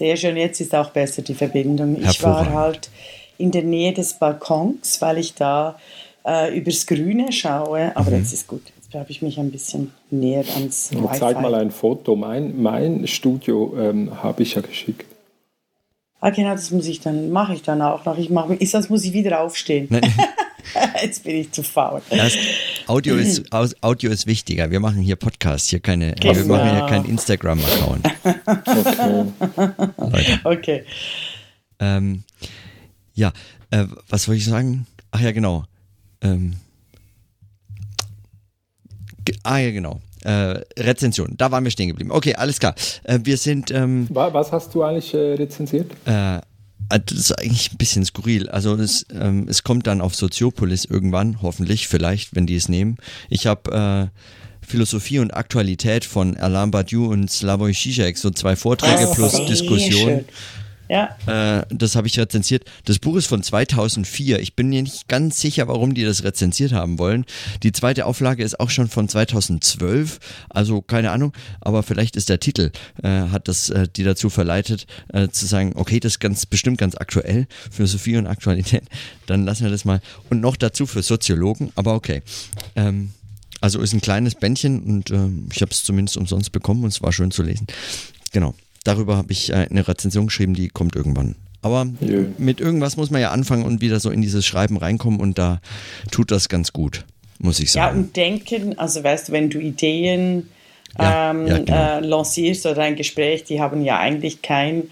Sehr schön, jetzt ist auch besser die Verbindung. Ich war halt in der Nähe des Balkons, weil ich da äh, übers Grüne schaue, aber mhm. jetzt ist gut. Jetzt habe ich mich ein bisschen näher ans Wi-Fi. Zeig mal ein Foto. Mein, mein Studio ähm, habe ich ja geschickt. Ah, genau, das muss ich dann, mache ich dann auch noch. Ich mache, sonst muss ich wieder aufstehen. Jetzt bin ich zu faul. Das Audio, ist, Audio ist wichtiger. Wir machen hier Podcasts, hier keine, genau. wir machen hier keinen Instagram-Account. Okay. okay. Ähm, ja, äh, was wollte ich sagen? Ach ja, genau. Ähm, ah ja, genau. Äh, Rezension, da waren wir stehen geblieben. Okay, alles klar. Äh, wir sind. Ähm, Was hast du eigentlich äh, rezensiert? Äh, das ist eigentlich ein bisschen skurril. Also es, ähm, es kommt dann auf Soziopolis irgendwann, hoffentlich, vielleicht, wenn die es nehmen. Ich habe äh, Philosophie und Aktualität von Alain Badiou und Slavoj Žižek, so zwei Vorträge oh, plus Diskussion. Ja. Äh, das habe ich rezensiert. Das Buch ist von 2004. Ich bin mir nicht ganz sicher, warum die das rezensiert haben wollen. Die zweite Auflage ist auch schon von 2012. Also keine Ahnung. Aber vielleicht ist der Titel, äh, hat das äh, die dazu verleitet, äh, zu sagen, okay, das ist ganz bestimmt ganz aktuell. Philosophie und Aktualität. Dann lassen wir das mal. Und noch dazu für Soziologen. Aber okay. Ähm, also ist ein kleines Bändchen und äh, ich habe es zumindest umsonst bekommen und es war schön zu lesen. Genau darüber habe ich äh, eine Rezension geschrieben, die kommt irgendwann. Aber ja. mit irgendwas muss man ja anfangen und wieder so in dieses Schreiben reinkommen und da tut das ganz gut, muss ich sagen. Ja, und denken, also weißt du, wenn du Ideen ja, ähm, ja, genau. äh, lancierst oder ein Gespräch, die haben ja eigentlich kein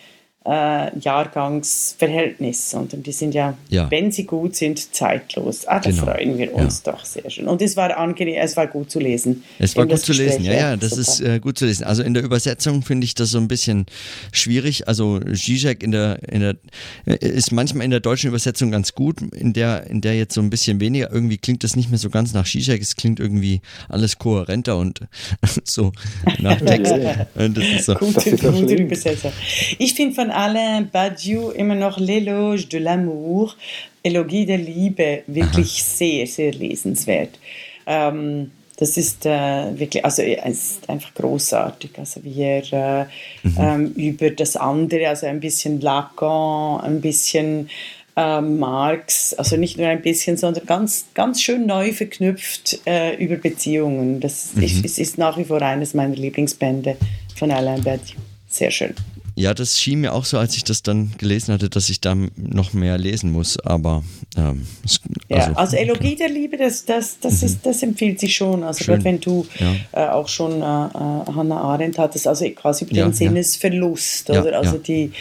äh, Jahrgangsverhältnis, sondern die sind ja, ja, wenn sie gut sind, zeitlos. Ah, da genau. freuen wir uns ja. doch sehr schön. Und es war angenehm, es war gut zu lesen. Es war gut zu Gespräch, lesen, ja, ja, das super. ist äh, gut zu lesen. Also in der Übersetzung finde ich das so ein bisschen schwierig. Also Zizek in der, in der äh, ist manchmal in der deutschen Übersetzung ganz gut, in der, in der jetzt so ein bisschen weniger, irgendwie klingt das nicht mehr so ganz nach Zizek, es klingt irgendwie alles kohärenter und so nach Text. das ist so. Gute, gute Übersetzer. Ich finde von Alain Badiou immer noch L'éloge de l'amour, Elogie der Liebe, wirklich Aha. sehr, sehr lesenswert. Ähm, das ist äh, wirklich, also es ist einfach großartig, also wie er äh, mhm. ähm, über das andere, also ein bisschen Lacan, ein bisschen äh, Marx, also nicht nur ein bisschen, sondern ganz, ganz schön neu verknüpft äh, über Beziehungen. Das mhm. ist, ist nach wie vor eines meiner Lieblingsbände von Alain Badiou. Sehr schön. Ja, das schien mir auch so, als ich das dann gelesen hatte, dass ich da noch mehr lesen muss, aber ähm, es, also, ja, also Elogie der Liebe, das, das, das, mhm. ist, das empfiehlt sich schon. Also gerade wenn du ja. äh, auch schon äh, äh, Hannah Arendt hattest, also quasi über ja, den Sinnesverlust, oder? also die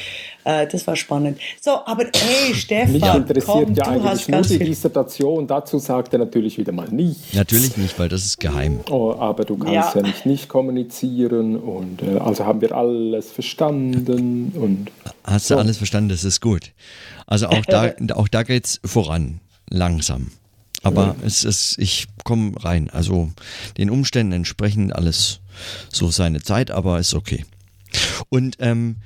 äh, das war spannend. So, aber hey, Stefan, Mich interessiert komm, ja eigentlich nur die Dissertation. Dazu sagt er natürlich wieder mal nicht. Natürlich nicht, weil das ist geheim. Oh, aber du kannst ja, ja nicht nicht kommunizieren und äh, also haben wir alles verstanden und. Hast du so. alles verstanden? Das ist gut. Also auch da, auch da geht's voran, langsam. Aber ja. es ist, ich komme rein. Also den Umständen entsprechend alles so seine Zeit, aber ist okay. Und ähm,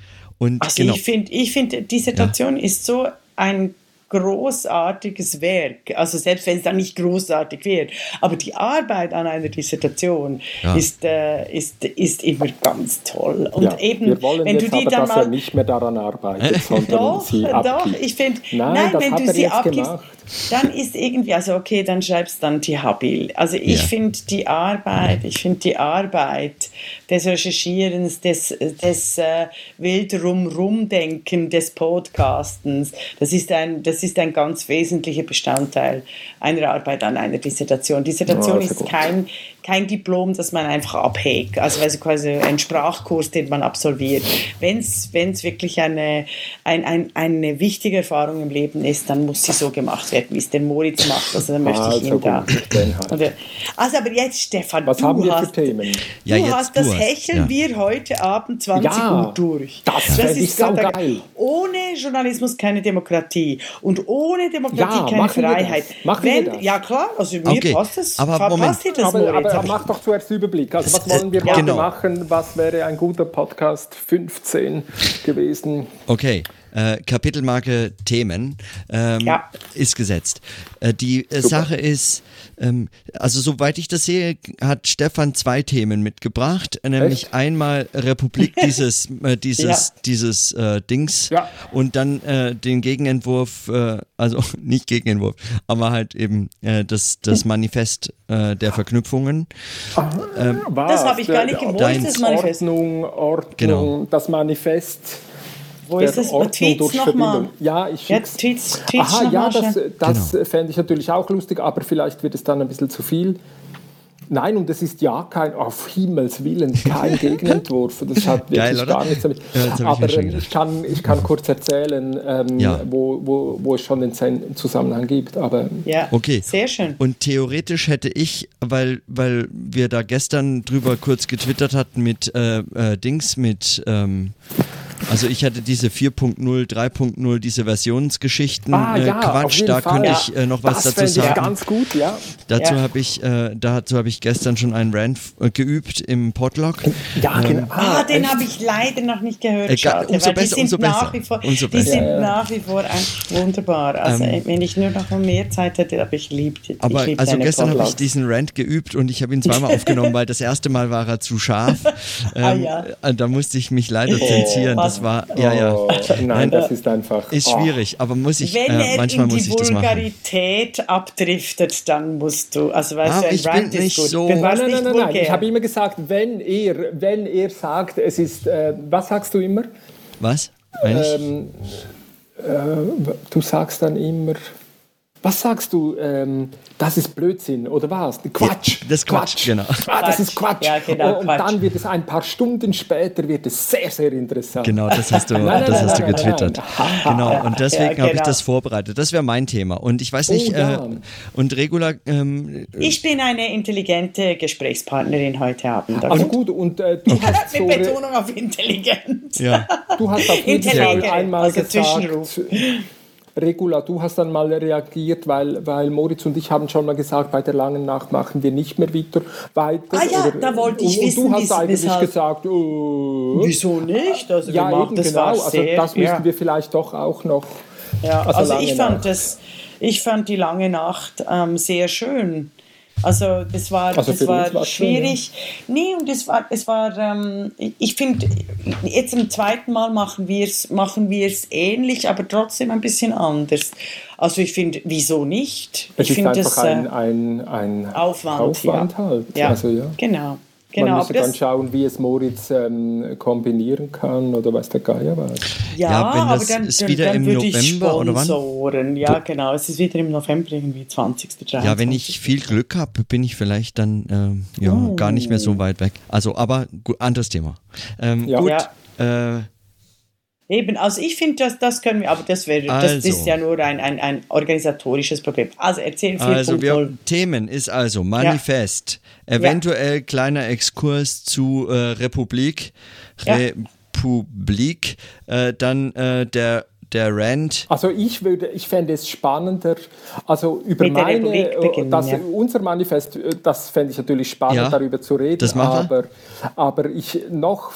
und also genau. ich finde, ich find, Dissertation ja. ist so ein großartiges Werk. Also selbst wenn es dann nicht großartig wird. Aber die Arbeit an einer Dissertation ja. ist, äh, ist, ist immer ganz toll. Und ja, eben, wir wollen wenn jetzt du die aber, dann dass mal er nicht mehr daran arbeitet, sondern doch, sie abgibt. Doch, ich finde, nein, nein wenn du sie abgibst, gemacht dann ist irgendwie, also okay, dann schreibst dann die Habil. Also ich ja. finde die Arbeit, ich finde die Arbeit des Recherchierens, des, des äh, wild rumdenken des Podcastens, das ist, ein, das ist ein ganz wesentlicher Bestandteil einer Arbeit an einer Dissertation. Dissertation oh, ist kein, kein Diplom, das man einfach abhägt, also, also quasi ein Sprachkurs, den man absolviert. Wenn es wirklich eine, ein, ein, eine wichtige Erfahrung im Leben ist, dann muss sie so gemacht werden, wie es der Moritz macht. Also dann möchte ich ihn da. Halt. Also aber jetzt, Stefan, Was du haben wir hast, für Themen? Ja, du hast das Hecheln ja. wir heute Abend 20 ja, Uhr durch. Das, das ist so geil. Ohne Journalismus keine Demokratie und ohne Demokratie ja, keine Freiheit. Machen Wenn, wir das. Ja klar, also mir okay. passt das. Aber passt dir das, aber, Moritz? Aber, aber mach doch zuerst Überblick. Also was wollen wir heute genau. machen? Was wäre ein guter Podcast 15 gewesen? Okay. Äh, Kapitelmarke Themen ähm, ja. ist gesetzt. Äh, die äh, Sache ist, ähm, also soweit ich das sehe, hat Stefan zwei Themen mitgebracht, nämlich Echt? einmal Republik dieses äh, dieses ja. dieses äh, Dings ja. und dann äh, den Gegenentwurf, äh, also nicht Gegenentwurf, aber halt eben äh, das das Manifest äh, der Verknüpfungen. Ähm, das habe ich gar nicht gewusst, das Manifest. Ordnung, Ordnung, genau. das Manifest wo ist das? Ordnung Tweets nochmal? Ja, ich ja, Tweets, Tweets Aha, ja, das, das genau. fände ich natürlich auch lustig, aber vielleicht wird es dann ein bisschen zu viel. Nein, und es ist ja kein, auf Himmels Willen, kein Gegenentwurf. Das hat wirklich Geil, gar nichts damit. Ja, Aber ich, ähm, ich, kann, ich kann kurz erzählen, ähm, ja. wo, wo, wo es schon den Zusammenhang gibt. Aber ja, okay. sehr schön. Und theoretisch hätte ich, weil, weil wir da gestern drüber kurz getwittert hatten mit äh, äh, Dings, mit ähm, also ich hatte diese 4.0, 3.0, diese Versionsgeschichten ah, ja, äh, Quatsch, da Fall. könnte ich äh, noch was das dazu sagen. Ich ganz gut, ja. Dazu ja. habe ich, äh, dazu habe ich gestern schon einen Rant äh, geübt im Podlog. Ja, ähm, genau. Ah, den habe ich leider noch nicht gehört. Äh, Schade, umso besser, umso besser. Vor, umso besser. Die sind ja, nach wie vor eigentlich wunderbar. Also ähm, wenn ich nur noch mehr Zeit hätte, aber ich liebe Aber lieb also gestern habe ich diesen Rant geübt und ich habe ihn zweimal aufgenommen, weil das erste Mal war er zu scharf. Ah, ähm, ah, ja. Da musste ich mich leider oh, zensieren. Das das war, ja, ja. Oh, nein, das ist einfach. Ist oh. schwierig, aber muss ich, Wenn äh, manchmal muss ich das machen. Wenn er in die Vulgarität abdriftet, dann musst du, also weißt ah, du, ein ich Rant bin nicht gut. So. Nein, nein, nein, nein, nein. Ich habe immer gesagt, wenn er, wenn er sagt, es ist, äh, was sagst du immer? Was? Ähm, äh, du sagst dann immer, was sagst du? Ähm, das ist Blödsinn oder was? Quatsch. Ja, das Quatsch, Quatsch. genau. Ah, das ist Quatsch. Ja, genau, und Quatsch. dann wird es ein paar Stunden später wird es sehr, sehr interessant. Genau, das hast du, nein, das nein, hast nein, du getwittert. Genau, und deswegen ja, genau. habe ich das vorbereitet. Das wäre mein Thema. Und ich weiß nicht, oh, ja. äh, und Regula. Ähm, ich bin eine intelligente Gesprächspartnerin heute Abend. Also gut, und äh, du hast so. Mit Betonung auf intelligent. Ja. Du hast auf jeden Fall einmal also gesagt. Regula, du hast dann mal reagiert, weil, weil Moritz und ich haben schon mal gesagt, bei der langen Nacht machen wir nicht mehr wieder weiter. Ah ja, oder, da wollte ich und, wissen, Und du hast eigentlich weshalb, gesagt, oh, wieso nicht? Also ja, eben das genau. also das müssten ja. wir vielleicht doch auch noch. Ja, also, also ich fand das, ich fand die lange Nacht ähm, sehr schön. Also das war, also das war schwierig. Schön, ja. Nee, und es war, es war ähm, ich finde, jetzt zum zweiten Mal machen wir es machen ähnlich, aber trotzdem ein bisschen anders. Also ich finde, wieso nicht? Es ich einfach das, ein, ein, ein Aufwand, Aufwand ja. halt. Ja, also, ja. genau. Genau, Man müsste dann schauen, wie es Moritz ähm, kombinieren kann oder was der Geier war. Ja, ja aber dann, ist dann, wieder dann im November oder wann? Ja, genau, es ist wieder im November irgendwie 20. 23. Ja, wenn ich viel Glück habe, bin ich vielleicht dann äh, ja, oh. gar nicht mehr so weit weg. Also, aber gut, anderes Thema. Ähm, ja. Gut. Ja. Äh, Eben, also ich finde, das, das können wir, aber das, wäre, also. das ist ja nur ein, ein, ein organisatorisches Problem. Also erzählen wir Also wir, Themen ist also Manifest, ja. eventuell ja. kleiner Exkurs zu äh, Republik, Republik, äh, dann äh, der der Rand. Also ich würde, ich fände es spannender, also über meine, äh, beginnen, das, ja. unser Manifest, äh, das fände ich natürlich spannend, ja, darüber zu reden, das aber, aber ich noch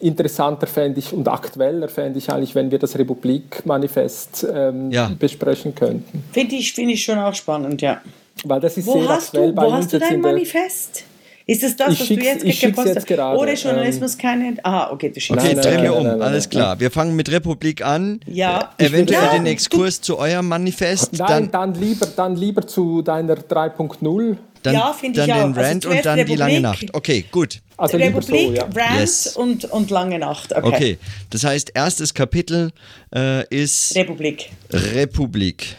interessanter fände ich und aktueller fände ich eigentlich, wenn wir das Republik-Manifest ähm, ja. besprechen könnten. Finde ich, find ich schon auch spannend, ja. Weil das ist wo sehr aktuell du, bei wo uns hast du dein Manifest? Ist es das, was du jetzt gepostet hast? Gerade, Oder Journalismus ähm, keine. Ah, okay, du schickst okay, drehen wir um. Alles klar. Wir fangen mit Republik an. Ja. Äh, eventuell ja. den Exkurs zu eurem Manifest. Nein, dann, dann, lieber, dann lieber zu deiner 3.0. Dann, ja, finde ich auch. Dann den Rant also und dann Republik, die lange Nacht. Okay, gut. Also Republik, so, ja. Rant yes. und, und lange Nacht. Okay. okay. Das heißt, erstes Kapitel äh, ist Republik. Republik.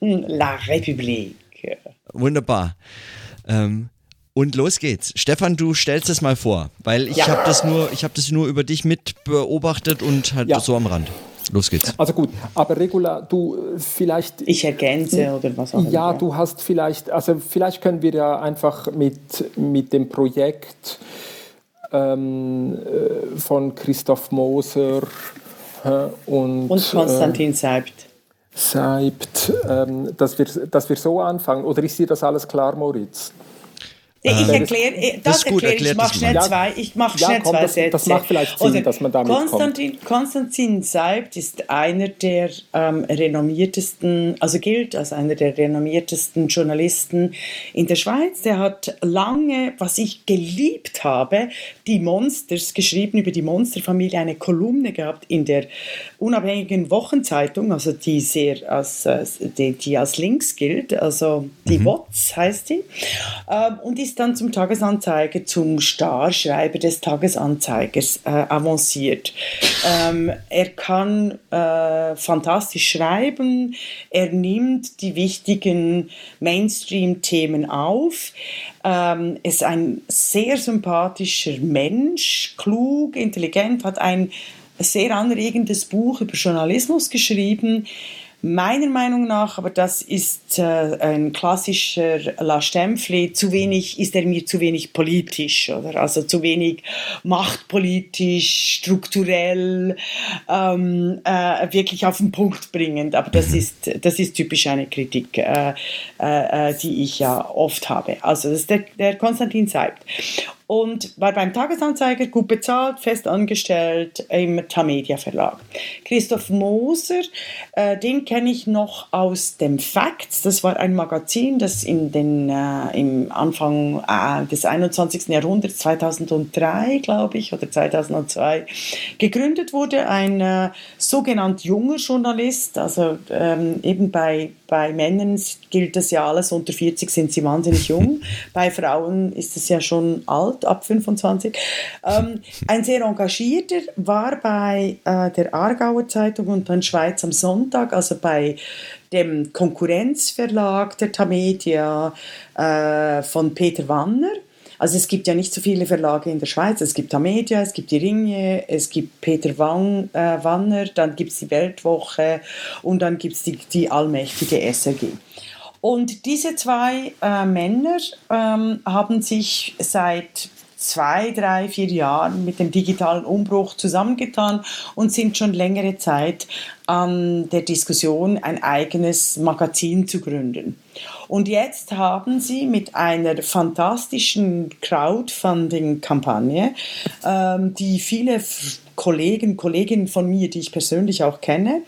Hm, La République. Wunderbar. Ähm, und los geht's. Stefan, du stellst es mal vor, weil ich ja. habe das nur, ich habe das nur über dich mit beobachtet und halt ja. so am Rand. Los geht's. Also gut, aber Regula, du vielleicht. Ich ergänze oder was auch immer. Ja, du hast vielleicht, also vielleicht können wir ja einfach mit, mit dem Projekt ähm, äh, von Christoph Moser äh, und, und Konstantin äh, Seibt. Seibt, ähm, dass, wir, dass wir so anfangen. Oder ist dir das alles klar, Moritz? Ich erkläre, das, das erkläre ich, mache schnell zwei, ich mache ja, schnell komm, zwei das, Sätze. Das macht vielleicht Sinn, Oder dass man damit Konstantin, kommt. Konstantin Seibt ist einer der ähm, renommiertesten, also gilt als einer der renommiertesten Journalisten in der Schweiz. Der hat lange, was ich geliebt habe, die Monsters geschrieben, über die Monsterfamilie, eine Kolumne gehabt in der unabhängigen Wochenzeitung, also die sehr als, die, die als links gilt, also die mhm. WOTS heißt die, ähm, und ist dann zum Tagesanzeiger, zum Starschreiber des Tagesanzeigers äh, avanciert. Ähm, er kann äh, fantastisch schreiben, er nimmt die wichtigen Mainstream-Themen auf, ähm, ist ein sehr sympathischer Mensch, klug, intelligent, hat ein sehr anregendes Buch über Journalismus geschrieben. Meiner Meinung nach, aber das ist äh, ein klassischer La Stempfli, zu wenig, ist er mir zu wenig politisch, oder? Also zu wenig machtpolitisch, strukturell, ähm, äh, wirklich auf den Punkt bringend. Aber das mhm. ist, das ist typisch eine Kritik, äh, äh, äh, die ich ja oft habe. Also das ist der, der Konstantin Seibt und war beim Tagesanzeiger gut bezahlt, fest angestellt im Tamedia Verlag. Christoph Moser, äh, den kenne ich noch aus dem Facts. Das war ein Magazin, das in den, äh, im Anfang äh, des 21. Jahrhunderts, 2003 glaube ich, oder 2002, gegründet wurde. Ein äh, sogenannt junger Journalist, also ähm, eben bei bei Männern gilt das ja alles, unter 40 sind sie wahnsinnig jung. Bei Frauen ist es ja schon alt, ab 25. Ähm, ein sehr engagierter, war bei äh, der Aargauer Zeitung und dann Schweiz am Sonntag, also bei dem Konkurrenzverlag der Tamedia äh, von Peter Wanner also es gibt ja nicht so viele Verlage in der Schweiz. Es gibt Amedia, es gibt die Ringe, es gibt Peter Wang, äh, Wanner, dann gibt es die Weltwoche und dann gibt es die, die allmächtige SRG. Und diese zwei äh, Männer ähm, haben sich seit zwei, drei, vier Jahren mit dem digitalen Umbruch zusammengetan und sind schon längere Zeit an der Diskussion, ein eigenes Magazin zu gründen. Und jetzt haben sie mit einer fantastischen Crowdfunding-Kampagne, ähm, die viele Kollegen, Kolleginnen von mir, die ich persönlich auch kenne,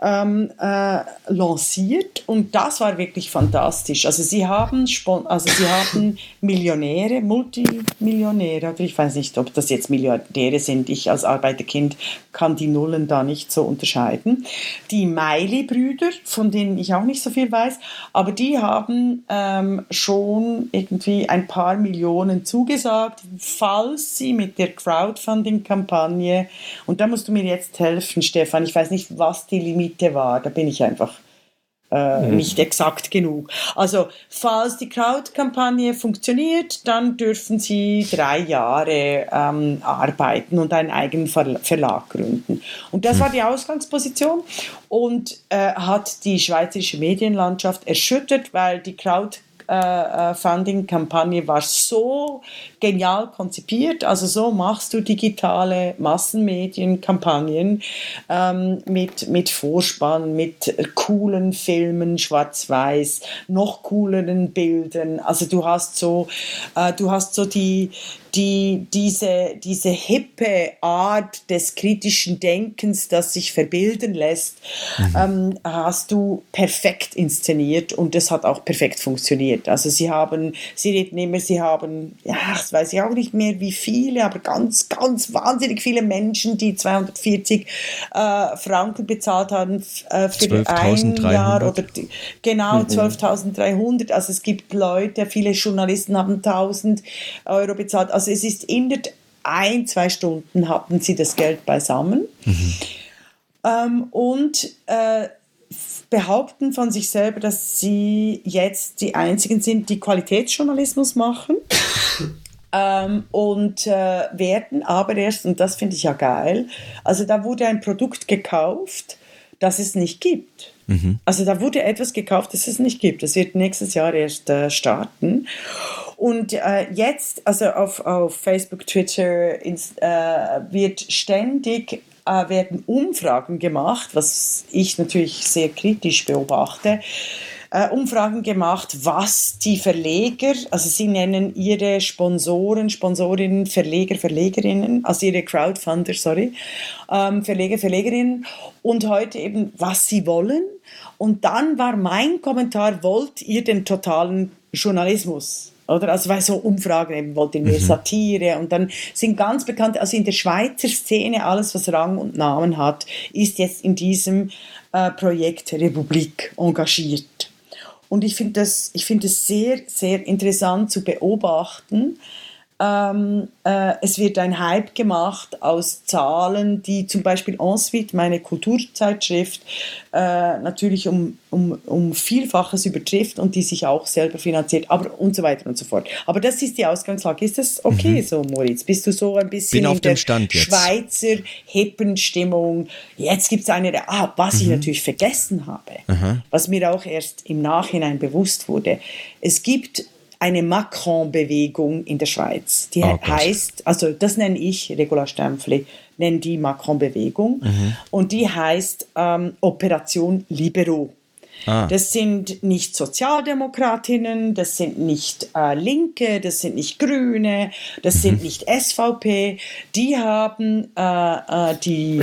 ähm, äh, lanciert und das war wirklich fantastisch. Also sie haben, also sie haben Millionäre, Multimillionäre, oder ich weiß nicht, ob das jetzt Milliardäre sind. Ich als Arbeiterkind kann die Nullen da nicht so unterscheiden. Die Meili-Brüder, von denen ich auch nicht so viel weiß, aber die haben ähm, schon irgendwie ein paar Millionen zugesagt, falls sie mit der Crowdfunding-Kampagne, und da musst du mir jetzt helfen, Stefan, ich weiß nicht, was die Limite Miete war. Da bin ich einfach äh, mhm. nicht exakt genug. Also falls die Crowd-Kampagne funktioniert, dann dürfen Sie drei Jahre ähm, arbeiten und einen eigenen Ver Verlag gründen. Und das mhm. war die Ausgangsposition und äh, hat die schweizerische Medienlandschaft erschüttert, weil die Crowd äh, äh, Funding-Kampagne war so genial konzipiert. Also so machst du digitale Massenmedienkampagnen ähm, mit, mit Vorspann, mit coolen Filmen, schwarz-weiß, noch cooleren Bildern. Also du hast so, äh, du hast so die, die, diese, diese hippe Art des kritischen Denkens, das sich verbilden lässt, mhm. ähm, hast du perfekt inszeniert und das hat auch perfekt funktioniert. Also sie haben, sie reden immer, sie haben, ja, das weiß ich auch nicht mehr wie viele, aber ganz, ganz wahnsinnig viele Menschen, die 240 äh, Franken bezahlt haben äh, für ein Jahr oder die, genau mhm. 12.300. Also es gibt Leute, viele Journalisten haben 1000 Euro bezahlt. Also es ist in der ein, zwei Stunden hatten sie das Geld beisammen. Mhm. Ähm, und äh, behaupten von sich selber, dass sie jetzt die einzigen sind, die Qualitätsjournalismus machen. ähm, und äh, werden aber erst, und das finde ich ja geil, also da wurde ein Produkt gekauft, das es nicht gibt. Mhm. Also da wurde etwas gekauft, das es nicht gibt. Das wird nächstes Jahr erst äh, starten. Und äh, jetzt, also auf, auf Facebook, Twitter, Inst, äh, wird ständig äh, werden Umfragen gemacht, was ich natürlich sehr kritisch beobachte äh, Umfragen gemacht, was die Verleger, also sie nennen ihre Sponsoren, Sponsorinnen, Verleger, Verlegerinnen, also ihre Crowdfunder, sorry, ähm, Verleger, Verlegerinnen und heute eben, was sie wollen. Und dann war mein Kommentar, wollt ihr den totalen Journalismus? Oder? Also weil so Umfragen eben wollt ihr mehr mhm. Satire und dann sind ganz bekannte, also in der Schweizer Szene alles, was Rang und Namen hat, ist jetzt in diesem äh, Projekt Republik engagiert. Und ich finde das, ich find das sehr, sehr interessant zu beobachten, ähm, äh, es wird ein Hype gemacht aus Zahlen, die zum Beispiel Ensuite, meine Kulturzeitschrift, äh, natürlich um, um, um Vielfaches übertrifft und die sich auch selber finanziert, aber und so weiter und so fort. Aber das ist die Ausgangslage. Ist das okay mhm. so, Moritz? Bist du so ein bisschen in der Schweizer Hippenstimmung? Jetzt gibt es eine, ah, was mhm. ich natürlich vergessen habe, Aha. was mir auch erst im Nachhinein bewusst wurde. Es gibt eine Macron-Bewegung in der Schweiz. Die oh, heißt, also das nenne ich, Regula Stempfli, nenne die Macron-Bewegung. Mhm. Und die heißt ähm, Operation Libero. Ah. Das sind nicht Sozialdemokratinnen, das sind nicht äh, Linke, das sind nicht Grüne, das mhm. sind nicht SVP. Die haben äh, äh, die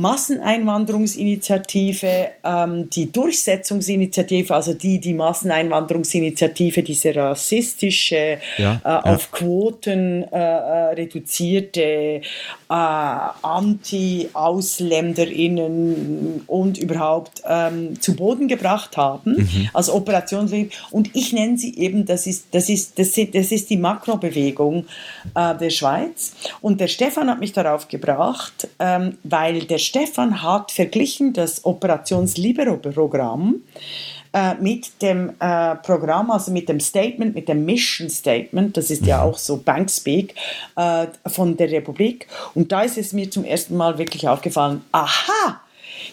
Masseneinwanderungsinitiative, ähm, die Durchsetzungsinitiative, also die, die Masseneinwanderungsinitiative, diese rassistische, ja, äh, ja. auf Quoten äh, äh reduzierte, äh, Anti-AusländerInnen und überhaupt ähm, zu Boden gebracht haben, mhm. als Operationslinie. Und ich nenne sie eben, das ist, das ist, das ist, das ist die Makrobewegung äh, der Schweiz. Und der Stefan hat mich darauf gebracht, ähm, weil der Stefan hat verglichen das Operations-Libero-Programm äh, mit dem äh, Programm, also mit dem Statement, mit dem Mission Statement, das ist ja mhm. auch so Bankspeak äh, von der Republik. Und da ist es mir zum ersten Mal wirklich aufgefallen, aha,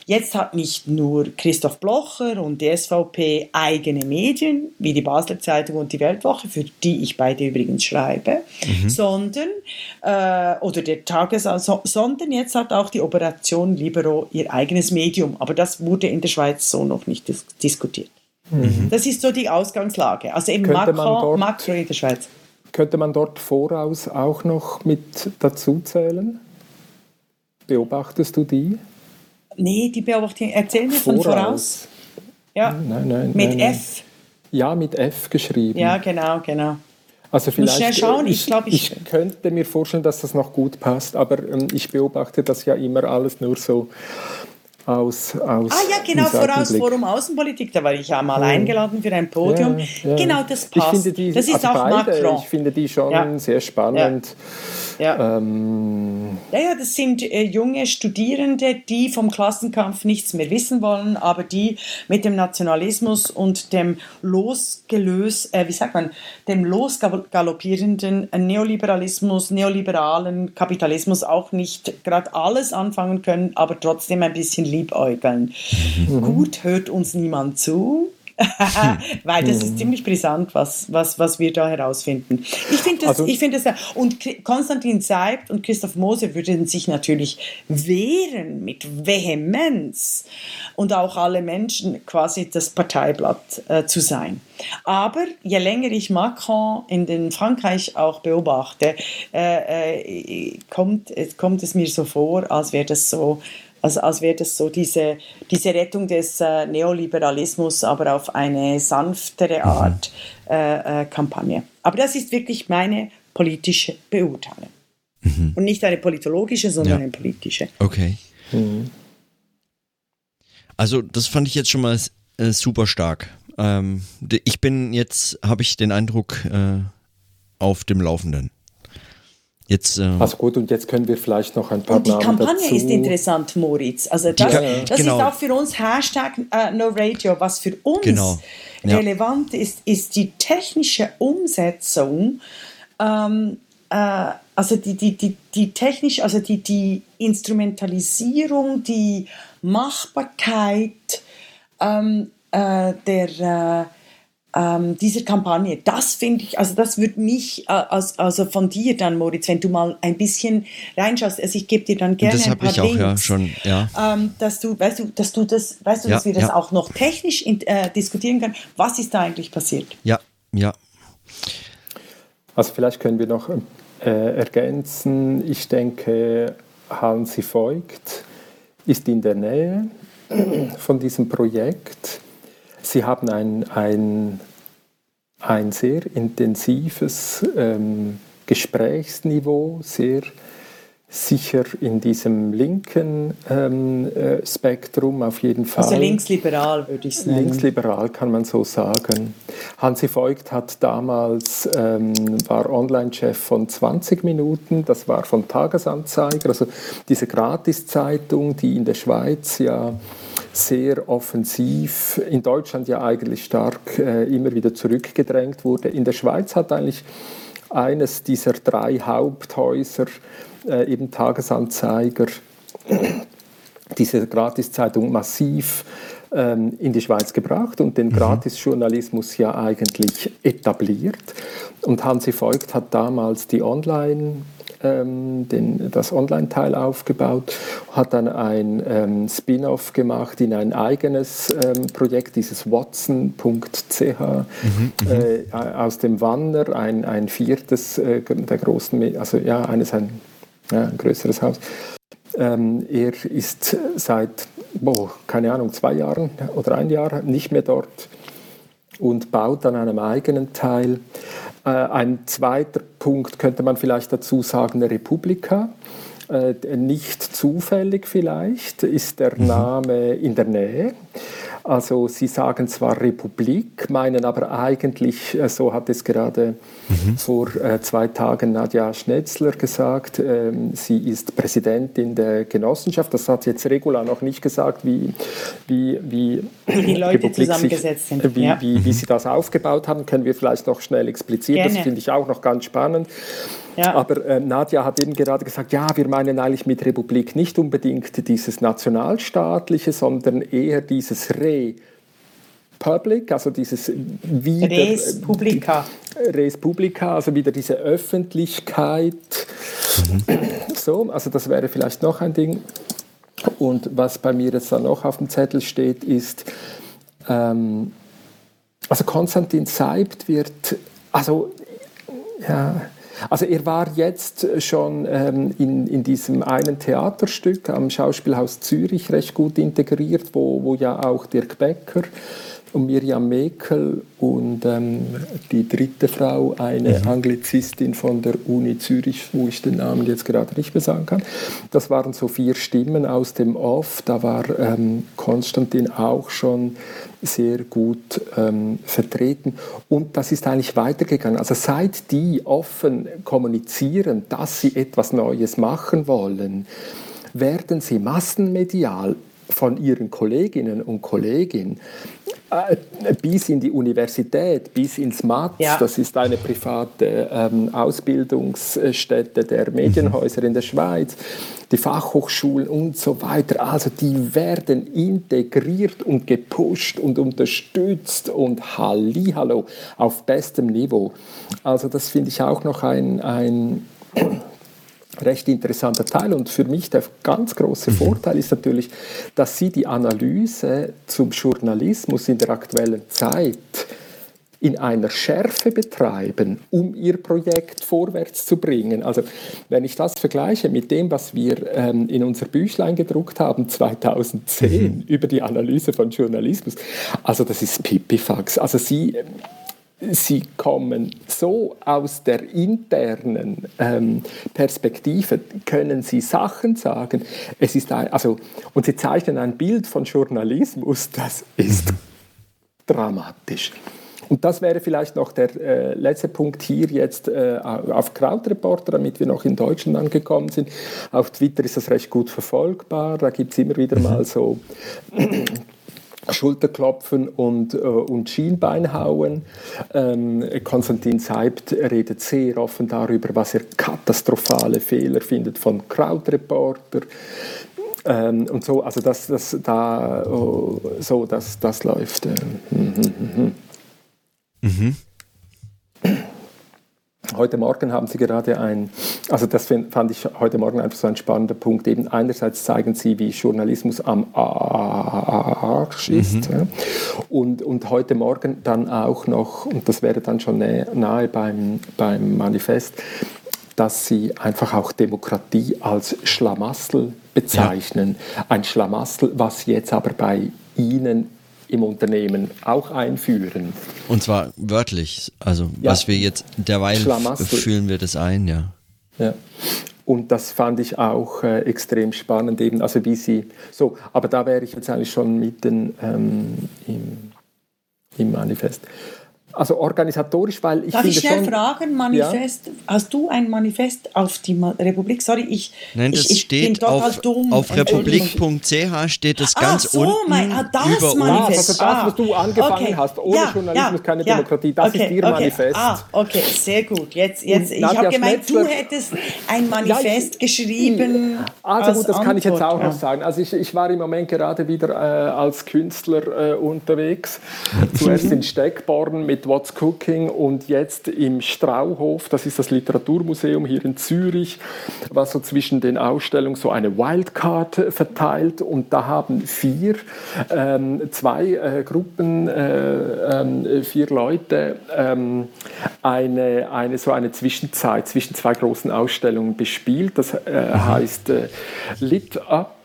Jetzt hat nicht nur Christoph Blocher und die SVP eigene Medien, wie die Basler Zeitung und die Weltwoche, für die ich beide übrigens schreibe, mhm. sondern, äh, oder der Tages, also, sondern jetzt hat auch die Operation Libero ihr eigenes Medium. Aber das wurde in der Schweiz so noch nicht dis diskutiert. Mhm. Das ist so die Ausgangslage. Also eben Makro, Makro in der Schweiz. Könnte man dort voraus auch noch mit dazu zählen? Beobachtest du die? Nee, die Beobachtung. Erzähl mir von voraus. Ja. Nein, nein, mit nein, F. Ja, mit F geschrieben. Ja, genau, genau. Also vielleicht, schauen. Ich, ich, ich, ich, könnte mir vorstellen, dass das noch gut passt, aber ähm, ich beobachte das ja immer alles nur so aus, aus Ah ja, genau, voraus Forum Außenpolitik, da war ich ja mal eingeladen für ein Podium. Ja, ja. Genau, das passt. Ich finde die, das ist also auch beide, Macron. Ich finde die schon ja. sehr spannend. Ja. Ähm, ja, ja, das sind äh, junge Studierende, die vom Klassenkampf nichts mehr wissen wollen, aber die mit dem Nationalismus und dem losgelöst, äh, wie sagt man, dem losgaloppierenden Neoliberalismus, neoliberalen Kapitalismus auch nicht gerade alles anfangen können, aber trotzdem ein bisschen liebäugeln. Mhm. Gut, hört uns niemand zu. Weil das ist mhm. ziemlich brisant, was, was, was wir da herausfinden. Ich finde das, also, ich finde das, und Konstantin Seibt und Christoph Moser würden sich natürlich wehren mit Vehemenz und auch alle Menschen quasi das Parteiblatt äh, zu sein. Aber je länger ich Macron in den Frankreich auch beobachte, äh, äh, kommt, kommt es mir so vor, als wäre das so also als wäre das so diese, diese Rettung des äh, Neoliberalismus, aber auf eine sanftere mhm. Art äh, äh, Kampagne. Aber das ist wirklich meine politische Beurteilung. Mhm. Und nicht eine politologische, sondern ja. eine politische. Okay. Mhm. Also das fand ich jetzt schon mal äh, super stark. Ähm, ich bin jetzt, habe ich den Eindruck, äh, auf dem Laufenden. Jetzt, äh, also gut, und jetzt können wir vielleicht noch ein paar Und die Namen Kampagne dazu. ist interessant, Moritz. Also das, die, das genau. ist auch für uns Hashtag uh, No Radio. Was für uns genau. ja. relevant ist, ist die technische Umsetzung. Ähm, äh, also die, die, die, die technisch, also die, die Instrumentalisierung, die Machbarkeit ähm, äh, der, äh, ähm, dieser Kampagne. Das finde ich, also das würde mich, äh, als, also von dir dann, Moritz, wenn du mal ein bisschen reinschaust, also ich gebe dir dann gerne das ein paar ich auch, Links, ja, schon, ja. Ähm, dass du, weißt du, dass du das, weißt du, ja, dass wir das ja. auch noch technisch in, äh, diskutieren können. Was ist da eigentlich passiert? Ja, ja. Also vielleicht können wir noch äh, ergänzen. Ich denke, Hansi Voigt ist in der Nähe von diesem Projekt. Sie haben ein, ein, ein sehr intensives ähm, Gesprächsniveau, sehr sicher in diesem linken ähm, äh, Spektrum auf jeden Fall. Also linksliberal würde ich sagen. Linksliberal kann man so sagen. Hansi Voigt hat damals, ähm, war Online-Chef von 20 Minuten, das war von Tagesanzeiger, also diese Gratiszeitung, die in der Schweiz ja sehr offensiv, in Deutschland ja eigentlich stark äh, immer wieder zurückgedrängt wurde. In der Schweiz hat eigentlich eines dieser drei Haupthäuser äh, eben Tagesanzeiger, diese Gratiszeitung massiv ähm, in die Schweiz gebracht und den mhm. Gratisjournalismus ja eigentlich etabliert. Und Hansi Voigt hat damals die Online- ähm, den, das Online-Teil aufgebaut, hat dann ein ähm, Spin-off gemacht in ein eigenes ähm, Projekt, dieses watson.ch mhm, mhm, äh, aus dem Wanner, ein, ein viertes äh, der großen, also ja, eines ein ja, ein größeres Haus. Ähm, er ist seit, boah, keine Ahnung, zwei Jahren oder ein Jahr nicht mehr dort und baut an einem eigenen Teil. Äh, ein zweiter Punkt könnte man vielleicht dazu sagen, Republika. Äh, nicht zufällig vielleicht ist der mhm. Name in der Nähe. Also sie sagen zwar Republik, meinen aber eigentlich, äh, so hat es gerade mhm. vor äh, zwei Tagen Nadja Schnetzler gesagt, ähm, sie ist Präsidentin der Genossenschaft. Das hat jetzt Regula noch nicht gesagt, wie, wie, wie, wie die Leute Republik zusammengesetzt sich, sind. Wie, ja. wie, wie, sie das aufgebaut haben, können wir vielleicht noch schnell explizieren. Gerne. Das finde ich auch noch ganz spannend. Ja. Aber äh, Nadja hat eben gerade gesagt, ja, wir meinen eigentlich mit Republik nicht unbedingt dieses nationalstaatliche, sondern eher dieses Re. Public, also dieses wieder, Res Publica. Res Publica, also wieder diese Öffentlichkeit. Mhm. So, also das wäre vielleicht noch ein Ding. Und was bei mir jetzt dann noch auf dem Zettel steht, ist, ähm, also Konstantin Seibt wird, also ja, also er war jetzt schon ähm, in, in diesem einen Theaterstück am Schauspielhaus Zürich recht gut integriert, wo, wo ja auch Dirk Becker und Miriam Mekel und ähm, die dritte Frau, eine mhm. Anglizistin von der Uni Zürich, wo ich den Namen jetzt gerade nicht mehr sagen kann. Das waren so vier Stimmen aus dem Off. Da war ähm, Konstantin auch schon sehr gut ähm, vertreten. Und das ist eigentlich weitergegangen. Also seit die offen kommunizieren, dass sie etwas Neues machen wollen, werden sie massenmedial von ihren Kolleginnen und Kollegen äh, bis in die Universität, bis ins MATS, ja. das ist eine private ähm, Ausbildungsstätte der Medienhäuser in der Schweiz, die Fachhochschulen und so weiter. Also die werden integriert und gepusht und unterstützt und Hallihallo auf bestem Niveau. Also das finde ich auch noch ein, ein recht interessanter Teil. Und für mich der ganz große mhm. Vorteil ist natürlich, dass Sie die Analyse zum Journalismus in der aktuellen Zeit in einer Schärfe betreiben, um ihr Projekt vorwärts zu bringen. Also wenn ich das vergleiche mit dem, was wir ähm, in unser Büchlein gedruckt haben 2010 mhm. über die Analyse von Journalismus, also das ist Pipifax. Also Sie sie kommen so aus der internen ähm, Perspektive, können sie Sachen sagen. Es ist ein, also, und sie zeichnen ein Bild von Journalismus, das ist dramatisch. Und das wäre vielleicht noch der äh, letzte Punkt hier jetzt äh, auf Krautreporter, damit wir noch in Deutschland angekommen sind. Auf Twitter ist das recht gut verfolgbar. Da gibt es immer wieder mal so Schulterklopfen und, äh, und Schienbein hauen. Ähm, Konstantin Seibt redet sehr offen darüber, was er katastrophale Fehler findet von Crowdreporter. Ähm, und so, also das, das, da, oh, so, das, das läuft. Äh, mm, mm, mm. Mhm. Heute Morgen haben Sie gerade ein, also das fand ich heute Morgen einfach so ein spannender Punkt. Eben einerseits zeigen Sie, wie Journalismus am Arsch ist. Mhm. Ja. Und, und heute Morgen dann auch noch, und das wäre dann schon nahe, nahe beim, beim Manifest, dass Sie einfach auch Demokratie als Schlamassel bezeichnen. Ja. Ein Schlamassel, was jetzt aber bei Ihnen im Unternehmen auch einführen. Und zwar wörtlich, also ja. was wir jetzt derweil fühlen wir das ein, ja. Ja. Und das fand ich auch äh, extrem spannend, eben, also wie sie, so, aber da wäre ich jetzt eigentlich schon mitten ähm, im, im Manifest. Also organisatorisch, weil ich Darf finde ich schnell schon, fragen, Manifest, ja? hast du ein Manifest auf die Republik? Sorry, ich, Nein, das ich, ich steht auf, auf republik.ch steht es ganz so, unten mein, ah, das über Manifest. uns. Also das, was du angefangen okay. hast, ohne ja, Journalismus ja, keine ja. Demokratie, das okay, ist ihr okay. Manifest. Ah, okay, sehr gut. Jetzt, jetzt, ich habe gemeint, du hättest ein Manifest ich, geschrieben. Also gut, das Antwort. kann ich jetzt auch noch sagen. Also ich, ich war im Moment gerade wieder äh, als Künstler äh, unterwegs. Zuerst in Steckborn mit What's Cooking und jetzt im Strauhof, das ist das Literaturmuseum hier in Zürich, was so zwischen den Ausstellungen so eine Wildcard verteilt und da haben vier, ähm, zwei äh, Gruppen, äh, äh, vier Leute ähm, eine, eine, so eine Zwischenzeit zwischen zwei großen Ausstellungen bespielt. Das äh, mhm. heißt äh, Lit Up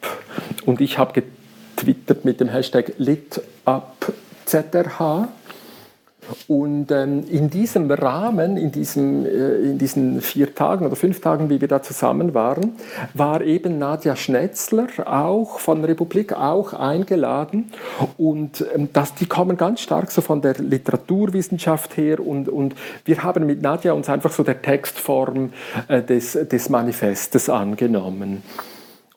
und ich habe getwittert mit dem Hashtag Lit Up ZRH. Und ähm, in diesem Rahmen, in, diesem, äh, in diesen vier Tagen oder fünf Tagen, wie wir da zusammen waren, war eben Nadja Schnetzler auch von Republik auch eingeladen. Und ähm, das, die kommen ganz stark so von der Literaturwissenschaft her. Und, und wir haben mit Nadja uns einfach so der Textform äh, des, des Manifestes angenommen.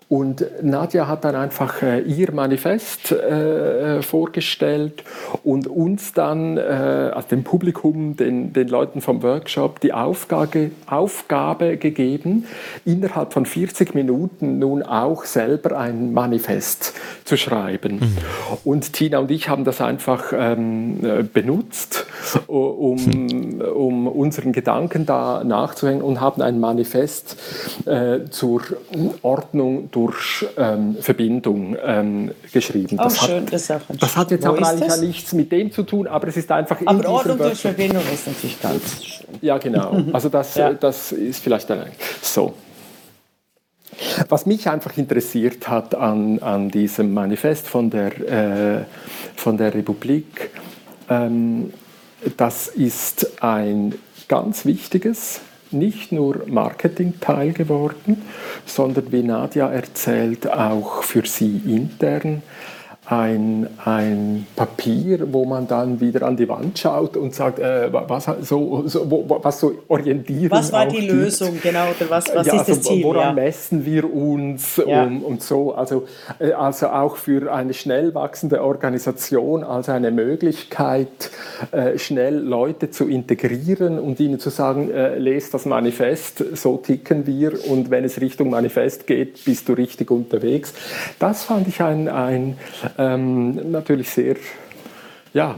Und Nadja hat dann einfach äh, ihr Manifest äh, vorgestellt und uns dann, äh, also dem Publikum, den, den Leuten vom Workshop, die Aufgabe, Aufgabe gegeben, innerhalb von 40 Minuten nun auch selber ein Manifest zu schreiben. Mhm. Und Tina und ich haben das einfach ähm, äh, benutzt, um, mhm. um unseren Gedanken da nachzuhängen und haben ein Manifest äh, zur Ordnung durch ähm, Verbindung ähm, geschrieben. Oh, das, schön, hat, das, das hat jetzt Wo aber eigentlich ja nichts mit dem zu tun, aber es ist einfach in Aber Ordnung durch Verbindung ist natürlich ganz schön. Ja, genau. Also das, ja. das ist vielleicht ein... So. Was mich einfach interessiert hat an, an diesem Manifest von der, äh, von der Republik, ähm, das ist ein ganz wichtiges nicht nur Marketingteil geworden, sondern wie Nadja erzählt, auch für sie intern ein, ein Papier, wo man dann wieder an die Wand schaut und sagt, äh, was, so, so, wo, was so Orientierung Was war die gibt. Lösung, genau, oder was, was ja, ist das also, Ziel? Woran ja. messen wir uns ja. und, und, so. Also, äh, also auch für eine schnell wachsende Organisation als eine Möglichkeit, äh, schnell Leute zu integrieren und ihnen zu sagen, äh, lest das Manifest, so ticken wir und wenn es Richtung Manifest geht, bist du richtig unterwegs. Das fand ich ein, ein ähm, natürlich sehr, ja,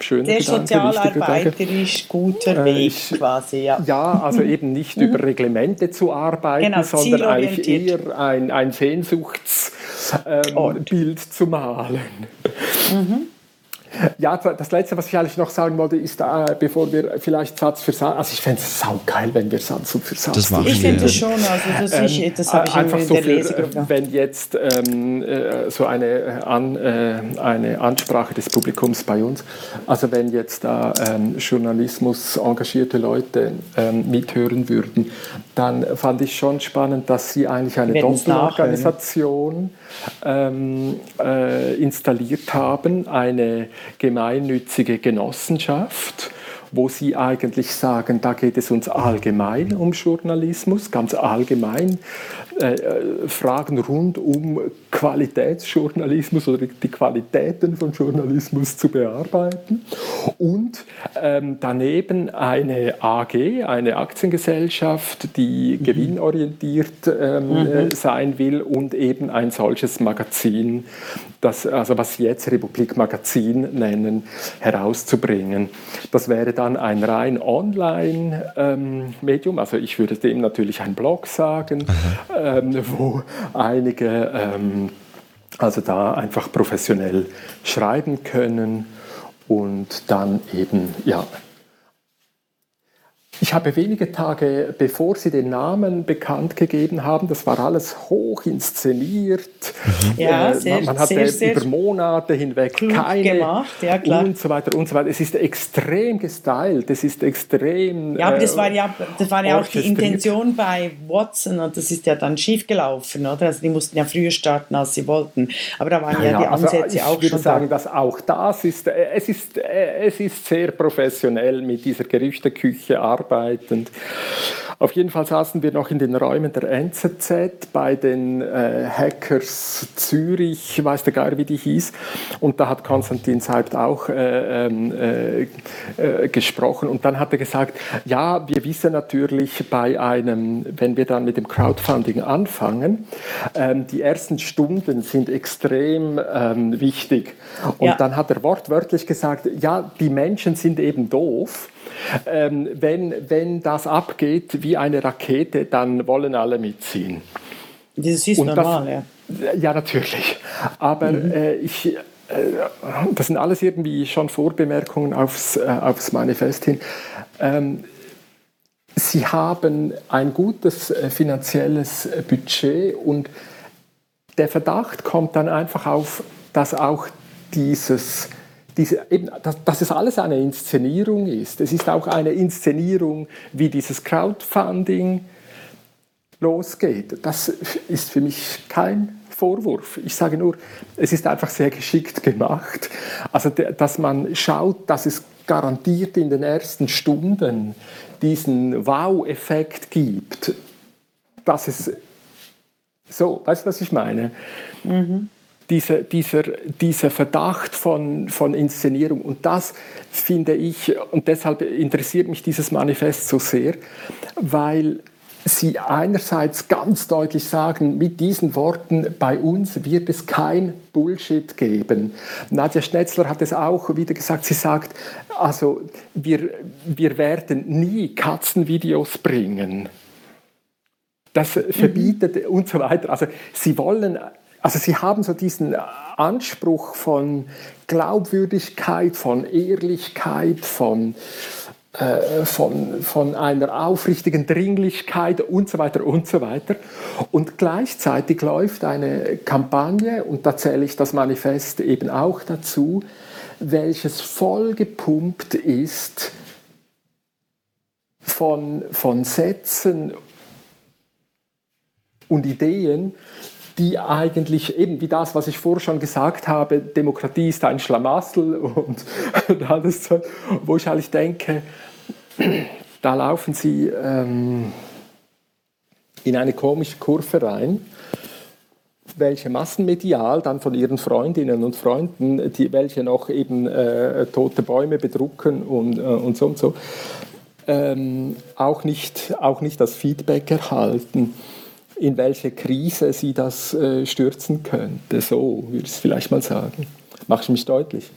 schöner Sehr sozialarbeiterisch guter äh, Weg ich, quasi, ja. Ja, also eben nicht mhm. über Reglemente zu arbeiten, genau, sondern eigentlich eher ein, ein Sehnsuchtsbild ähm, zu malen. Mhm. Ja, das Letzte, was ich eigentlich noch sagen wollte, ist, äh, bevor wir vielleicht Satz für Satz, also ich fände es saugeil, wenn wir Satz für Satz das machen Ich finde es schon, also das, ähm, ich, das habe ich einfach in so der Lesegruppe. Wenn jetzt ähm, äh, so eine, äh, an, äh, eine Ansprache des Publikums bei uns, also wenn jetzt da ähm, Journalismus engagierte Leute ähm, mithören würden, dann fand ich schon spannend, dass sie eigentlich eine Doppelorganisation ähm, äh, installiert haben, eine gemeinnützige Genossenschaft wo Sie eigentlich sagen, da geht es uns allgemein um Journalismus, ganz allgemein äh, äh, Fragen rund um Qualitätsjournalismus oder die Qualitäten von Journalismus zu bearbeiten und ähm, daneben eine AG, eine Aktiengesellschaft, die mhm. gewinnorientiert ähm, mhm. Äh, sein will und eben ein solches Magazin, das, also was Sie jetzt Republik Magazin nennen, herauszubringen. Das wäre dann ein rein Online-Medium, ähm, also ich würde dem natürlich ein Blog sagen, ähm, wo einige ähm, also da einfach professionell schreiben können und dann eben ja ich habe wenige Tage, bevor Sie den Namen bekannt gegeben haben, das war alles hoch inszeniert. Mhm. Ja, äh, sehr, man, hatte sehr, über Monate hinweg keine gemacht, ja, klar. und so weiter und so weiter. Es ist extrem gestylt, es ist extrem. Ja, aber das war ja, das war ja auch die Intention bei Watson und das ist ja dann schiefgelaufen, oder? Also die mussten ja früher starten, als sie wollten. Aber da waren ja, ja die also Ansätze also auch schon. Ich würde sagen, da. dass auch das ist, äh, es ist, äh, es ist sehr professionell mit dieser Gerüchteküche arbeiten arbeitend. Auf jeden Fall saßen wir noch in den Räumen der NZZ bei den äh, Hackers Zürich, weiß der Geier, wie die hieß. Und da hat Konstantin Seibt auch äh, ähm, äh, äh, gesprochen. Und dann hat er gesagt, ja, wir wissen natürlich bei einem, wenn wir dann mit dem Crowdfunding anfangen, ähm, die ersten Stunden sind extrem ähm, wichtig. Und ja. dann hat er wortwörtlich gesagt, ja, die Menschen sind eben doof ähm, wenn, wenn das abgeht wie eine Rakete, dann wollen alle mitziehen. Das ist Und normal, das, ja. Ja, natürlich. Aber mhm. äh, ich, äh, das sind alles irgendwie schon Vorbemerkungen aufs, äh, aufs Manifest hin. Ähm, Sie haben ein gutes äh, finanzielles äh, Budget und der Verdacht kommt dann einfach auf, dass auch dieses diese, eben, dass, dass, es alles eine Inszenierung ist. Es ist auch eine Inszenierung, wie dieses Crowdfunding losgeht. Das ist für mich kein Vorwurf. Ich sage nur, es ist einfach sehr geschickt gemacht. Also, dass man schaut, dass es garantiert in den ersten Stunden diesen Wow-Effekt gibt. Dass es so, weißt du, was ich meine? Mhm dieser, dieser, dieser Verdacht von, von Inszenierung. Und das finde ich, und deshalb interessiert mich dieses Manifest so sehr, weil Sie einerseits ganz deutlich sagen, mit diesen Worten, bei uns wird es kein Bullshit geben. Nadja Schnetzler hat es auch wieder gesagt, sie sagt, also wir, wir werden nie Katzenvideos bringen. Das verbietet mhm. und so weiter. Also sie wollen also sie haben so diesen Anspruch von Glaubwürdigkeit, von Ehrlichkeit, von, äh, von, von einer aufrichtigen Dringlichkeit und so weiter und so weiter. Und gleichzeitig läuft eine Kampagne, und da zähle ich das Manifest eben auch dazu, welches vollgepumpt ist von, von Sätzen und Ideen, die eigentlich eben wie das, was ich vorher schon gesagt habe, Demokratie ist ein Schlamassel und, alles, wo ich eigentlich denke, da laufen sie ähm, in eine komische Kurve rein, welche massenmedial dann von ihren Freundinnen und Freunden, die, welche noch eben äh, tote Bäume bedrucken und, äh, und so und so, ähm, auch, nicht, auch nicht das Feedback erhalten in welche Krise sie das äh, stürzen könnte. So würde ich es vielleicht mal sagen. Machst du mich deutlich?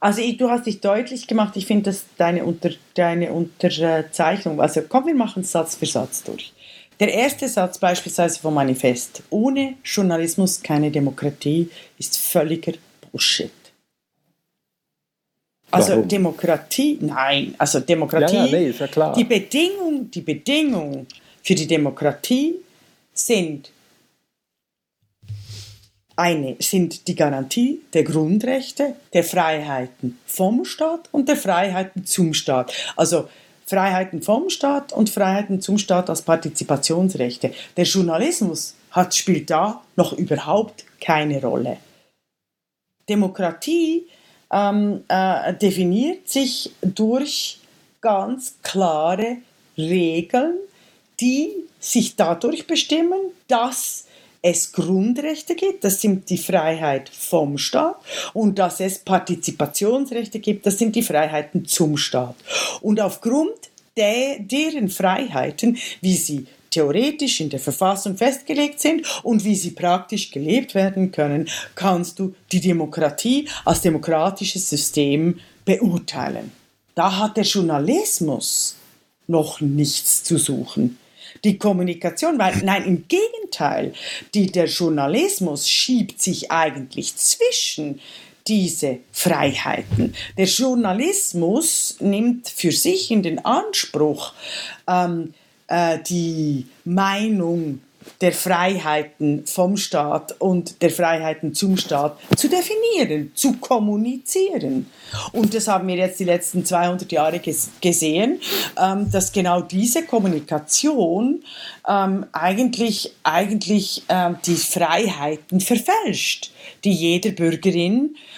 Also ich, du hast dich deutlich gemacht. Ich finde, dass deine, Unter, deine Unterzeichnung, also komm, wir machen Satz für Satz durch. Der erste Satz beispielsweise vom Manifest, ohne Journalismus keine Demokratie, ist völliger Bullshit. Also Warum? Demokratie, nein, also Demokratie, ja, ja, nee, ist ja klar. Die, Bedingung, die Bedingung für die Demokratie sind eine sind die Garantie der Grundrechte, der Freiheiten vom Staat und der Freiheiten zum Staat. Also Freiheiten vom Staat und Freiheiten zum Staat als Partizipationsrechte. Der Journalismus hat, spielt da noch überhaupt keine Rolle. Demokratie ähm, äh, definiert sich durch ganz klare Regeln, die sich dadurch bestimmen, dass es Grundrechte gibt, das sind die Freiheit vom Staat, und dass es Partizipationsrechte gibt, das sind die Freiheiten zum Staat. Und aufgrund der, deren Freiheiten, wie sie theoretisch in der Verfassung festgelegt sind und wie sie praktisch gelebt werden können, kannst du die Demokratie als demokratisches System beurteilen. Da hat der Journalismus noch nichts zu suchen. Die Kommunikation, weil nein, im Gegenteil, die, der Journalismus schiebt sich eigentlich zwischen diese Freiheiten. Der Journalismus nimmt für sich in den Anspruch, ähm, äh, die Meinung der Freiheiten vom Staat und der Freiheiten zum Staat zu definieren, zu kommunizieren. Und das haben wir jetzt die letzten 200 Jahre ges gesehen, ähm, dass genau diese Kommunikation ähm, eigentlich, eigentlich ähm, die Freiheiten verfälscht, die jeder Bürgerin äh,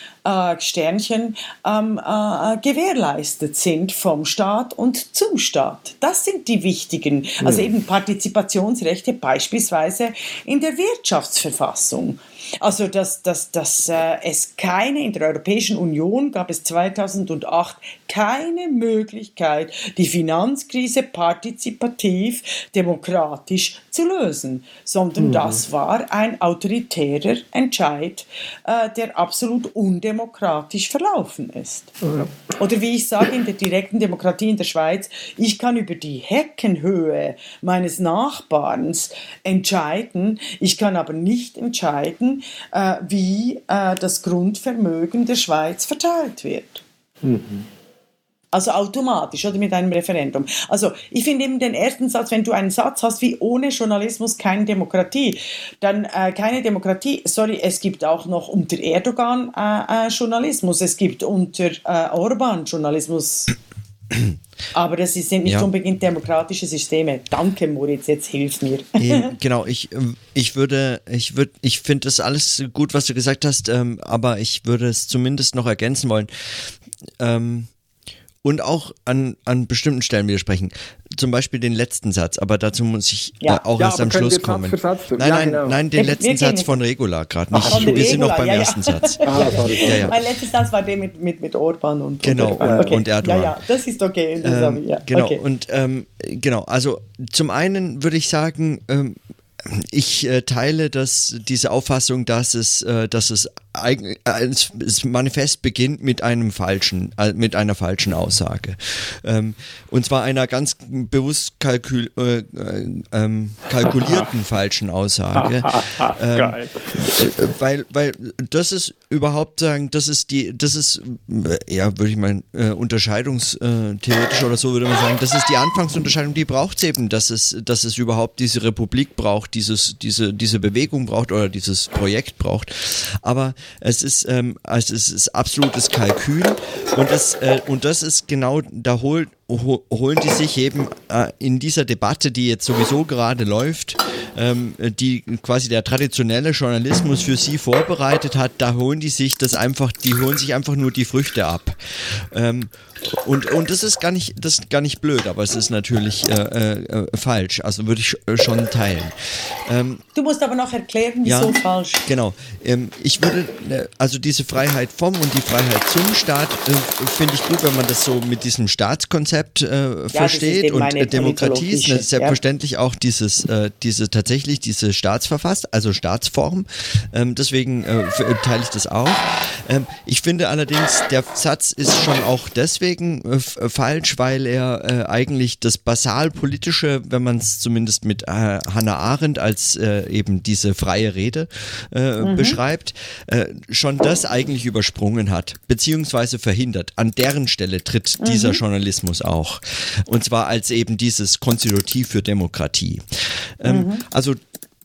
Sternchen ähm, äh, gewährleistet sind vom Staat und zum Staat. Das sind die wichtigen, also eben Partizipationsrechte beispielsweise in der Wirtschaftsverfassung. Also, dass, dass, dass äh, es keine, in der Europäischen Union gab es 2008 keine Möglichkeit, die Finanzkrise partizipativ, demokratisch zu lösen, sondern mhm. das war ein autoritärer Entscheid, äh, der absolut undemokratisch verlaufen ist. Mhm. Oder wie ich sage, in der direkten Demokratie in der Schweiz, ich kann über die Heckenhöhe meines Nachbarns entscheiden, ich kann aber nicht entscheiden, äh, wie äh, das Grundvermögen der Schweiz verteilt wird. Mhm. Also automatisch oder mit einem Referendum. Also ich finde eben den ersten Satz, wenn du einen Satz hast wie ohne Journalismus keine Demokratie, dann äh, keine Demokratie, sorry, es gibt auch noch unter Erdogan äh, äh, Journalismus, es gibt unter äh, Orban Journalismus. Aber das sind nicht ja. unbedingt demokratische Systeme. Danke, Moritz, jetzt hilf mir. genau, ich, ähm, ich würde, ich würde, ich finde das alles gut, was du gesagt hast, ähm, aber ich würde es zumindest noch ergänzen wollen. Ähm, und auch an, an bestimmten Stellen widersprechen. Zum Beispiel den letzten Satz, aber dazu muss ich ja. äh, auch ja, erst am Schluss kommen. Satz nein, ja, nein, genau. nein, den wir, letzten Satz von Regula gerade nicht. Ach, wir Regula, sind noch beim ersten Satz. ah, mein letzter Satz war der mit, mit, mit Orban und, genau, und, okay. und Erdogan. Ja, ja, das ist okay. Das ähm, genau, okay. und ähm, genau, also zum einen würde ich sagen, ähm, ich äh, teile das, diese Auffassung, dass es, äh, dass es das Manifest beginnt mit einem falschen, äh, mit einer falschen Aussage. Ähm, und zwar einer ganz bewusst kalkül, äh, äh, ähm, kalkulierten falschen Aussage. Ähm. Äh, weil, weil das ist überhaupt sagen, das ist die, das ist, äh, ja, würde ich mal äh, unterscheidungstheoretisch oder so würde man sagen, das ist die Anfangsunterscheidung, die braucht es eben, dass es, dass es überhaupt diese Republik braucht, dieses, diese, diese Bewegung braucht oder dieses Projekt braucht. Aber es ist, ähm, es ist absolutes Kalkül und das, äh, und das ist genau, da holt, holen die sich eben äh, in dieser Debatte, die jetzt sowieso gerade läuft, ähm, die quasi der traditionelle Journalismus für sie vorbereitet hat, da holen die sich das einfach, die holen sich einfach nur die Früchte ab. Ähm, und, und das ist gar nicht, das ist gar nicht blöd, aber es ist natürlich äh, äh, falsch. Also würde ich äh, schon teilen. Ähm, du musst aber noch erklären, wieso ja, falsch. Genau. Ähm, ich würde, äh, also diese Freiheit vom und die Freiheit zum Staat äh, finde ich gut, wenn man das so mit diesem Staatskonzept äh, ja, versteht. Und Demokratie ist ne, selbstverständlich ja. auch dieses, diese tatsächlich diese Staatsverfass, also Staatsform. Ähm, deswegen teile ich das auch. Ähm, ich finde allerdings, der Satz ist schon auch deswegen deswegen äh, äh, falsch, weil er äh, eigentlich das basalpolitische, wenn man es zumindest mit äh, Hannah Arendt als äh, eben diese freie Rede äh, mhm. beschreibt, schon das eigentlich übersprungen hat, beziehungsweise verhindert. An deren Stelle tritt mhm. dieser Journalismus auch. Und zwar als eben dieses Konstitutiv für Demokratie. Ähm, mhm. Also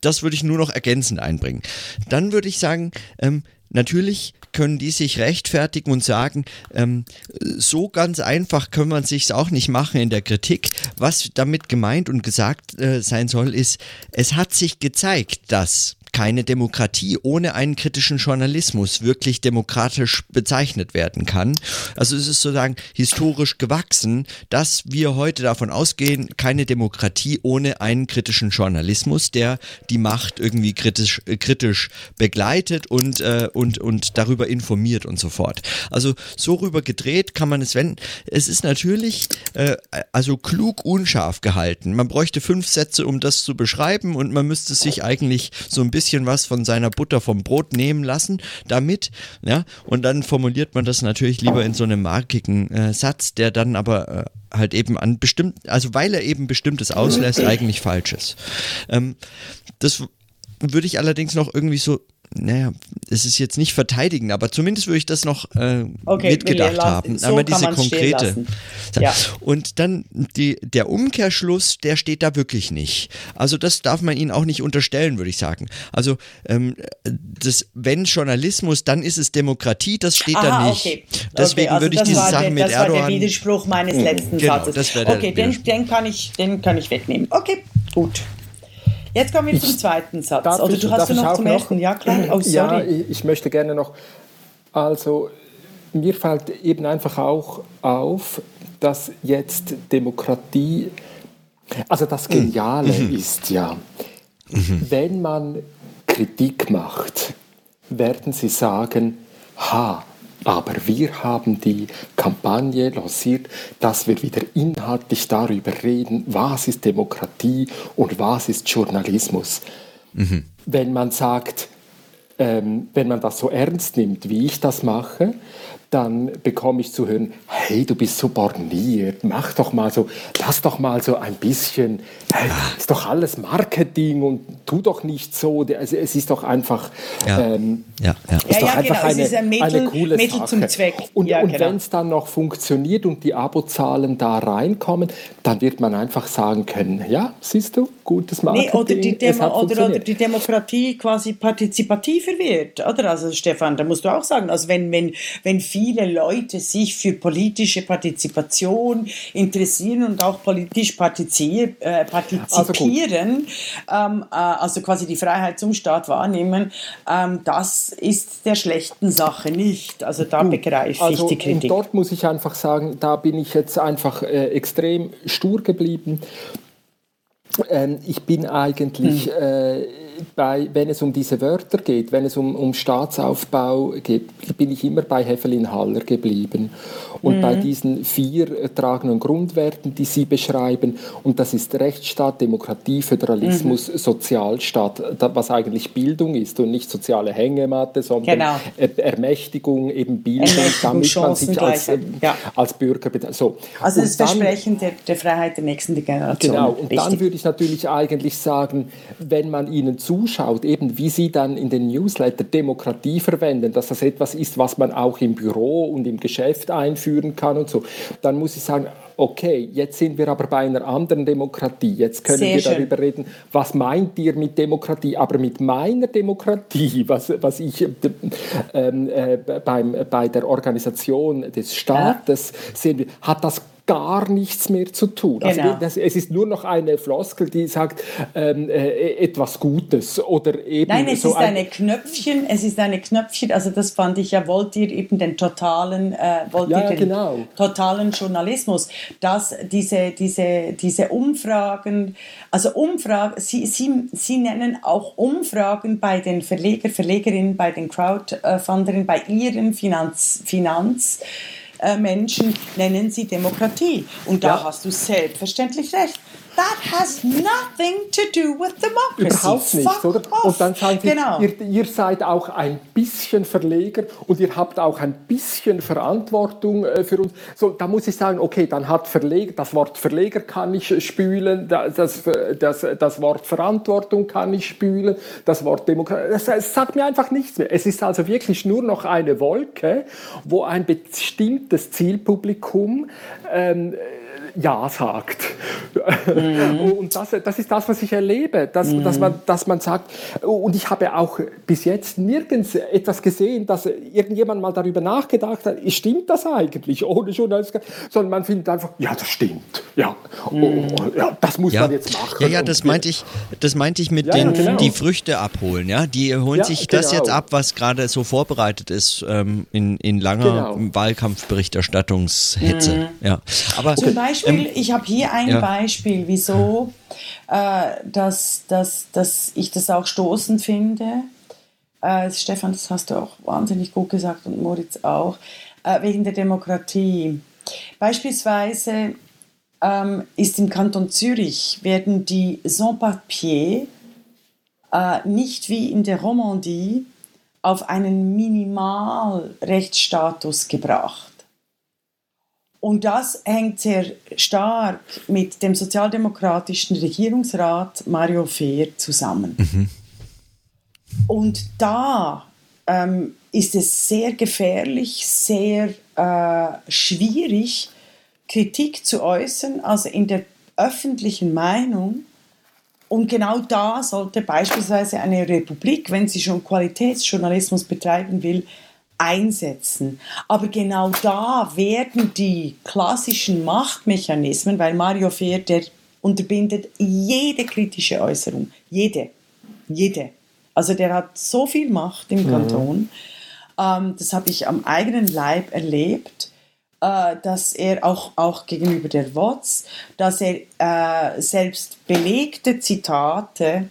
das würde ich nur noch ergänzend einbringen. Dann würde ich sagen, ähm, natürlich können die sich rechtfertigen und sagen, ähm, so ganz einfach können wir sich auch nicht machen in der Kritik. Was damit gemeint und gesagt äh, sein soll, ist, es hat sich gezeigt, dass keine Demokratie ohne einen kritischen Journalismus wirklich demokratisch bezeichnet werden kann. Also es ist sozusagen historisch gewachsen, dass wir heute davon ausgehen, keine Demokratie ohne einen kritischen Journalismus, der die Macht irgendwie kritisch, äh, kritisch begleitet und, äh, und, und darüber informiert und so fort. Also so rüber gedreht kann man es wenden. Es ist natürlich äh, also klug unscharf gehalten. Man bräuchte fünf Sätze, um das zu beschreiben und man müsste sich eigentlich so ein bisschen was von seiner Butter vom Brot nehmen lassen damit, ja, und dann formuliert man das natürlich lieber in so einem markigen äh, Satz, der dann aber äh, halt eben an bestimmt, also weil er eben bestimmtes auslässt, eigentlich falsch ist. Ähm, das würde ich allerdings noch irgendwie so naja, es ist jetzt nicht verteidigen, aber zumindest würde ich das noch äh, okay, mitgedacht lass, haben. So aber diese konkrete. Ja. Und dann die, der Umkehrschluss, der steht da wirklich nicht. Also das darf man ihnen auch nicht unterstellen, würde ich sagen. Also ähm, das, wenn Journalismus, dann ist es Demokratie, das steht Aha, da nicht. Okay. Deswegen okay, also würde ich diese Sachen mit Erdogan. Das war der Widerspruch meines hm, letzten genau, Satzes. okay, den, den, kann ich, den kann ich wegnehmen. Okay, gut. Jetzt kommen wir ich, zum zweiten Satz. Darf Oder du hast du noch zum ersten? Ja, klar. Oh, sorry. Ja, ich, ich möchte gerne noch. Also, mir fällt eben einfach auch auf, dass jetzt Demokratie, also das hm. Geniale mhm. ist ja, mhm. wenn man Kritik macht, werden sie sagen, ha, aber wir haben die Kampagne lanciert, dass wir wieder inhaltlich darüber reden, was ist Demokratie und was ist Journalismus. Mhm. Wenn man sagt, ähm, wenn man das so ernst nimmt, wie ich das mache, dann bekomme ich zu hören, hey, du bist so borniert, mach doch mal so, lass doch mal so ein bisschen, hey, ist doch alles Marketing und tu doch nicht so, also es ist doch einfach, ja. Ähm, ja, ja. Ist ja, einfach genau. eine, ein Mittel, eine coole Mittel Sache. zum Zweck. Und, ja, und genau. wenn es dann noch funktioniert und die Abozahlen da reinkommen, dann wird man einfach sagen können, ja, siehst du, gutes Marketing. Nee, oder, die Demo oder, oder die Demokratie quasi partizipativer wird, oder? Also Stefan, da musst du auch sagen, also wenn, wenn, wenn viele viele Leute sich für politische Partizipation interessieren und auch politisch partizipieren, äh, partizipieren also, ähm, äh, also quasi die Freiheit zum Staat wahrnehmen, ähm, das ist der schlechten Sache nicht. Also da gut. begreife also, ich die Kritik. Und dort muss ich einfach sagen, da bin ich jetzt einfach äh, extrem stur geblieben. Ähm, ich bin eigentlich hm. Bei, wenn es um diese Wörter geht, wenn es um, um Staatsaufbau geht, bin ich immer bei Hefelin Haller geblieben. Und mhm. bei diesen vier tragenden Grundwerten, die Sie beschreiben, und das ist Rechtsstaat, Demokratie, Föderalismus, mhm. Sozialstaat, was eigentlich Bildung ist und nicht soziale Hängematte, sondern genau. Ermächtigung, eben Bildung, damit man sich als, ja. als Bürger... So. Also das Versprechen der, der, Freiheit der nächsten Generation. Genau, und Richtig. dann würde ich natürlich eigentlich sagen, wenn man ihnen zu zuschaut, eben wie Sie dann in den Newsletter Demokratie verwenden, dass das etwas ist, was man auch im Büro und im Geschäft einführen kann und so, dann muss ich sagen, okay, jetzt sind wir aber bei einer anderen Demokratie. Jetzt können Sehr wir schön. darüber reden, was meint ihr mit Demokratie? Aber mit meiner Demokratie, was, was ich ähm, äh, beim, bei der Organisation des Staates ja. sehen wir, hat das gar nichts mehr zu tun. Also genau. Also das, es ist nur noch eine Floskel, die sagt ähm, äh, etwas Gutes oder eben Nein, es so ist ein eine Knöpfchen, es ist eine Knöpfchen, also das fand ich ja, wollt ihr eben den totalen, äh, wollt ja, ihr den genau. totalen Journalismus, dass diese, diese, diese Umfragen, also Umfragen, Sie, Sie, Sie nennen auch Umfragen bei den Verleger, Verlegerinnen, bei den Crowdfunderinnen, bei Ihren Finanz, Finanz Menschen nennen sie Demokratie. Und da ja. hast du selbstverständlich recht. That has nothing to do with democracy. Überhaupt nicht, Fuck oder? Und dann sagen sie, genau. ihr, ihr, seid auch ein bisschen Verleger und ihr habt auch ein bisschen Verantwortung äh, für uns. So, da muss ich sagen, okay, dann hat Verleger, das Wort Verleger kann ich spülen, das, das, das Wort Verantwortung kann ich spülen, das Wort Demokratie, das, das sagt mir einfach nichts mehr. Es ist also wirklich nur noch eine Wolke, wo ein bestimmtes Zielpublikum ähm, Ja sagt. Mhm. Und das, das ist das, was ich erlebe, dass, mhm. dass, man, dass man sagt, und ich habe auch bis jetzt nirgends etwas gesehen, dass irgendjemand mal darüber nachgedacht hat, stimmt das eigentlich ohne Journalismus, sondern man findet einfach, ja, das stimmt, ja, mhm. oh, ja das muss ja. man jetzt machen. Ja, ja, das meinte ich, das meinte ich mit ja, den, ja, genau. die Früchte abholen, ja, die holen sich das genau. jetzt ab, was gerade so vorbereitet ist ähm, in, in langer genau. Wahlkampfberichterstattungshetze, mhm. ja. Aber, Zum Beispiel, ähm, ich habe hier ein Beispiel, wieso äh, dass, dass, dass ich das auch stoßend finde. Äh, Stefan, das hast du auch wahnsinnig gut gesagt und Moritz auch, äh, wegen der Demokratie. Beispielsweise ähm, ist im Kanton Zürich werden die Sans-Papiers äh, nicht wie in der Romandie auf einen Minimalrechtsstatus gebracht. Und das hängt sehr stark mit dem sozialdemokratischen Regierungsrat Mario Fehr zusammen. Mhm. Und da ähm, ist es sehr gefährlich, sehr äh, schwierig, Kritik zu äußern, also in der öffentlichen Meinung. Und genau da sollte beispielsweise eine Republik, wenn sie schon Qualitätsjournalismus betreiben will, einsetzen. Aber genau da werden die klassischen Machtmechanismen, weil Mario Fehr, der unterbindet jede kritische Äußerung. Jede. Jede. Also der hat so viel Macht im mhm. Kanton. Ähm, das habe ich am eigenen Leib erlebt, äh, dass er auch, auch gegenüber der WOTS, dass er äh, selbst belegte Zitate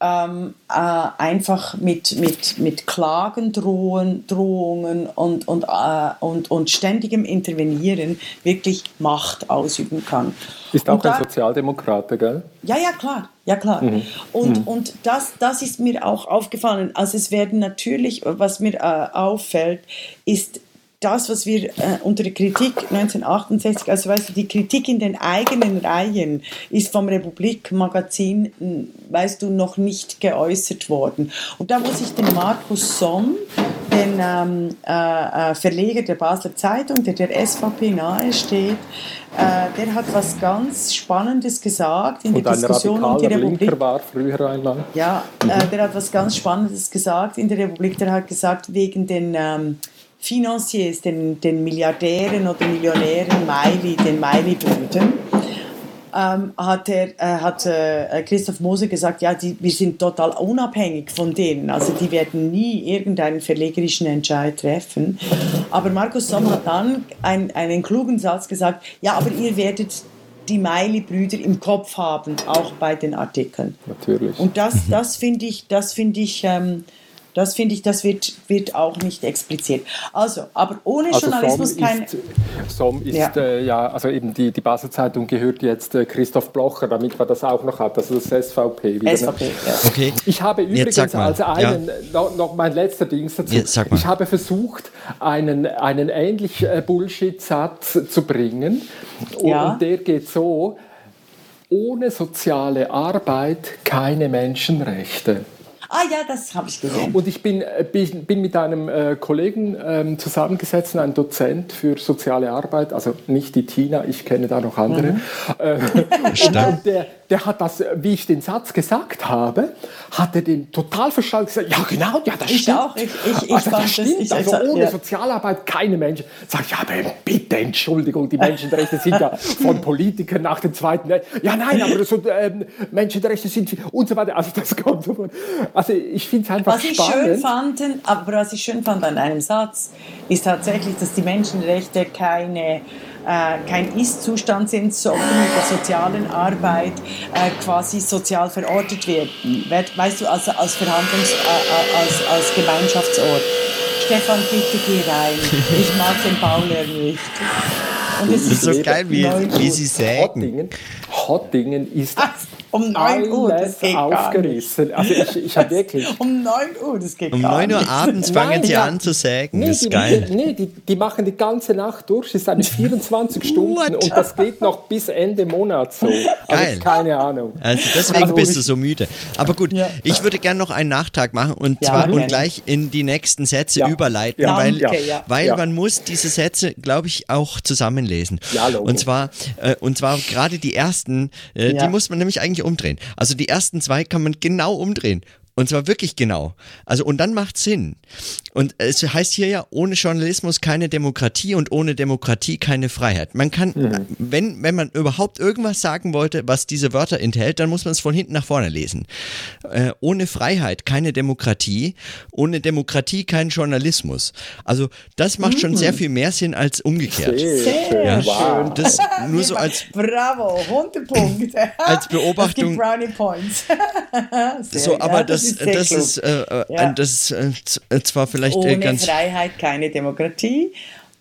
ähm, äh, einfach mit, mit, mit Klagen, Drohen, Drohungen und, und, äh, und, und ständigem Intervenieren wirklich Macht ausüben kann. Ist auch da, ein Sozialdemokrat, gell? Ja, ja, klar. Ja, klar. Mhm. Und, mhm. und das, das ist mir auch aufgefallen. Also es werden natürlich, was mir äh, auffällt, ist das, was wir äh, unter der Kritik 1968, also weißt du, die Kritik in den eigenen Reihen ist vom Republik-Magazin, weißt du, noch nicht geäußert worden. Und da muss ich den Markus Somm, den ähm, äh, äh Verleger der Basler Zeitung, der der SVP nahesteht, äh, der hat was ganz Spannendes gesagt in Und der Diskussion um die Republik. war früher einmal. Ja, äh, mhm. der hat was ganz Spannendes gesagt in der Republik. Der hat gesagt, wegen den ähm, Financiers, den, den Milliardären oder Millionären Miley, den Miley-Brüdern, ähm, hat, er, äh, hat äh, Christoph Moser gesagt, ja, die, wir sind total unabhängig von denen. Also die werden nie irgendeinen verlegerischen Entscheid treffen. Aber Markus Somm hat dann ein, einen klugen Satz gesagt, ja, aber ihr werdet die Miley-Brüder im Kopf haben, auch bei den Artikeln. Natürlich. Und das, das finde ich, das finde ich ähm, das finde ich, das wird, wird auch nicht expliziert. Also, aber ohne also Journalismus kein. SOM ist, ja. Äh, ja, also eben die, die Basel Zeitung gehört jetzt äh, Christoph Blocher, damit man das auch noch hat, also das SVP. Wieder, SVP, ne? ja. Okay. Ich habe übrigens als einen, ja. noch, noch, mein letzter Ding dazu, ich habe versucht, einen, einen ähnlich äh, Bullshit-Satz zu bringen und, ja. und der geht so, ohne soziale Arbeit keine Menschenrechte. Ah ja, das habe ich gesehen. Und ich bin, äh, bin, bin mit einem äh, Kollegen ähm, zusammengesetzt, einem Dozent für soziale Arbeit, also nicht die Tina, ich kenne da noch andere. Mhm. Äh, und der, der hat das, wie ich den Satz gesagt habe, hat er den total verstanden gesagt, ja genau, ja das ich stimmt. Auch, ich, ich, ich also, das stimmt, ich, also ohne ja. Sozialarbeit keine Menschen. Sag ich, ja, aber bitte, Entschuldigung, die Menschenrechte sind ja von Politikern nach dem Zweiten Weltkrieg. Ja, nein, aber so, ähm, Menschenrechte sind und so weiter. Also das kommt so von. Also ich finde es einfach was spannend. Ich schön fand, aber was ich schön fand an einem Satz, ist tatsächlich, dass die Menschenrechte keine äh, kein Ist-Zustand sind, sondern mit der sozialen Arbeit äh, quasi sozial verortet werden. Weißt du, also als Verhandlungs-, äh, als, als Gemeinschaftsort. Stefan, bitte geh rein. Ich mag den Bauler nicht. Und es das ist so geil, wie, wie Sie sagen. Hottingen, Hottingen ist um 9 Uhr, das geht aufgerissen. Also ich, ich habe wirklich... um 9 Uhr, das geht Um 9 Uhr abends fangen Nein, sie ja. an zu sägen, nee, das ist die, geil. Nee, die, die machen die ganze Nacht durch, es sind 24 Stunden und das geht noch bis Ende Monat so. Also geil. keine Ahnung. Also deswegen also bist du so müde. Aber gut, ja. ich würde gerne noch einen Nachtrag machen und ja, zwar und gleich in die nächsten Sätze überleiten, weil, weil man muss diese Sätze, glaube ich, auch zusammenlesen. Ja, und zwar, äh, und zwar gerade die ersten, äh, die muss man nämlich eigentlich umdrehen. Also die ersten zwei kann man genau umdrehen. Und zwar wirklich genau. Also, und dann macht Sinn. Und es heißt hier ja, ohne Journalismus keine Demokratie und ohne Demokratie keine Freiheit. Man kann, mhm. wenn, wenn man überhaupt irgendwas sagen wollte, was diese Wörter enthält, dann muss man es von hinten nach vorne lesen. Äh, ohne Freiheit keine Demokratie, ohne Demokratie kein Journalismus. Also, das macht mhm. schon sehr viel mehr Sinn als umgekehrt. Sehr ja. wow. Das nur so als. Bravo, 100 Punkte. als Beobachtung. Brownie Points. so, aber das ist, das ist, äh, äh ja. das ist äh, zwar vielleicht Ohne ganz. Freiheit keine Demokratie,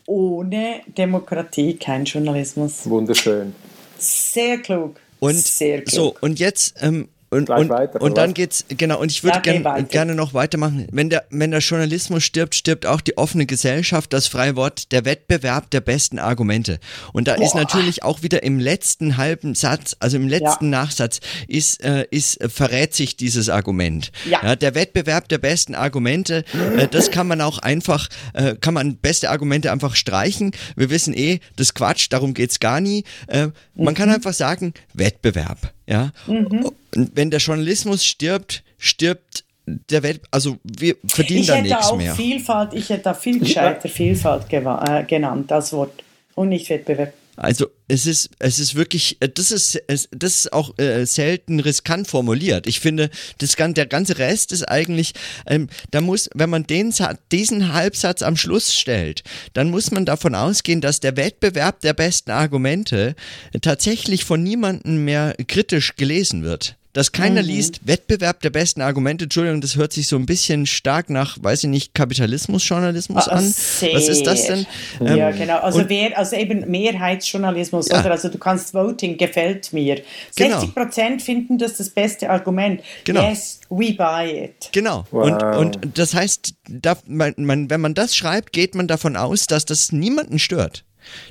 ohne Demokratie kein Journalismus. Wunderschön. Sehr klug. Und Sehr klug. so, und jetzt ähm, und, und, weiter, und dann geht's, genau, und ich würde gern, gerne noch weitermachen. Wenn der, wenn der Journalismus stirbt, stirbt auch die offene Gesellschaft, das freie Wort, der Wettbewerb der besten Argumente. Und da Boah. ist natürlich auch wieder im letzten halben Satz, also im letzten ja. Nachsatz, ist, äh, ist, äh, verrät sich dieses Argument. Ja. ja der Wettbewerb der besten Argumente, äh, das kann man auch einfach, äh, kann man beste Argumente einfach streichen. Wir wissen eh, das Quatsch, darum geht's gar nie. Äh, man mhm. kann einfach sagen, Wettbewerb. Ja. Mhm. Und wenn der Journalismus stirbt, stirbt der Welt, also wir verdienen da nichts mehr. Vielfalt, ich hätte da viel gescheiter Vielfalt äh, genannt als Wort und nicht Wettbewerb. Also es ist, es ist wirklich, äh, das ist, das ist auch äh, selten riskant formuliert. Ich finde, das, der ganze Rest ist eigentlich, ähm, da muss, wenn man den, diesen Halbsatz am Schluss stellt, dann muss man davon ausgehen, dass der Wettbewerb der besten Argumente tatsächlich von niemandem mehr kritisch gelesen wird dass keiner mhm. liest, Wettbewerb der besten Argumente, Entschuldigung, das hört sich so ein bisschen stark nach, weiß ich nicht, Kapitalismus-Journalismus an. Sehr. Was ist das denn? Ja, ähm, genau. Also, wer, also eben Mehrheitsjournalismus, ja. oder? Also du kannst Voting, gefällt mir. 60 genau. Prozent finden das das beste Argument. Genau. Yes, we buy it. Genau. Wow. Und, und das heißt, da, man, man, wenn man das schreibt, geht man davon aus, dass das niemanden stört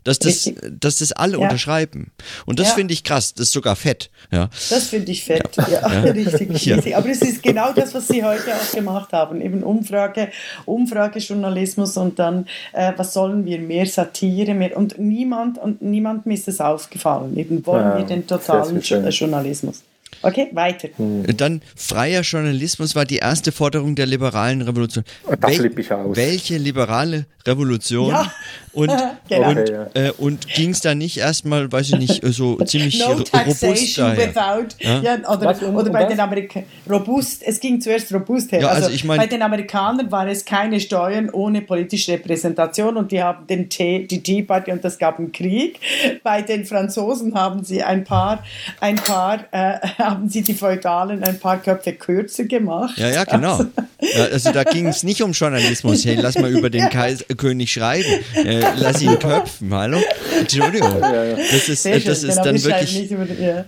dass das, dass das alle ja. unterschreiben. Und das ja. finde ich krass, das ist sogar fett. Ja. Das finde ich fett, ja, ja. richtig, richtig. Aber es ist genau das, was Sie heute auch gemacht haben, eben Umfrage, Umfragejournalismus und dann, äh, was sollen wir, mehr Satire, mehr, und niemand, und niemandem ist es aufgefallen, eben wollen wir den totalen Journalismus. Okay, weiter. Hm. Dann freier Journalismus war die erste Forderung der liberalen Revolution. Da Wel flippe ich aus. Welche liberale Revolution? Ja. Und, genau. und, äh, und ging es da nicht erstmal, weiß ich nicht, so ziemlich no robust daher? Without, ja? ja? oder, was, oder bei den Amerikanern, robust, es ging zuerst robust her. Ja, also, also ich mein, bei den Amerikanern war es keine Steuern ohne politische Repräsentation und die haben den Tee, die Tea Party und das gab einen Krieg. Bei den Franzosen haben sie ein paar, ein paar, äh, haben sie die Feudalen ein paar Köpfe kürzer gemacht. Ja, ja, genau. Also, also da ging es nicht um Journalismus. Hey, lass mal über den Kaiser, König schreiben. Äh, lass ihn köpfen, hallo? Entschuldigung. Das ist, das ist dann wirklich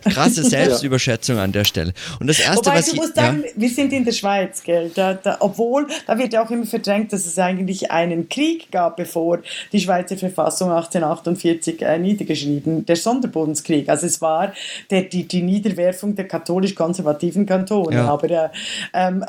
krasse Selbstüberschätzung an der Stelle. Und das Erste, Wobei, was du musst sagen, ja? wir sind in der Schweiz, gell? Da, da, obwohl, da wird ja auch immer verdrängt, dass es eigentlich einen Krieg gab, bevor die Schweizer Verfassung 1848 äh, niedergeschrieben, der Sonderbundenskrieg. Also es war der, die, die Niederwerfung der katholisch-konservativen Kantone. Ja. Aber äh, ähm,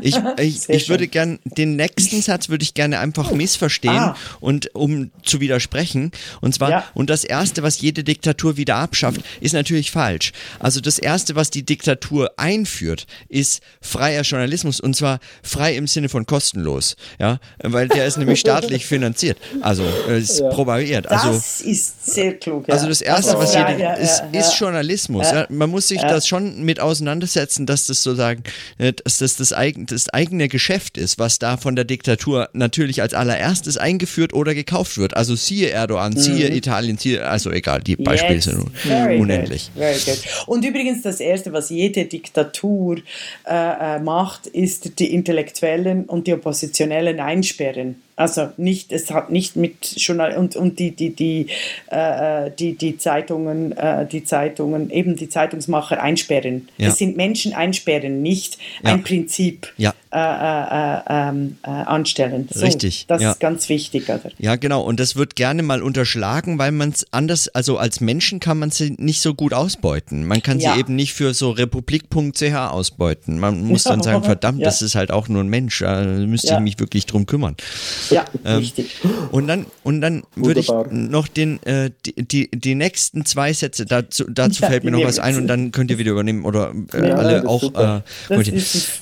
ich, ich, ich würde gerne den nächsten Satz würde ich gerne einfach missverstehen ah. und um zu widersprechen. Und zwar, ja. und das Erste, was jede Diktatur wieder abschafft, ist natürlich falsch. Also das Erste, was die Diktatur einführt, ist freier Journalismus und zwar frei im Sinne von kostenlos. Ja, weil der ist nämlich staatlich finanziert. Also ist ja. propagiert. Also, das ist sehr klug. Ja. Also das Erste, was jede, ja, ist, ist Journalismus. Man muss sich das schon mit auseinandersetzen, dass das sozusagen, äh, dass das das, eigen, das eigene Geschäft ist, was da von der Diktatur natürlich als allererstes eingeführt oder gekauft wird. Also siehe Erdogan, siehe mhm. Italien, siehe, also egal, die Beispiele yes. sind Very unendlich. Good. Und übrigens das Erste, was jede Diktatur äh, äh, macht, ist die Intellektuellen und die Oppositionellen einsperren. Also nicht, es hat nicht mit Journal und, und die, die, die, äh, die, die Zeitungen, äh, die Zeitungen, eben die Zeitungsmacher einsperren. Ja. Es sind Menschen einsperren, nicht ja. ein Prinzip. Ja. Äh, äh, ähm, äh, anstellen. So, Richtig. Das ist ganz wichtig. Oder? Ja, genau. Und das wird gerne mal unterschlagen, weil man es anders, also als Menschen kann man sie nicht so gut ausbeuten. Man kann sie eben nicht für so republik.ch ausbeuten. Man muss dann sagen, verdammt, das ist halt auch nur ein Mensch. Da müsste ich mich wirklich drum kümmern. Ja, ähm, richtig. Und dann, und dann würde ich noch den, äh, die, die, die nächsten zwei Sätze, dazu, dazu fällt mir noch was ein und dann könnt ihr wieder übernehmen oder äh, alle auch. Äh,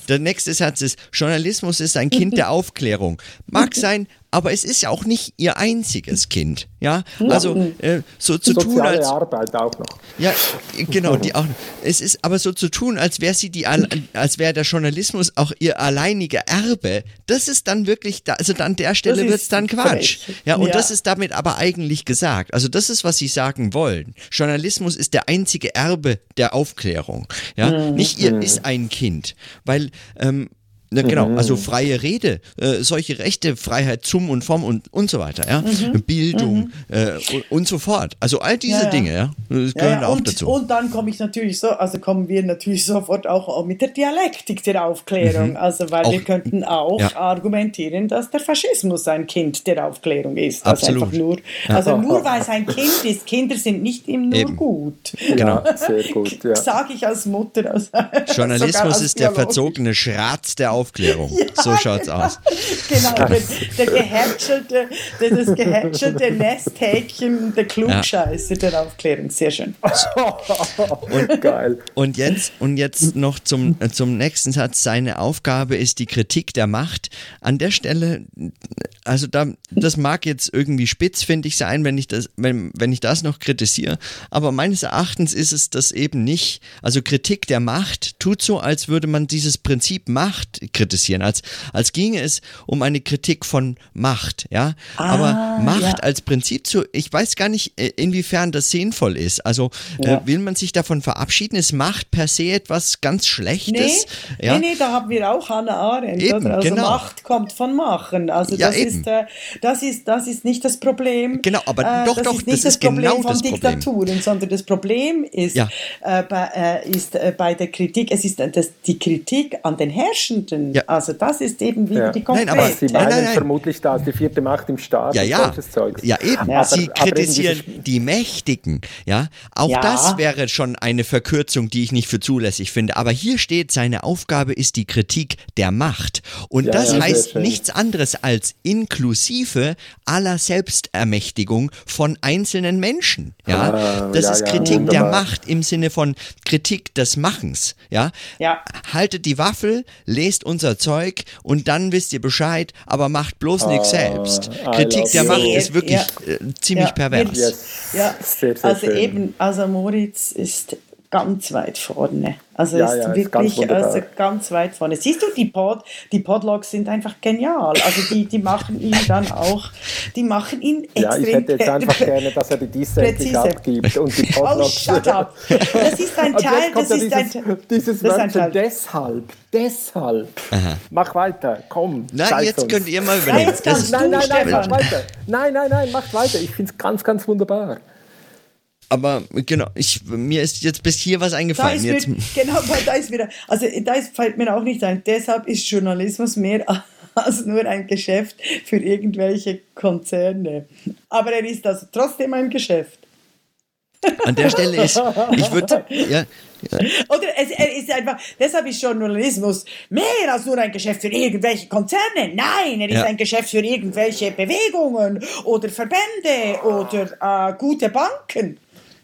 der nächste Satz ist, Journalismus ist ein Kind der Aufklärung. Mag sein, aber es ist ja auch nicht ihr einziges Kind. Ja, also äh, so zu tun als Arbeit auch noch. Ja, genau, die auch. Es ist aber so zu tun, als wäre sie die, als wäre der Journalismus auch ihr alleiniger Erbe. Das ist dann wirklich, da, also an der Stelle wird es dann Quatsch. Ja, und ja. das ist damit aber eigentlich gesagt. Also das ist, was sie sagen wollen. Journalismus ist der einzige Erbe der Aufklärung. Ja, mhm. nicht ihr mhm. ist ein Kind, weil ähm, Ne, genau, mhm. also freie Rede, äh, solche Rechte, Freiheit zum und vom und, und so weiter, ja. Mhm. Bildung mhm. Äh, und, und, so fort. Also all diese ja, ja. Dinge, ja, das gehören ja, auch und, dazu. Und dann komme ich natürlich so, also kommen wir natürlich sofort auch mit der Dialektik der Aufklärung. Mhm. Also weil auch, wir könnten auch argumentieren, dass der Faschismus ein Kind der Aufklärung ist. Also Absolut. einfach nur, also nur weil es ein Kind ist, Kinder sind nicht immer nur Eben. gut. Genau. Sehr gut, ja. Sage ich als Mutter. Als, Journalismus als ist der verzogene Schratz der Aufklärung. Aufklärung. Ja, so schaut's genau. aus. Genau, der, der gehätschelte, das gehätschelte Nesthäkchen, der Klugscheiße ja. der Aufklärung. Sehr schön. Und, Geil. Und jetzt, und jetzt noch zum, zum nächsten Satz. Seine Aufgabe ist die Kritik der Macht. An der Stelle, also da, das mag jetzt irgendwie spitz, finde ich, sein, wenn ich das, wenn, wenn ich das noch kritisiere. Aber meines Erachtens ist es das eben nicht. Also Kritik der Macht tut so, als würde man dieses Prinzip Macht kritisieren, als, als ginge es um eine Kritik von Macht, ja. Ah, Aber Macht ja. als Prinzip zu, ich weiß gar nicht, äh, inwiefern das sinnvoll ist. Also äh, ja. äh, will man sich davon verabschieden? Ist Macht per se etwas ganz Schlechtes? Nee, ja? nee, nee da haben wir auch Hannah Arendt. Eben, Also genau. Macht kommt von Machen. Also das, ist, äh, das, ist, das ist nicht das Problem. Genau, aber äh, doch, das doch, ist nicht das, das Problem genau von Diktaturen, Problem. sondern das Problem ist. Äh, bei, ist bei der Kritik, es ist das, die Kritik an den Herrschenden Menschen. Ja. Also das ist eben wieder ja. die konkrete. Nein, aber Sie meinen nein, nein, vermutlich da die vierte Macht im Staat. Ja, ja. Ja, eben. Ja. Sie aber, kritisieren aber die Mächtigen. Ja, auch ja. das wäre schon eine Verkürzung, die ich nicht für zulässig finde. Aber hier steht, seine Aufgabe ist die Kritik der Macht. Und das heißt nichts anderes als inklusive aller Selbstermächtigung von einzelnen Menschen. Ja, ah, das ist Kritik der Macht im Sinne von Kritik des Machens. Ja, haltet die Waffel, lest unser Zeug und dann wisst ihr Bescheid, aber macht bloß nichts ah, selbst. Kritik der Macht ist wirklich ja. äh, ziemlich ja. pervers. Yes. Ja, sehr, sehr also schön. eben, also Moritz ist ganz weit vorne. Also ja, ist ja, wirklich ist ganz, also ganz weit vorne. Siehst du, die, Pod, die Podlogs sind einfach genial. Also die, die machen ihn dann auch, die machen ihn extrem Ja, ich hätte jetzt einfach gerne, dass er die Dissent abgibt und die oh, Podlogs. Oh, shut up. Das ist ein Teil, das ist dieses, ein, dieses das ein Teil. deshalb, deshalb. Aha. Mach weiter, komm. Nein, jetzt uns. könnt ihr mal überlegen. Nein, nein, nein, nein, mach weiter. Nein, nein, nein, macht weiter. Ich finde es ganz, ganz wunderbar aber genau, ich, mir ist jetzt bis hier was eingefallen. Mit, genau, da ist wieder, also da ist, fällt mir auch nicht ein. Deshalb ist Journalismus mehr als nur ein Geschäft für irgendwelche Konzerne. Aber er ist also trotzdem ein Geschäft. An der Stelle ist, ich würde, ja, ja. Oder es, er ist einfach, deshalb ist Journalismus mehr als nur ein Geschäft für irgendwelche Konzerne. Nein, er ist ja. ein Geschäft für irgendwelche Bewegungen oder Verbände oder äh, gute Banken.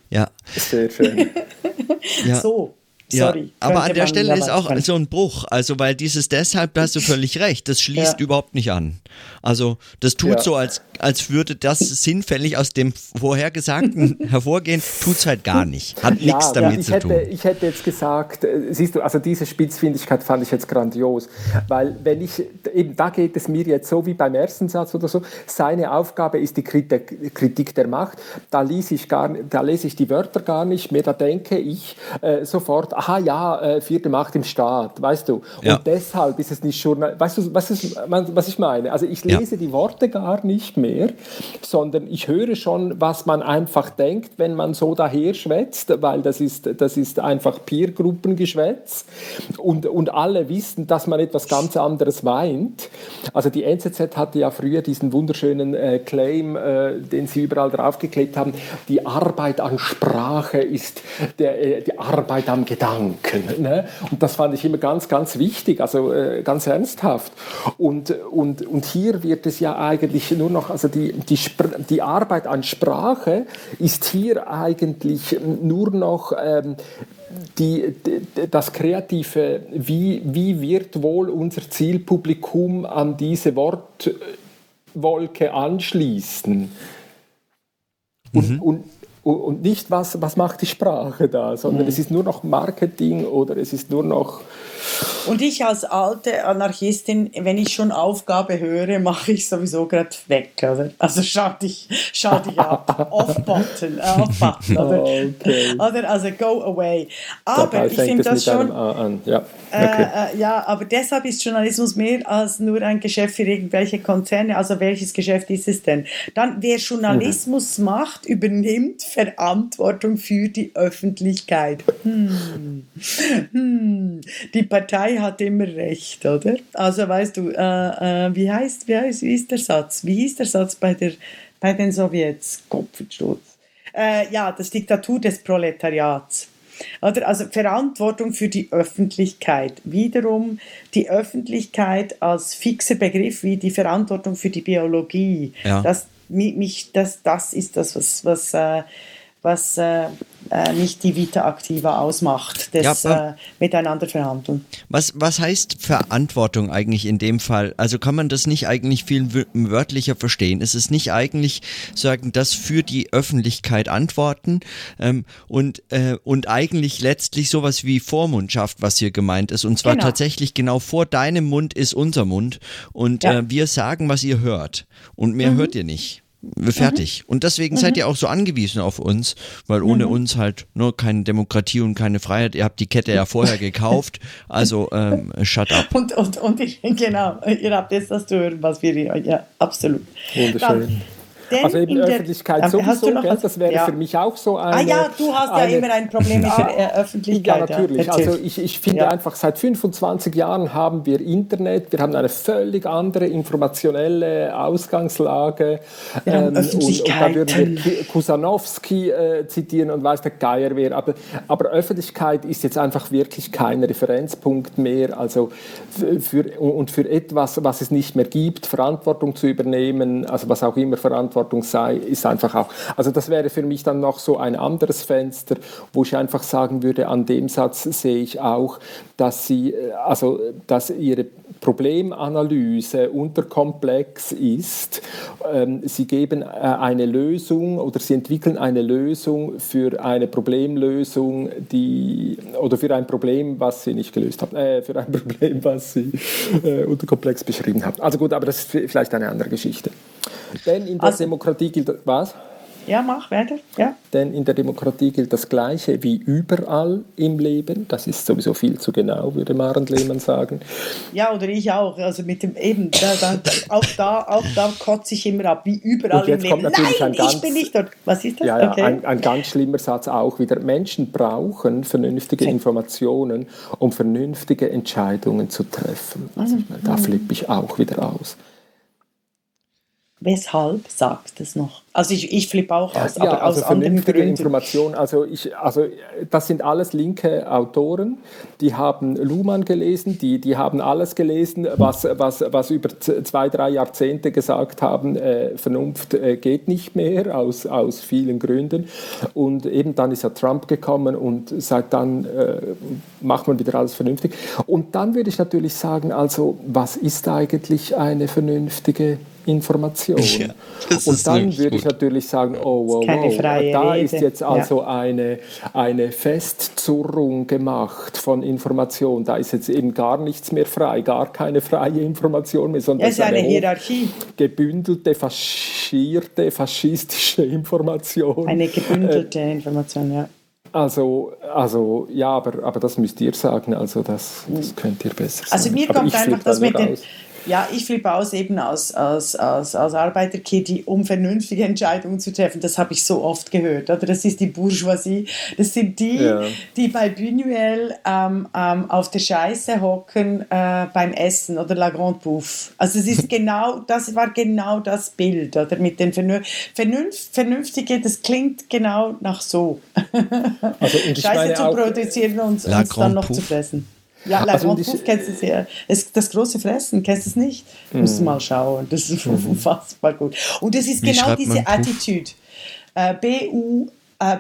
Ja. Sehr schön. ja. So. Sorry. Ja, aber an der Stelle ist auch so ein Bruch. Also, weil dieses deshalb, da hast du völlig recht, das schließt ja. überhaupt nicht an. Also, das tut ja. so, als, als würde das sinnfällig aus dem Vorhergesagten hervorgehen, tut es halt gar nicht. Hat nichts damit zu hätte, tun. Ich hätte jetzt gesagt, äh, siehst du, also diese Spitzfindigkeit fand ich jetzt grandios. Weil, wenn ich, eben da geht es mir jetzt so wie beim ersten Satz oder so, seine Aufgabe ist die Kritik der Macht. Da, ließ ich gar, da lese ich die Wörter gar nicht mehr, da denke ich äh, sofort aha ja, äh, vierte Macht im Staat, weißt du. Und deshalb ist es nicht Journal, weißt du, was, ist, was ich meine? Also ich lese ja. die Worte gar nicht mehr, sondern ich höre schon, was man einfach denkt, wenn man so daher schwätzt, weil das ist, das ist einfach Peergruppengeschwätz und, und alle wissen, dass man etwas ganz anderes meint. Also die NZZ hatte ja früher diesen wunderschönen äh, Claim, äh, den sie überall draufgeklebt haben, die Arbeit an Sprache ist der, äh, die Arbeit am Gedanken. Ne? Und das fand ich immer ganz, ganz wichtig, also äh, ganz ernsthaft. Und, und, und hier wird es ja eigentlich nur noch, also die, die, die Arbeit an Sprache ist hier eigentlich nur noch ähm, die, das Kreative, wie, wie wird wohl unser Zielpublikum an diese Wortwolke anschließen? Und, mhm. und und nicht, was, was macht die Sprache da, sondern mhm. es ist nur noch Marketing oder es ist nur noch und ich als alte Anarchistin, wenn ich schon Aufgabe höre, mache ich sowieso gerade weg, oder? Also schalte ich, schalte ich ab. Off-Button, äh, Off-Button, oder? Okay. oder? Also go away. Aber ich finde das schon... Ja. Äh, okay. Äh, ja, aber deshalb ist Journalismus mehr als nur ein Geschäft für irgendwelche Konzerne. Also welches Geschäft ist es denn? Dann, wer Journalismus mhm. macht, übernimmt Verantwortung für die Öffentlichkeit. Hm. Hm. Die Partei hat immer recht, oder? Also weißt du, äh, äh, wie heißt, wie heißt, wie ist der Satz? Wie hieß der Satz bei, der, bei den Sowjets? Kopfsturz. Äh, ja, das Diktatur des Proletariats. Oder? Also Verantwortung für die Öffentlichkeit. Wiederum die Öffentlichkeit als fixer Begriff wie die Verantwortung für die Biologie. Ja. Das, mich, das, das ist das, was, was äh, was äh, äh, nicht die Vita Activa ausmacht, das ja, äh, Miteinander verhandeln. Was, was heißt Verantwortung eigentlich in dem Fall? Also kann man das nicht eigentlich viel wörtlicher verstehen? Ist es nicht eigentlich sagen, das für die Öffentlichkeit antworten ähm, und, äh, und eigentlich letztlich sowas wie Vormundschaft, was hier gemeint ist. Und zwar genau. tatsächlich genau vor deinem Mund ist unser Mund und ja. äh, wir sagen, was ihr hört und mehr mhm. hört ihr nicht. Fertig. Mhm. Und deswegen mhm. seid ihr auch so angewiesen auf uns, weil ohne mhm. uns halt nur keine Demokratie und keine Freiheit. Ihr habt die Kette ja vorher gekauft, also ähm, shut up. Und, und, und ich, genau, ihr habt jetzt das zu hören, was wir, ja, absolut. Wunderschön. Dann, denn also eben Öffentlichkeit der, sowieso, gell, das wäre ja. für mich auch so eine... Ah ja, du hast eine, ja immer ein Problem mit der Öffentlichkeit. Ja, natürlich. Ja, also ich, ich finde einfach, seit 25 Jahren haben wir Internet, wir haben eine völlig andere informationelle Ausgangslage. Ähm, und, und, da würden wir Kusanowski äh, zitieren und weiß der Geier wer. Aber, aber Öffentlichkeit ist jetzt einfach wirklich kein Referenzpunkt mehr. Also für, und für etwas, was es nicht mehr gibt, Verantwortung zu übernehmen, also was auch immer Verantwortung Verantwortung sei, ist einfach auch, also das wäre für mich dann noch so ein anderes Fenster, wo ich einfach sagen würde, an dem Satz sehe ich auch, dass sie, äh, also, dass ihre Problemanalyse unterkomplex ist. Ähm, sie geben äh, eine Lösung oder sie entwickeln eine Lösung für eine Problemlösung, die, oder für ein Problem, was sie nicht gelöst haben, äh, für ein Problem, was sie äh, unterkomplex beschrieben haben. Also gut, aber das ist vielleicht eine andere Geschichte. Denn in der also, Demokratie gilt was? Ja, mach weiter. Ja. Denn in der Demokratie gilt das Gleiche wie überall im Leben. Das ist sowieso viel zu genau, würde Maren Lehmann sagen. Ja, oder ich auch. Also mit dem eben, da, da, auch, da, auch da kotze ich immer ab, wie überall im Leben. Nein, ganz, ich bin nicht dort. Was ist das? Ja, ja okay. ein, ein, ganz schlimmer Satz auch wieder. Menschen brauchen vernünftige Informationen, um vernünftige Entscheidungen zu treffen. Also, mhm. Da flippe ich auch wieder aus. Weshalb sagt es noch? Also ich, ich flippe auch aus, ja, aber also aus anderen Gründen. Information, also, ich, also das sind alles linke Autoren, die haben Luhmann gelesen, die, die haben alles gelesen, was, was, was über zwei, drei Jahrzehnte gesagt haben, äh, Vernunft äh, geht nicht mehr, aus, aus vielen Gründen. Und eben dann ist ja Trump gekommen und seit dann äh, macht man wieder alles vernünftig. Und dann würde ich natürlich sagen, also was ist eigentlich eine vernünftige Information. Ja, und dann würde ich natürlich sagen, oh, wow, wow, da Rede. ist jetzt also ja. eine, eine Festzurrung gemacht von Information. Da ist jetzt eben gar nichts mehr frei, gar keine freie Information mehr, sondern es ist eine, eine Hierarchie. Gebündelte, faschierte, faschistische Information. Eine gebündelte äh, Information, ja. Also, also ja, aber, aber das müsst ihr sagen, also das, das könnt ihr besser also sagen. Also mir kommt einfach das mit den, ja, ich flippe aus eben als, als, als, als Arbeiterkitty, um vernünftige Entscheidungen zu treffen. Das habe ich so oft gehört. Oder? Das ist die Bourgeoisie. Das sind die, ja. die bei Buñuel ähm, ähm, auf der Scheiße hocken äh, beim Essen oder La Grande Bouffe. Also es ist genau, das war genau das Bild. Oder? Mit den Vernunft, Vernünftige, das klingt genau nach so. Also, Scheiße zu produzieren und uns dann noch Puff. zu fressen. Ja, La also Grande kennst du sehr. Es, das große Fressen, kennst du es nicht? Mm. Musst du mal schauen. Das ist mm. unfassbar gut. Und es ist Wie genau diese Attitude. Äh,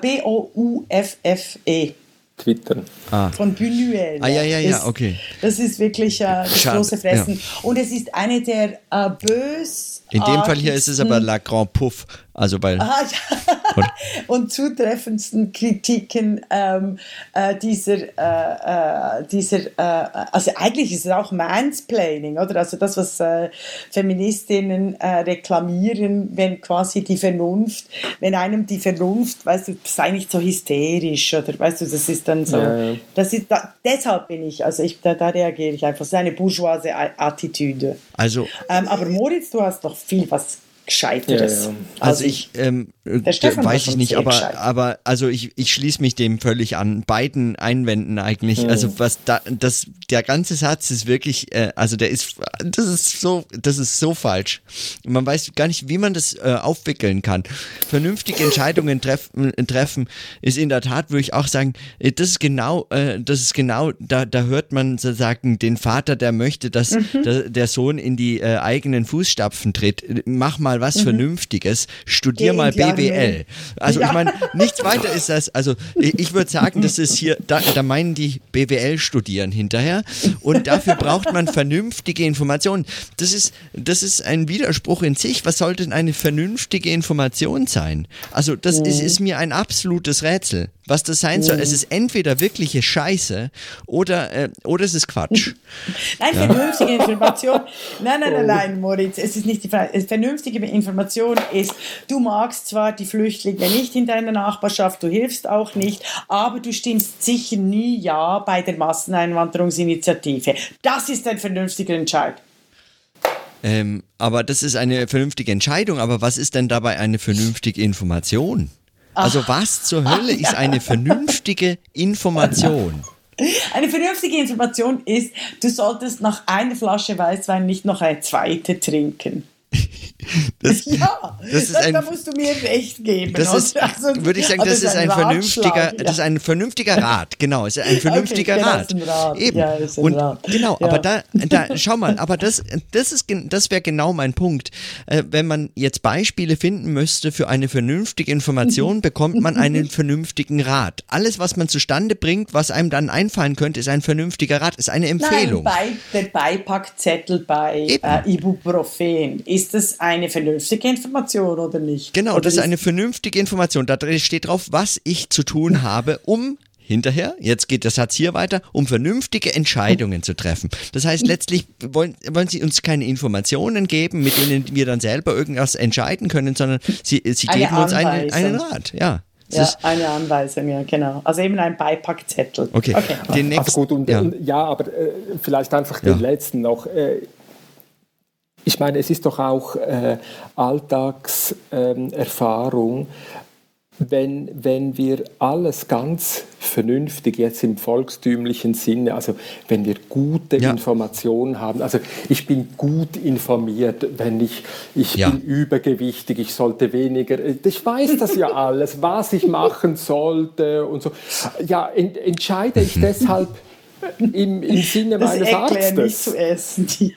B-O-U-F-F-E. Twitter. Ah. Von Buñuel. Ah, ja, ja, ja, okay. Das ist wirklich äh, das Schade. große Fressen. Ja. Und es ist eine der äh, bös. In dem Fall hier ist es aber La Grand Puff. Also weil ah, ja. und zutreffendsten Kritiken ähm, äh, dieser, äh, äh, dieser äh, also eigentlich ist es auch Mansplaining, oder? Also das, was äh, Feministinnen äh, reklamieren, wenn quasi die Vernunft, wenn einem die Vernunft, weißt du, sei nicht so hysterisch, oder weißt du, das ist dann so, ja, ja. das ist, da, deshalb bin ich, also ich, da, da reagiere ich einfach, das ist eine bourgeoise Attitüde. Also, ähm, aber Moritz, du hast doch viel was Gescheiteres. Ja, ja. Also, also ich ähm, weiß ich nicht, aber, aber also ich, ich schließe mich dem völlig an. Beiden Einwänden eigentlich. Mhm. Also was da, das, der ganze Satz ist wirklich, äh, also der ist, das ist so, das ist so falsch. Man weiß gar nicht, wie man das äh, aufwickeln kann. Vernünftige Entscheidungen treffen, treffen ist in der Tat, würde ich auch sagen, äh, das ist genau, äh, das ist genau, da, da hört man sozusagen den Vater, der möchte, dass mhm. der, der, Sohn in die äh, eigenen Fußstapfen tritt. Mach mal was mhm. Vernünftiges, studier Geh mal BWL. Also ja. ich meine, nichts weiter ist das, also ich, würde sagen, das ist hier, da, da meinen die BWL studieren hinterher und dafür braucht man vernünftige Informationen. Das ist, das ist ein Widerspruch in sich. Was soll denn eine vernünftige Information sein? Also das mhm. ist, ist mir ein absolutes Rätsel was das sein soll. Es mhm. ist entweder wirkliche Scheiße oder, äh, oder es ist Quatsch. Nein, ja. vernünftige Information. Nein, nein, nein, oh. nein, Moritz, es ist nicht die Frage. Vernünftige Information ist, du magst zwar die Flüchtlinge nicht in deiner Nachbarschaft, du hilfst auch nicht, aber du stimmst sicher nie Ja bei der Masseneinwanderungsinitiative. Das ist ein vernünftiger Entscheid. Ähm, aber das ist eine vernünftige Entscheidung. Aber was ist denn dabei eine vernünftige Information? Also was zur Hölle ist eine vernünftige Information? Eine vernünftige Information ist, du solltest nach einer Flasche Weißwein nicht noch eine zweite trinken. Das, ja, das ist das, ein, da musst du mir recht geben. Das ist, also, würde ich sagen, das, ist ein, ein vernünftiger, ja. das ist ein vernünftiger Rat. Genau, es ist ein vernünftiger okay, Rat. Rat. Eben. Ja, und Rat. genau, ja. aber da, da, schau mal, aber das, das ist, das wäre genau mein Punkt. Äh, wenn man jetzt Beispiele finden müsste für eine vernünftige Information, bekommt man einen vernünftigen Rat. Alles, was man zustande bringt, was einem dann einfallen könnte, ist ein vernünftiger Rat, ist eine Empfehlung. Nein, bei, der Beipackzettel bei äh, Ibuprofen ist das eine vernünftige Information oder nicht? Genau, oder das ist eine vernünftige Information. Da steht drauf, was ich zu tun habe, um hinterher, jetzt geht der Satz hier weiter, um vernünftige Entscheidungen zu treffen. Das heißt, letztlich wollen, wollen sie uns keine Informationen geben, mit denen wir dann selber irgendwas entscheiden können, sondern sie, sie geben uns einen, einen Rat. Ja. ja, eine Anweisung, ja, genau. Also eben ein Beipackzettel. Okay, okay. Den nächsten, also gut, und, ja. Und, ja aber äh, vielleicht einfach den ja. letzten noch. Äh, ich meine, es ist doch auch äh, Alltagserfahrung, ähm, wenn, wenn wir alles ganz vernünftig jetzt im volkstümlichen Sinne, also wenn wir gute ja. Informationen haben, also ich bin gut informiert, wenn ich, ich ja. bin übergewichtig, ich sollte weniger, ich weiß das ja alles, was ich machen sollte und so. Ja, ent, entscheide ich deshalb im, im Sinne das meines Arztes. nicht zu essen.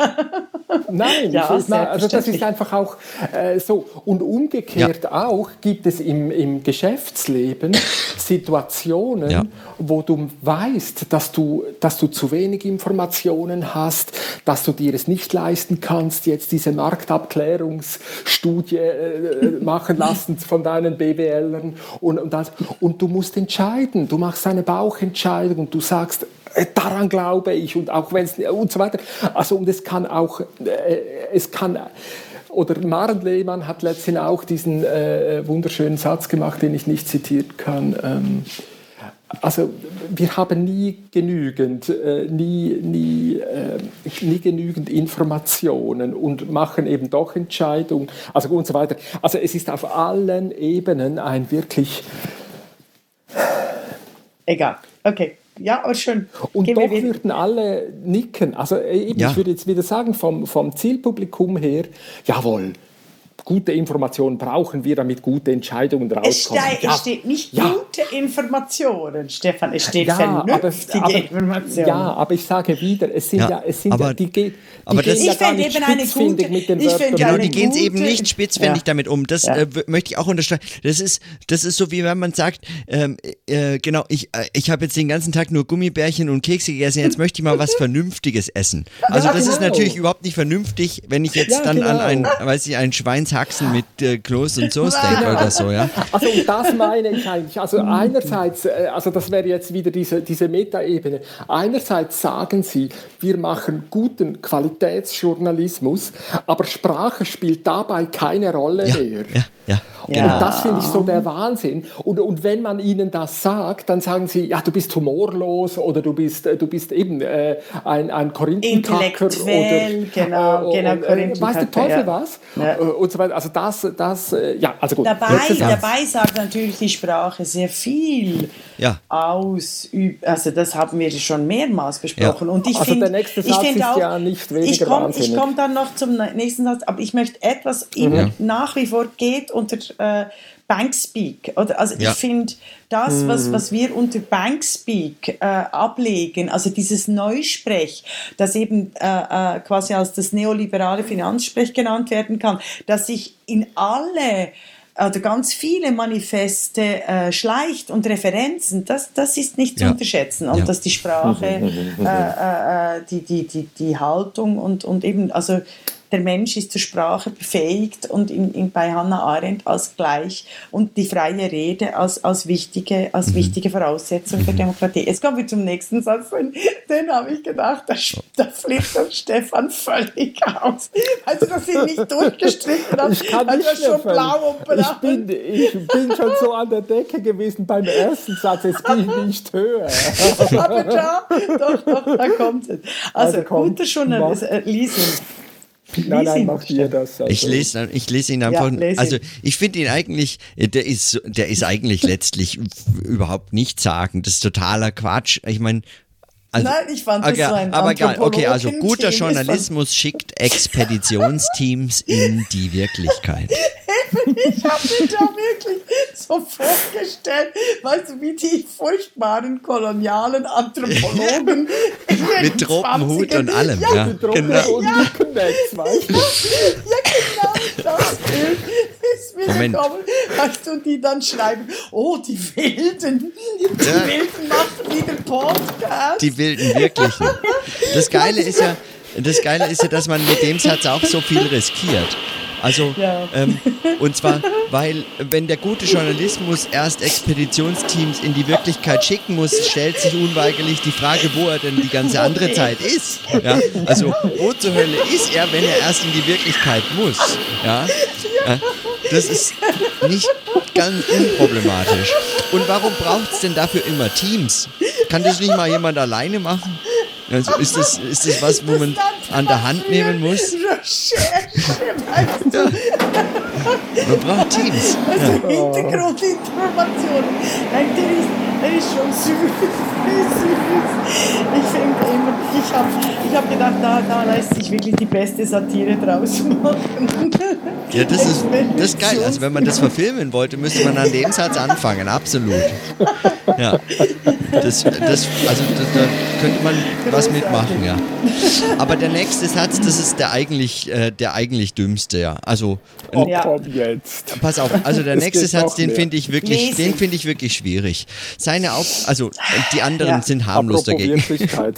Nein, ja, ist, also das ist einfach auch äh, so. Und umgekehrt ja. auch gibt es im, im Geschäftsleben Situationen, ja. wo du weißt, dass du, dass du zu wenig Informationen hast, dass du dir es nicht leisten kannst, jetzt diese Marktabklärungsstudie äh, machen lassen von deinen BWLern und, und, das, und du musst entscheiden. Du machst eine Bauchentscheidung und du sagst, äh, daran glaube ich und auch wenn es und so weiter. Also und es kann auch, äh, es kann oder Maren Lehmann hat letztens auch diesen äh, wunderschönen Satz gemacht, den ich nicht zitieren kann. Ähm, also wir haben nie genügend, äh, nie, nie, äh, nie genügend Informationen und machen eben doch Entscheidungen, also und so weiter. Also es ist auf allen Ebenen ein wirklich Egal. Okay. Ja, aber schön. Und Gehen doch würden alle nicken. Also eben, ja. ich würde jetzt wieder sagen, vom, vom Zielpublikum her, jawohl, gute Informationen brauchen wir, damit gute Entscheidungen rauskommen. Es, ja. steht nicht ja. gute Informationen, Stefan, es steht ja, vernünftige aber, aber, Informationen. Ja, aber ich sage wieder, es sind ja, es sind aber, die, die aber das, ich ja gar nicht spitzfindig mit den Wörtern. Genau, die gehen eben nicht spitzfindig damit um. Das äh, möchte ich auch unterstreichen. Das ist, das ist so, wie wenn man sagt, ähm, äh, genau, ich, äh, ich habe jetzt den ganzen Tag nur Gummibärchen und Kekse gegessen, jetzt möchte ich mal was Vernünftiges essen. Also das genau. ist natürlich überhaupt nicht vernünftig, wenn ich jetzt dann genau. an ein, weiß ich, ein Schweins Haxen mit äh, Kloß und Soßsteak oder so, ja? Also und das meine ich eigentlich. Also einerseits, äh, also das wäre jetzt wieder diese, diese Metaebene. Einerseits sagen Sie, wir machen guten Qualitätsjournalismus, aber Sprache spielt dabei keine Rolle ja, mehr. Ja, ja. Genau. Und das finde ich so der Wahnsinn. Und, und wenn man ihnen das sagt, dann sagen sie, ja, du bist humorlos oder du bist, du bist eben äh, ein, ein Korinthenkacker. Oder, genau, äh, genau, äh, Weiß der Teufel ja. was? Ja. Äh, und so weiter. Also das, das äh, ja, also gut. Dabei, dabei sagt natürlich die Sprache sehr viel ja. aus. Also das haben wir schon mehrmals besprochen. Ja. Und ich also find, der nächste Satz ist auch, ja nicht weniger ich komm, wahnsinnig. Ich komme dann noch zum nächsten Satz, aber ich möchte etwas mhm. nach wie vor geht unter äh, Bankspeak. Oder, also ja. ich finde, das, was, mhm. was wir unter Bankspeak äh, ablegen, also dieses Neusprech, das eben äh, äh, quasi als das neoliberale Finanzsprech genannt werden kann, dass sich in alle oder ganz viele Manifeste äh, schleicht und Referenzen, das, das ist nicht zu ja. unterschätzen. Und ja. dass die Sprache, äh, äh, äh, die, die, die, die Haltung und, und eben, also der Mensch ist zur Sprache befähigt und in, in, bei Hannah Arendt als gleich und die freie Rede als, als, wichtige, als mhm. wichtige Voraussetzung für mhm. Demokratie. Jetzt kommen wir zum nächsten Satz, den, den habe ich gedacht, da, da flippt der Stefan völlig aus. Also das sind nicht durchgestrichen, ich kann nicht also schon blau und braun. Ich bin, ich bin schon so an der Decke gewesen beim ersten Satz, jetzt bin ich nicht höher. Aber da, doch, doch, da kommt es. Also, also guter Journalist, äh, Leasing. Nein, nein, macht ihr das. Also. Ich lese, ich lese ihn einfach. Ja, also ich finde ihn eigentlich, der ist, der ist eigentlich letztlich überhaupt nicht sagen. Das ist totaler Quatsch. Ich meine, also, Nein, ich fand okay, das so ein Aber geil, okay, also guter Journalismus schickt Expeditionsteams in die Wirklichkeit. ich habe mir da wirklich so vorgestellt, weißt du, wie die furchtbaren kolonialen Anthropologen mit Tropenhut und allem, ja, ja. Mit genau. und ja. weißt du? ja, genau das Bild ist mir Moment. gekommen, weißt du, die dann schreiben, oh, die Wilden, die ja. Wilden machen wieder Podcast. Die Wilden, wirklich. Das Geile ist ja, das Geile ist ja, dass man mit dem Satz auch so viel riskiert. Also, ja. ähm, und zwar, weil wenn der gute Journalismus erst Expeditionsteams in die Wirklichkeit schicken muss, stellt sich unweigerlich die Frage, wo er denn die ganze andere Zeit ist. Ja? Also, wo zur Hölle ist er, wenn er erst in die Wirklichkeit muss? Ja? ja? Das ist nicht ganz unproblematisch. Und warum braucht es denn dafür immer Teams? Kann das nicht mal jemand alleine machen? Also ist das, ist das was, wo man an der Hand nehmen muss? Man braucht Teams. Also Hintergrundinformationen. Nein, der ist, der ist schon süß. Ich finde immer, ich habe ich hab gedacht, da, da lässt sich wirklich die beste Satire draus machen. Ja, das ist, das ist geil. Also wenn man das verfilmen wollte, müsste man an dem Satz anfangen, absolut. Ja. Das, das, also da, da könnte man was mitmachen, ja. Aber der nächste Satz, das ist der eigentlich, äh, der eigentlich dümmste, ja. Also ja. Komm jetzt. Pass auf, also der nächste Satz, den finde ich wirklich, den finde ich wirklich schwierig. Seine Auf, also die anderen ja. sind harmlos dagegen.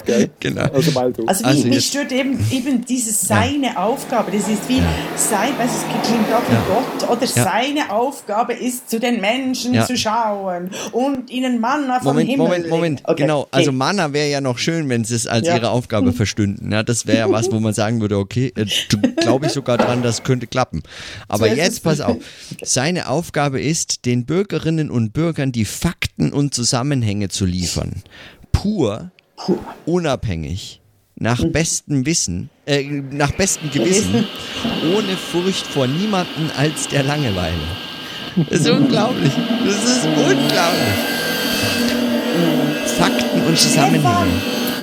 Gell? genau. Also, du. also, also mich, stört eben, eben dieses seine ja. Aufgabe. Das ist wie sein, weißt es klingt auch wie Gott oder seine Aufgabe ist, zu den Menschen zu schauen und ihnen Manna vom Moment, Himmel. Moment, Moment, okay. genau. Also Manna wäre ja noch schön, wenn sie es als ihre Aufgabe verstünden. Ja, das wäre ja was, wo man sagen würde, okay, äh, du, glaube ich sogar dran, das könnte klappen. Aber jetzt pass auf. Seine Aufgabe ist, den Bürgerinnen und Bürgern die Fakten und Zusammenhänge zu liefern. Pur, unabhängig, nach mhm. bestem Wissen, äh, nach bestem Gewissen, ohne Furcht vor niemanden als der Langeweile. Das ist unglaublich. Das ist unglaublich. Fakten und Zusammenhänge.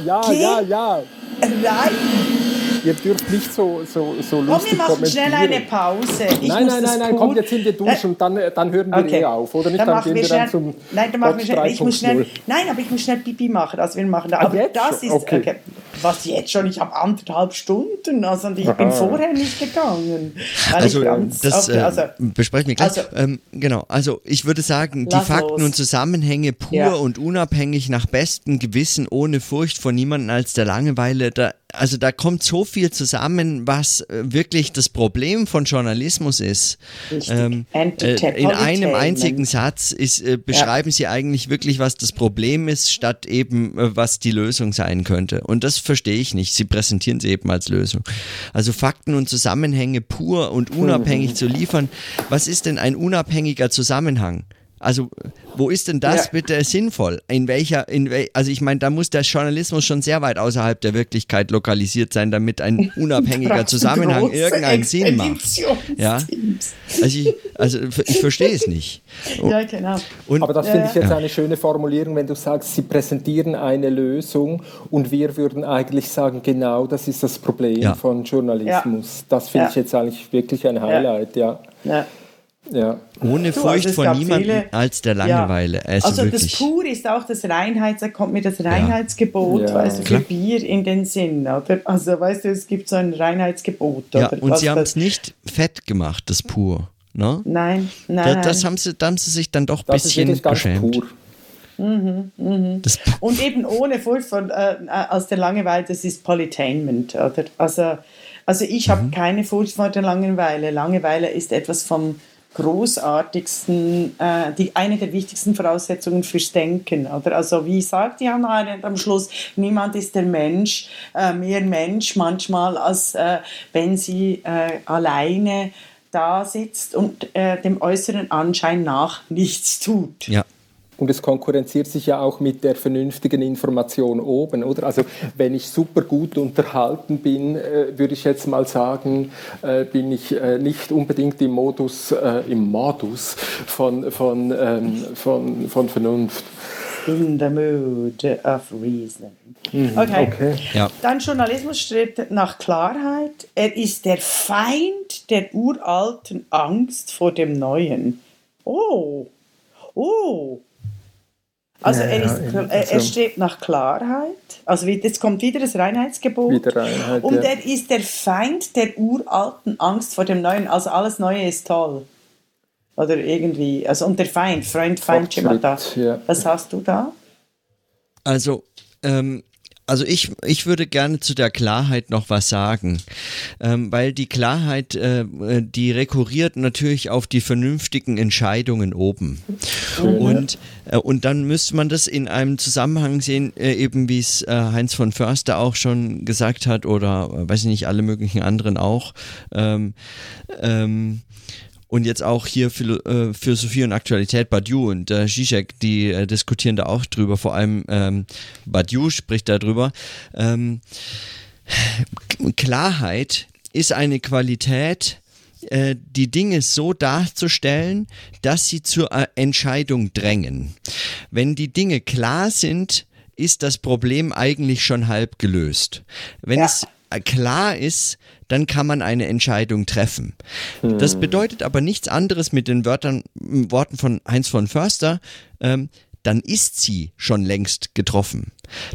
Ja, ja, ja. Nein ihr dürft nicht so, so, so lustig Komm, wir machen schnell eine Pause. Ich nein, nein, nein, nein, komm, jetzt sind wir durch äh, und dann, dann hören wir okay. eh auf, oder nicht? Dann, dann gehen wir, schnell, dann zum Nein, dann machen wir schnell, ich muss schnell, nein, aber ich muss schnell Pipi machen, also wir machen da, aber das ist, okay. okay. was jetzt schon, ich habe anderthalb Stunden, also ich Aha. bin vorher nicht gegangen. Also, ganz, das okay, also, äh, besprechen wir gleich. Also, ähm, genau, also ich würde sagen, die Fakten los. und Zusammenhänge pur ja. und unabhängig nach bestem Gewissen, ohne Furcht vor niemandem als der Langeweile, da also da kommt so viel zusammen, was äh, wirklich das Problem von Journalismus ist. Ähm, äh, in einem einzigen Satz ist, äh, beschreiben ja. sie eigentlich wirklich, was das Problem ist, statt eben, äh, was die Lösung sein könnte. Und das verstehe ich nicht. Sie präsentieren sie eben als Lösung. Also Fakten und Zusammenhänge pur und unabhängig zu liefern. Was ist denn ein unabhängiger Zusammenhang? Also, wo ist denn das ja. bitte sinnvoll? In welcher, in wel, also ich meine, da muss der Journalismus schon sehr weit außerhalb der Wirklichkeit lokalisiert sein, damit ein unabhängiger Zusammenhang irgendeinen Sinn macht. Ja, also ich, also ich verstehe es nicht. Und, ja, genau. Und, Aber das finde ich jetzt ja. eine schöne Formulierung, wenn du sagst, sie präsentieren eine Lösung und wir würden eigentlich sagen, genau das ist das Problem ja. von Journalismus. Das finde ich jetzt eigentlich wirklich ein Highlight, ja. Ja. Ohne du, Furcht also vor niemandem als der Langeweile. Ja. Also, also das Pur ist auch das Reinheits, da kommt mir das Reinheitsgebot, ja. weißt du, für Bier in den Sinn, oder? Also weißt du, es gibt so ein Reinheitsgebot. Ja, oder? und Was sie haben es nicht fett gemacht, das Pur. Ne? Nein, nein. Da, das haben sie, da haben sie sich dann doch ein bisschen geschämt. Mhm, mhm. Und eben ohne Furcht von, äh, aus der Langeweile, das ist Polytainment, oder? Also, also ich habe mhm. keine Furcht vor der Langeweile. Langeweile ist etwas vom großartigsten, äh, die, eine der wichtigsten Voraussetzungen fürs Denken. Oder? Also wie sagt Hannah Arendt am Schluss, niemand ist der Mensch, äh, mehr Mensch manchmal, als äh, wenn sie äh, alleine da sitzt und äh, dem äußeren Anschein nach nichts tut. Ja. Und es konkurrenziert sich ja auch mit der vernünftigen Information oben, oder? Also wenn ich super gut unterhalten bin, äh, würde ich jetzt mal sagen, äh, bin ich äh, nicht unbedingt im Modus, äh, im Modus von, von, ähm, von, von Vernunft. In the mood of reason. Mhm, okay. okay. Ja. Dann Journalismus strebt nach Klarheit. Er ist der Feind der uralten Angst vor dem Neuen. Oh, oh, also ja, er, ist, ja, er, er strebt nach Klarheit. Also jetzt kommt wieder das Reinheitsgebot. Wieder Reinheit, und er ist der Feind der uralten Angst vor dem Neuen. Also alles Neue ist toll. Oder irgendwie. Also und der Feind, Freund, Feind, Schemata. Was hast du da? Also ähm, also ich, ich würde gerne zu der Klarheit noch was sagen, ähm, weil die Klarheit, äh, die rekurriert natürlich auf die vernünftigen Entscheidungen oben. Mhm. Und, äh, und dann müsste man das in einem Zusammenhang sehen, äh, eben wie es äh, Heinz von Förster auch schon gesagt hat oder äh, weiß ich nicht, alle möglichen anderen auch. Ähm, ähm, und jetzt auch hier für, äh, Philosophie und Aktualität Badiou und äh, Zizek, die äh, diskutieren da auch drüber, vor allem ähm, Badiou spricht darüber. Ähm, Klarheit ist eine Qualität, äh, die Dinge so darzustellen, dass sie zur äh, Entscheidung drängen. Wenn die Dinge klar sind, ist das Problem eigentlich schon halb gelöst. Wenn ja. es äh, klar ist, dann kann man eine Entscheidung treffen. Hm. Das bedeutet aber nichts anderes mit den Wörtern, Worten von Heinz von Förster, ähm, dann ist sie schon längst getroffen.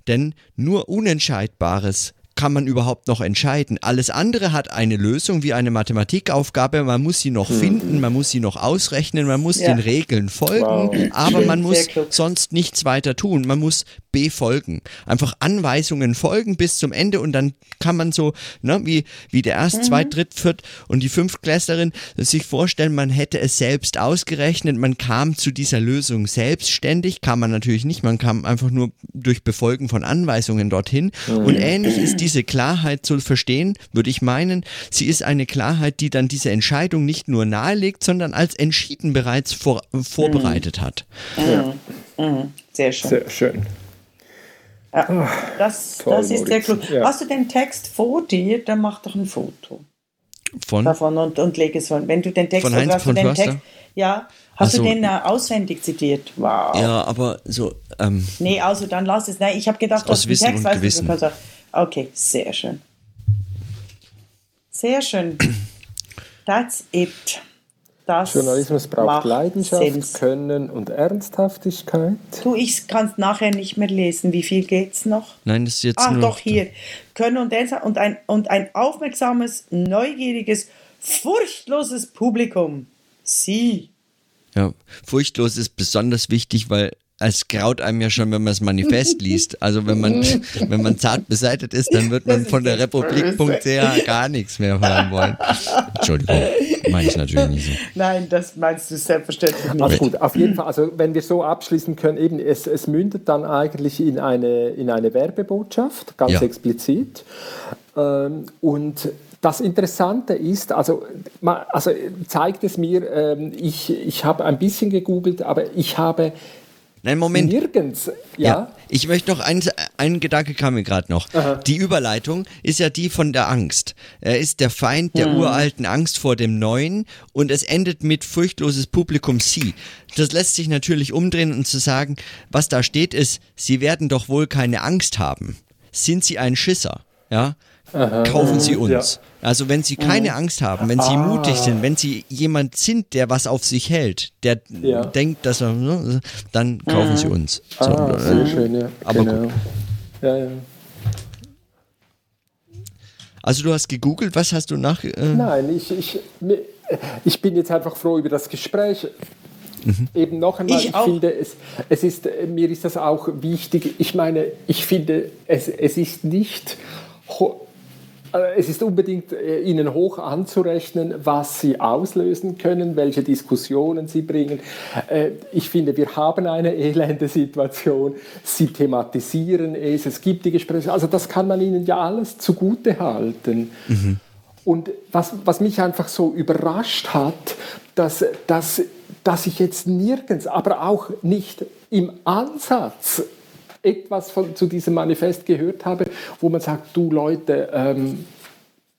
Denn nur Unentscheidbares kann man überhaupt noch entscheiden? Alles andere hat eine Lösung wie eine Mathematikaufgabe. Man muss sie noch hm. finden, man muss sie noch ausrechnen, man muss ja. den Regeln folgen, wow. aber man muss sonst nichts weiter tun. Man muss befolgen. Einfach Anweisungen folgen bis zum Ende und dann kann man so, ne, wie, wie der erst, mhm. zweit, dritt, viert und die Fünftklässlerin sich vorstellen, man hätte es selbst ausgerechnet, man kam zu dieser Lösung selbstständig, kam man natürlich nicht, man kam einfach nur durch Befolgen von Anweisungen dorthin mhm. und ähnlich ist diese diese Klarheit zu verstehen, würde ich meinen, sie ist eine Klarheit, die dann diese Entscheidung nicht nur nahelegt, sondern als entschieden bereits vor, vorbereitet hat. Mhm. Mhm. Sehr schön. Sehr schön. Ja, ah, das, Toll, das ist sehr klug. Ja. Hast du den Text vor dir, dann mach doch ein Foto von davon und, und leg es von. Wenn du den Text von Heinz hast von du den Text, ja, hast also, du den äh, auswendig zitiert? Wow. Ja, aber so. Ähm, nee, also dann lass es. Nein, ich habe gedacht, aus Wissen Text, und Gewissen. Du, okay, sehr schön. Sehr schön. That's it. Das Journalismus braucht Leidenschaft, Sinn. Können und Ernsthaftigkeit. Du, ich kann es nachher nicht mehr lesen. Wie viel geht es noch? Nein, das ist jetzt Ach, nur doch, hier. Können und Ernsthaftigkeit und ein, und ein aufmerksames, neugieriges, furchtloses Publikum. Sie. Ja, furchtlos ist besonders wichtig, weil es graut einem ja schon, wenn man das Manifest liest. Also wenn man, wenn man zart beseitigt ist, dann wird man von der Republik.ch gar nichts mehr hören wollen. Entschuldigung, meine ich natürlich nicht so. Nein, das meinst du selbstverständlich nicht. Also gut, auf jeden Fall, also wenn wir so abschließen können, eben, es, es mündet dann eigentlich in eine, in eine Werbebotschaft, ganz ja. explizit. Ähm, und das Interessante ist, also, also zeigt es mir, ähm, ich, ich habe ein bisschen gegoogelt, aber ich habe Nein, Moment. Nirgends, ja. ja. Ich möchte noch, ein, ein Gedanke kam mir gerade noch. Aha. Die Überleitung ist ja die von der Angst. Er ist der Feind der hm. uralten Angst vor dem Neuen und es endet mit furchtloses Publikum Sie. Das lässt sich natürlich umdrehen und zu sagen, was da steht ist, Sie werden doch wohl keine Angst haben. Sind Sie ein Schisser? Ja? Aha, kaufen Sie uns. Ja. Also wenn Sie keine mhm. Angst haben, wenn Sie ah. mutig sind, wenn Sie jemand sind, der was auf sich hält, der ja. denkt, dass er, ne, dann kaufen mhm. Sie uns. So, ah, sehr äh, schön, ja. Aber genau. gut. Ja, ja. Also du hast gegoogelt, was hast du nach? Äh Nein, ich, ich, ich bin jetzt einfach froh über das Gespräch. Mhm. Eben noch einmal, ich, ich finde, es, es ist, mir ist das auch wichtig. Ich meine, ich finde, es, es ist nicht es ist unbedingt äh, Ihnen hoch anzurechnen, was Sie auslösen können, welche Diskussionen Sie bringen. Äh, ich finde, wir haben eine elende Situation. Sie thematisieren es, es gibt die Gespräche. Also das kann man Ihnen ja alles zugute halten. Mhm. Und was, was mich einfach so überrascht hat, dass, dass, dass ich jetzt nirgends, aber auch nicht im Ansatz etwas von, zu diesem Manifest gehört habe, wo man sagt, du Leute... Ähm,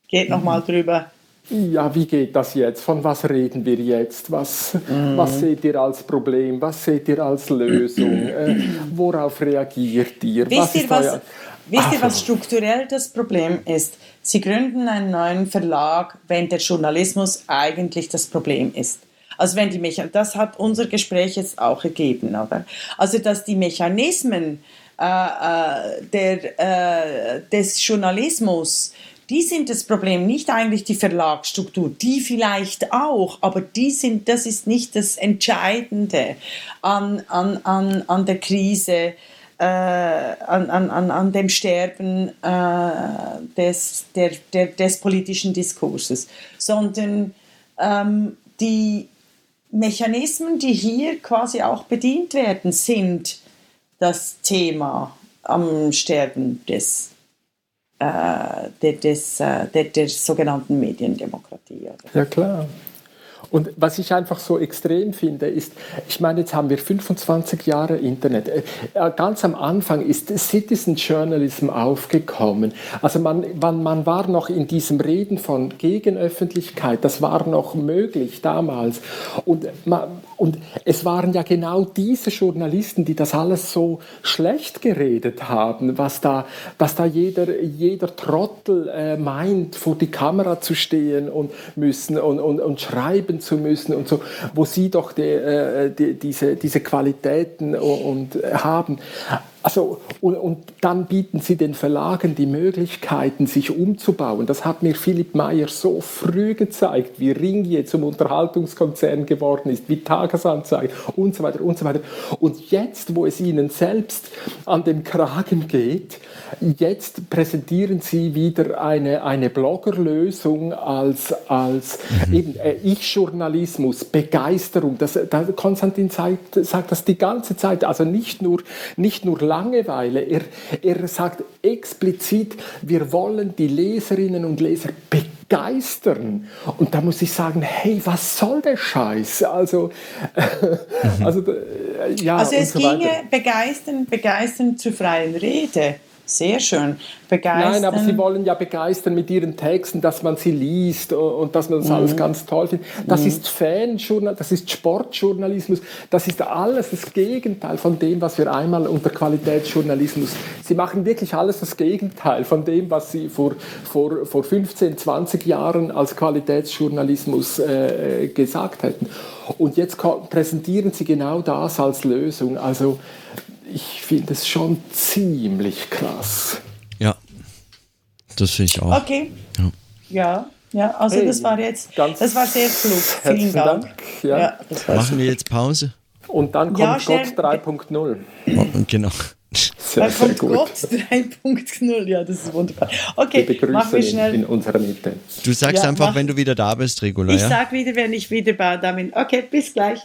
Geht nochmal drüber. Ja, wie geht das jetzt? Von was reden wir jetzt? Was, mm. was seht ihr als Problem? Was seht ihr als Lösung? äh, worauf reagiert ihr? Wisst, was ihr, was, euer... wisst ihr, was strukturell das Problem ist? Sie gründen einen neuen Verlag, wenn der Journalismus eigentlich das Problem ist. Also wenn die Mechan das hat unser Gespräch jetzt auch ergeben, oder? Also dass die Mechanismen äh, äh, der, äh, des Journalismus, die sind das Problem, nicht eigentlich die Verlagsstruktur, die vielleicht auch, aber die sind, das ist nicht das Entscheidende an, an, an, an der Krise. Äh, an, an, an dem Sterben äh, des, der, der, des politischen Diskurses, sondern ähm, die Mechanismen, die hier quasi auch bedient werden, sind das Thema am Sterben des, äh, des, äh, der, der, sogenannten Mediendemokratie. Oder? Ja klar. Und was ich einfach so extrem finde, ist, ich meine, jetzt haben wir 25 Jahre Internet. Äh, äh, ganz am Anfang ist Citizen Journalism aufgekommen. Also man, man, man war noch in diesem Reden von Gegenöffentlichkeit, das war noch möglich damals. Und, man, und es waren ja genau diese Journalisten, die das alles so schlecht geredet haben, was da, dass da jeder, jeder Trottel äh, meint, vor die Kamera zu stehen und müssen und, und, und schreiben zu müssen und so, wo sie doch die, äh, die, diese, diese Qualitäten und, und haben. Also, und, und, dann bieten sie den Verlagen die Möglichkeiten, sich umzubauen. Das hat mir Philipp Mayer so früh gezeigt, wie Ringier zum Unterhaltungskonzern geworden ist, wie Tagesanzeiger und so weiter und so weiter. Und jetzt, wo es ihnen selbst an den Kragen geht, jetzt präsentieren sie wieder eine, eine Bloggerlösung als, als mhm. eben äh, Ich-Journalismus, Begeisterung. Das, das, Konstantin sagt, sagt das die ganze Zeit, also nicht nur, nicht nur Langeweile. Er, er sagt explizit, wir wollen die Leserinnen und Leser begeistern. Und da muss ich sagen, hey, was soll der Scheiß? Also, mhm. also äh, ja. Also es so ginge begeistern, begeistern zur freien Rede. Sehr schön. Begeistern. Nein, aber sie wollen ja begeistern mit ihren Texten, dass man sie liest und dass man das mhm. alles ganz toll findet. Das mhm. ist Fanjournalismus, das ist Sportjournalismus, das ist alles das Gegenteil von dem, was wir einmal unter Qualitätsjournalismus. Sie machen wirklich alles das Gegenteil von dem, was sie vor, vor, vor 15, 20 Jahren als Qualitätsjournalismus äh, gesagt hätten. Und jetzt präsentieren sie genau das als Lösung. Also ich finde es schon ziemlich krass. Ja, das finde ich auch. Okay. Ja, ja, ja also hey, das war jetzt, das war sehr klug. Vielen Dank. Dank. Ja. ja Machen wir jetzt Pause? Und dann kommt ja, Gott 3.0. genau. Sehr, dann kommt Gott 3.0. Ja, das ist wunderbar. Okay, machen wir schnell. in unserer Mitte. Du sagst ja, einfach, mach. wenn du wieder da bist, Regula. Ich ja? sag wieder, wenn ich wieder da bin. Okay, bis gleich.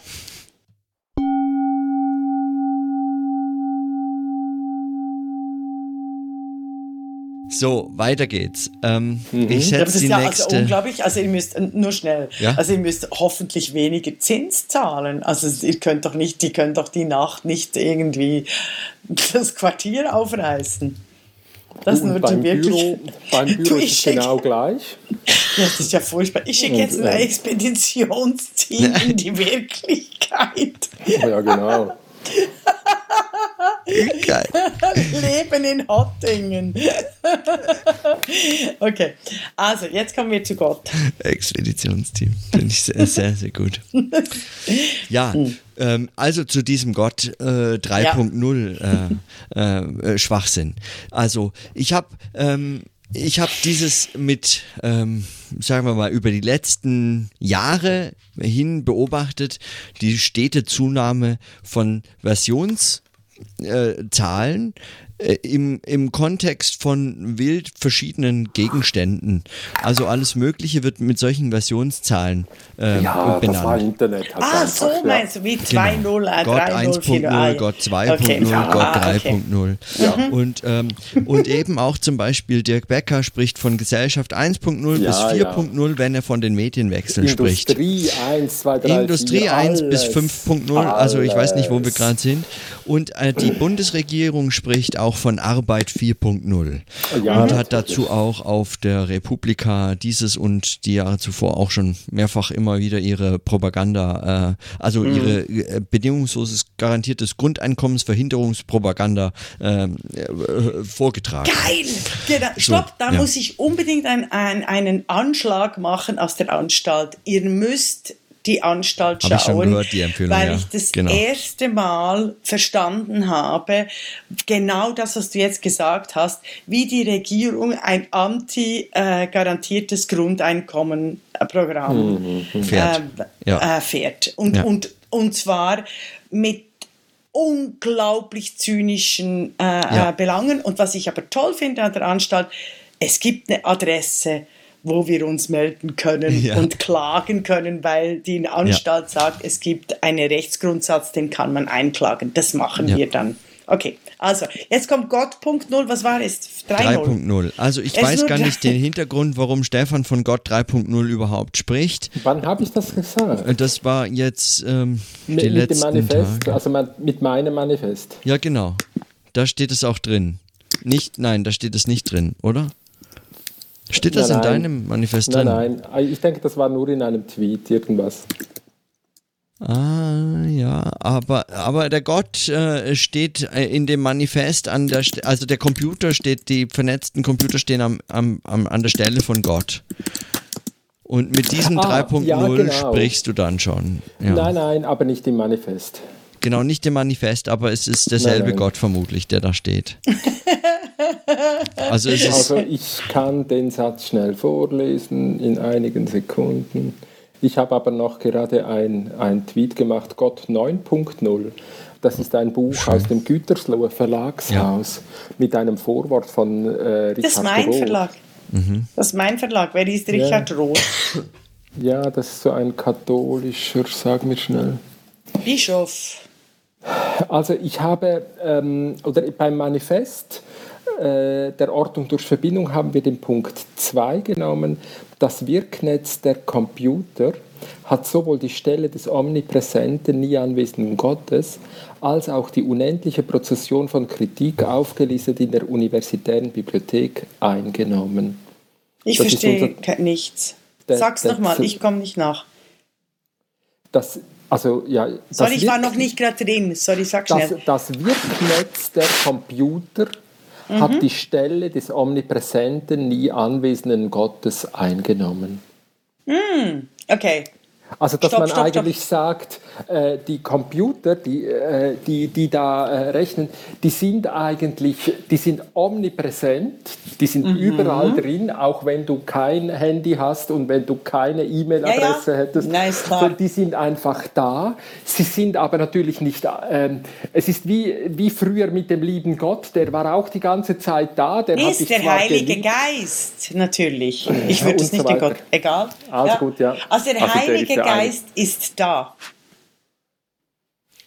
So, weiter geht's. Ähm, mhm. Ich setze die ja nächste. Also unglaublich. Also ihr müsst nur schnell. Ja? Also ihr müsst hoffentlich weniger Zins zahlen. Also ihr könnt doch nicht, die können doch die Nacht nicht irgendwie das Quartier aufreißen. Das ist nur die wirklich. Büro, beim Büro ist es genau gleich. Ja, das ist ja furchtbar. Ich schicke jetzt ein äh, Expeditionsteam in die Wirklichkeit. Ja, genau. Geil. Leben in Hottingen. okay, also jetzt kommen wir zu Gott. Expeditionsteam. Finde ich sehr, sehr, sehr gut. Ja, hm. ähm, also zu diesem Gott äh, 3.0 ja. äh, äh, Schwachsinn. Also ich habe ähm, ich habe dieses mit, ähm, sagen wir mal, über die letzten Jahre hin beobachtet, die stete Zunahme von Versionszahlen äh, im, im Kontext von wild verschiedenen Gegenständen. Also alles Mögliche wird mit solchen Versionszahlen äh, ja, benannt. Das war Internet. Halt ah, so ja. meinst du, wie 2.0, genau. Äh, Gott 1.0, Gott 2.0, okay. Gott 3.0. Ja. Und, ähm, und eben auch zum Beispiel Dirk Becker spricht von Gesellschaft 1.0 bis 4.0, wenn er von den Medienwechseln spricht. Industrie 1, 2, 3, Industrie 4, 1 bis 5.0, also ich weiß nicht, wo wir gerade sind. Und äh, die Bundesregierung spricht auch von Arbeit 4.0 ja, und hat dazu auch auf der Republika dieses und die Jahre zuvor auch schon mehrfach immer wieder ihre Propaganda, äh, also mhm. ihre äh, bedingungsloses garantiertes Grundeinkommensverhinderungspropaganda äh, vorgetragen. Geil! Genau. Stopp, so, da ja. muss ich unbedingt ein, ein, einen Anschlag machen aus der Anstalt. Ihr müsst die Anstalt hab schauen, gehört, die weil ja. ich das genau. erste Mal verstanden habe, genau das, was du jetzt gesagt hast, wie die Regierung ein anti-garantiertes Grundeinkommenprogramm mhm. fährt. Äh, ja. äh, fährt. Und, ja. und, und zwar mit unglaublich zynischen äh, äh, Belangen. Und was ich aber toll finde an der Anstalt, es gibt eine Adresse, wo wir uns melden können ja. und klagen können, weil die Anstalt ja. sagt, es gibt einen Rechtsgrundsatz, den kann man einklagen. Das machen ja. wir dann. Okay, also jetzt kommt Gott.0, was war es? 3.0. Also ich es weiß gar nicht den Hintergrund, warum Stefan von Gott 3.0 überhaupt spricht. Wann habe ich das gesagt? Äh, das war jetzt ähm, mit, die mit letzten dem Manifest, Tage. also mit meinem Manifest. Ja, genau. Da steht es auch drin. Nicht, nein, da steht es nicht drin, oder? Steht das nein, in deinem Manifest nein, drin? Nein, ich denke, das war nur in einem Tweet irgendwas. Ah, ja, aber, aber der Gott äh, steht äh, in dem Manifest an der, St also der Computer steht, die vernetzten Computer stehen am, am, am an der Stelle von Gott. Und mit diesem ah, 3.0 ja, genau. sprichst du dann schon. Ja. Nein, nein, aber nicht im Manifest. Genau, nicht im Manifest, aber es ist derselbe nein, nein. Gott vermutlich, der da steht. Also, also ich kann den Satz schnell vorlesen in einigen Sekunden. Ich habe aber noch gerade ein, ein Tweet gemacht, Gott 9.0. Das ist ein Buch Schön. aus dem Gütersloher Verlagshaus ja. mit einem Vorwort von äh, Richard Das ist mein Roth. Verlag. Mhm. Das ist mein Verlag. Wer ist Richard ja. Roth? Ja, das ist so ein katholischer, sag mir schnell. Bischof. Also ich habe, ähm, oder beim Manifest äh, der Ordnung durch Verbindung haben wir den Punkt 2 genommen. Das Wirknetz der Computer hat sowohl die Stelle des omnipräsenten, nie anwesenden Gottes, als auch die unendliche Prozession von Kritik aufgelistet in der universitären Bibliothek eingenommen. Ich das verstehe nichts. Sag's nochmal, ich komme nicht nach. Das, also, ja, Sorry, ich war noch nicht gerade drin. Sorry, sag schnell. Das, das Wirknetz der Computer mhm. hat die Stelle des omnipräsenten, nie anwesenden Gottes eingenommen. Mm, okay. Also dass stopp, man stopp, eigentlich stopp. sagt, äh, die Computer, die, äh, die, die da äh, rechnen, die sind eigentlich, die sind omnipräsent, die sind mhm. überall drin, auch wenn du kein Handy hast und wenn du keine E-Mail-Adresse ja, ja. hättest. Nice, die sind einfach da. Sie sind aber natürlich nicht, ähm, es ist wie, wie früher mit dem lieben Gott, der war auch die ganze Zeit da. Der ist der Heilige geliebt. Geist, natürlich. Ich würde es nicht so den Gott, egal. Alles ja. gut, ja. Also der also Heilige der Geist ist da.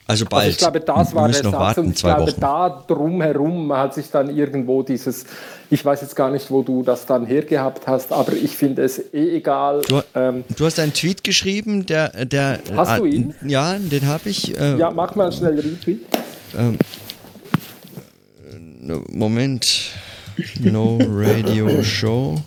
Also bald. Also ich glaube, das war der Satz warten, und ich glaube, Wochen. da drumherum hat sich dann irgendwo dieses, ich weiß jetzt gar nicht, wo du das dann hergehabt hast, aber ich finde es eh egal. Du, ähm, du, hast einen Tweet geschrieben, der, der Hast äh, du ihn? Ja, den habe ich. Äh, ja, mach mal schnell Retweet. Ähm, Moment. No Radio Show.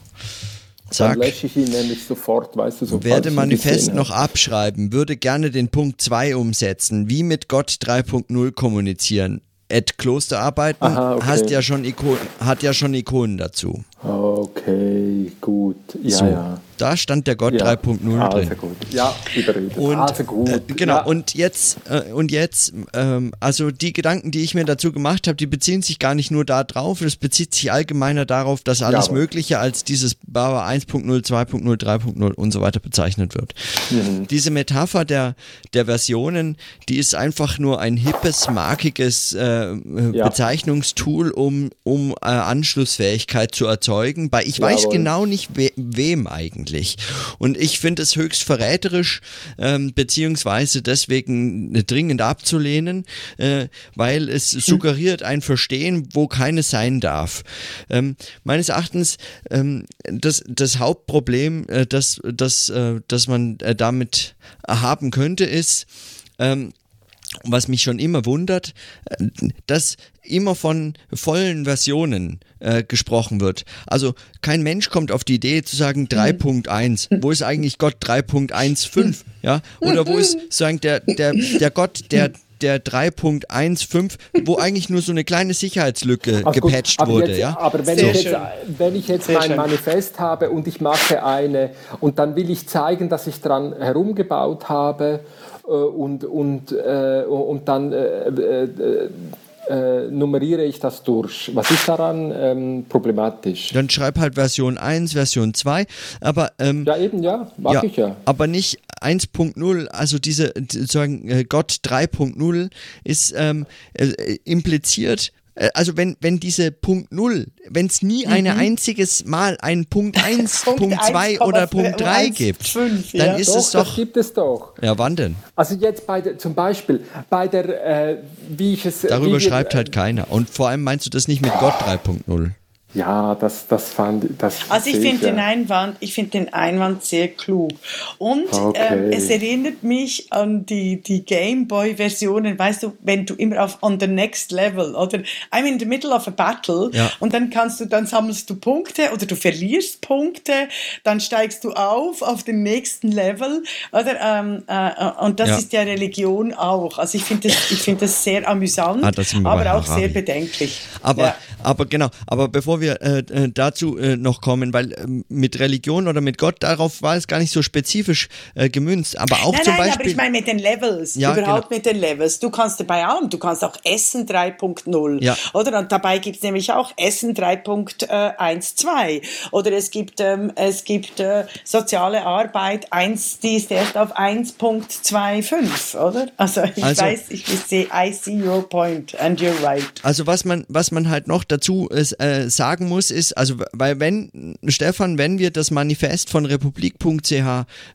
Zack. Dann lösche ich ihn nämlich sofort, weißt du, so Werde Manifest noch abschreiben, würde gerne den Punkt 2 umsetzen, wie mit Gott 3.0 kommunizieren. Ed Klosterarbeiten Aha, okay. hast ja schon Ikonen, hat ja schon Ikonen dazu. Okay, gut. Ja, so. ja. Da stand der Gott ja. 3.0 also drin. Gut. Ja, überredet. Und, also gut. Äh, genau, ja. und jetzt, äh, und jetzt ähm, also die Gedanken, die ich mir dazu gemacht habe, die beziehen sich gar nicht nur darauf, es bezieht sich allgemeiner darauf, dass alles ja, Mögliche als dieses Bauer 1.0, 2.0, 3.0 und so weiter bezeichnet wird. Mhm. Diese Metapher der, der Versionen, die ist einfach nur ein hippes, markiges äh, Bezeichnungstool, um, um äh, Anschlussfähigkeit zu erzeugen. Bei ich weiß genau nicht, we wem eigentlich eigentlich. Und ich finde es höchst verräterisch, ähm, beziehungsweise deswegen dringend abzulehnen, äh, weil es suggeriert ein Verstehen, wo keines sein darf. Ähm, meines Erachtens ähm, das, das Hauptproblem, äh, das, das, äh, das man äh, damit haben könnte, ist, ähm, was mich schon immer wundert, äh, dass immer von vollen Versionen äh, gesprochen wird. Also kein Mensch kommt auf die Idee zu sagen 3.1. Wo ist eigentlich Gott 3.15? Ja? Oder wo ist sagen der, der, der Gott, der der 3.15, wo eigentlich nur so eine kleine Sicherheitslücke Ach, gepatcht gut, wurde. Jetzt, ja? Aber wenn ich, jetzt, wenn ich jetzt Sehr mein schön. Manifest habe und ich mache eine und dann will ich zeigen, dass ich dran herumgebaut habe und, und, äh, und dann äh, äh, äh, nummeriere ich das durch. Was ist daran ähm, problematisch? Dann schreib halt Version 1, Version 2, aber ähm, ja eben ja, mag ja, ich ja. Aber nicht 1.0, also diese äh, Gott 3.0 ist ähm, äh, impliziert äh, also wenn, wenn diese Punkt 0, wenn es nie mhm. ein einziges Mal einen Punkt 1, Punkt 2 oder Punkt 3 gibt, 5, dann ja. ist doch, es doch. Das gibt es doch. Ja, wann denn? Also jetzt bei der, zum Beispiel bei der, äh, wie ich es. Darüber schreibt wir, halt keiner. Und vor allem meinst du das nicht mit Gott 3.0? Ja, das, das fand das Also ich finde den Einwand, ich finde den Einwand sehr klug. Und okay. ähm, es erinnert mich an die, die Gameboy-Versionen, weißt du, wenn du immer auf on the next level oder I'm in the middle of a battle ja. und dann kannst du, dann sammelst du Punkte oder du verlierst Punkte, dann steigst du auf auf den nächsten Level, oder? Ähm, äh, und das ja. ist ja Religion auch. Also ich finde das, ich finde das sehr amüsant, ah, das aber auch sehr bedenklich. Aber, ja. Aber genau, aber bevor wir äh, äh, dazu äh, noch kommen, weil äh, mit Religion oder mit Gott, darauf war es gar nicht so spezifisch äh, gemünzt. Aber auch nein, zum nein, Beispiel. aber ich meine mit den Levels, ja, überhaupt genau. mit den Levels. Du kannst dabei auch, du kannst auch Essen 3.0. Ja. Oder? Und dabei gibt es nämlich auch Essen 3.12. Oder es gibt, ähm, es gibt äh, soziale Arbeit 1, die ist erst auf 1.25, oder? Also ich also, weiß, ich sehe, I see your point and you're right. Also was man, was man halt noch dazu äh, sagen muss, ist, also, weil wenn, Stefan, wenn wir das Manifest von republik.ch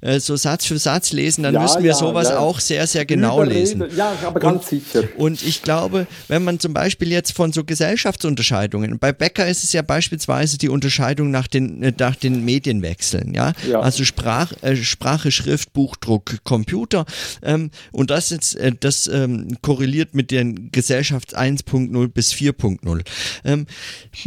äh, so Satz für Satz lesen, dann ja, müssen wir ja, sowas ja. auch sehr, sehr genau Überrede. lesen. Ja, aber ganz und, sicher. Und ich glaube, wenn man zum Beispiel jetzt von so Gesellschaftsunterscheidungen, bei Becker ist es ja beispielsweise die Unterscheidung nach den, äh, nach den Medienwechseln, ja, also Sprach, äh, Sprache, Schrift, Buchdruck, Computer ähm, und das ist, äh, das ähm, korreliert mit den Gesellschafts 1.0 bis 4.0. Ähm,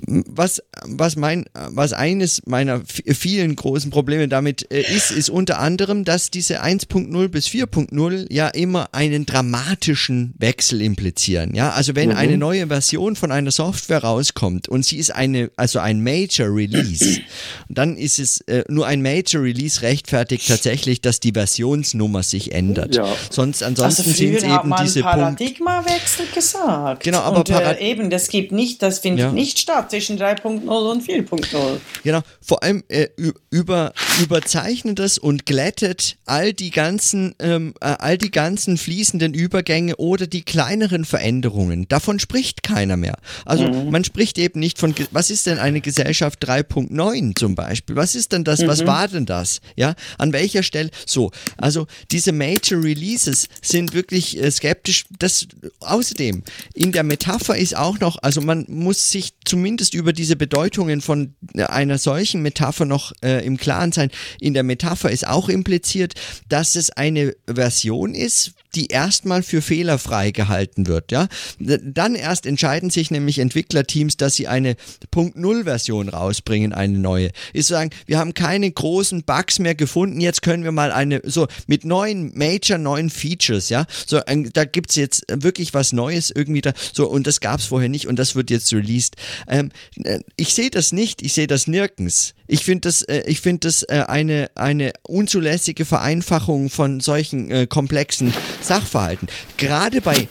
was, was mein, was eines meiner vielen großen Probleme damit äh, ist, ist unter anderem, dass diese 1.0 bis 4.0 ja immer einen dramatischen Wechsel implizieren. Ja, also wenn mhm. eine neue Version von einer Software rauskommt und sie ist eine, also ein Major Release, dann ist es äh, nur ein Major Release rechtfertigt tatsächlich, dass die Versionsnummer sich ändert. Ja. Sonst ansonsten also sind es eben diese Paradigmawechsel gesagt. Genau, aber und, äh, eben, das gibt nicht, das findet ja. nicht statt zwischen 3.0 und 4.0. Genau, vor allem äh, über, überzeichnet das und glättet all die ganzen, ähm, äh, all die ganzen fließenden Übergänge oder die kleineren Veränderungen. Davon spricht keiner mehr. Also mhm. man spricht eben nicht von, was ist denn eine Gesellschaft 3.9 zum Beispiel? Was ist denn das? Mhm. Was war denn das? Ja, an welcher Stelle? So, also diese Major Releases sind wirklich äh, skeptisch. Das außerdem in der Metapher ist auch noch, also man muss sich zumindest über diese Bedeutungen von einer solchen Metapher noch äh, im Klaren sein. In der Metapher ist auch impliziert, dass es eine Version ist, die erstmal für fehlerfrei gehalten wird. Ja? Dann erst entscheiden sich nämlich Entwicklerteams, dass sie eine Punkt Null Version rausbringen, eine neue. Ist sagen, wir haben keine großen Bugs mehr gefunden, jetzt können wir mal eine, so mit neuen Major, neuen Features, ja, so da gibt's jetzt wirklich was Neues irgendwie da, so und das gab's vorher nicht und das wird jetzt released. Ähm, äh, ich sehe das nicht, ich sehe das nirgends. Ich finde das, äh, ich finde das äh, eine, eine unzulässige Vereinfachung von solchen äh, komplexen Sachverhalten. Gerade bei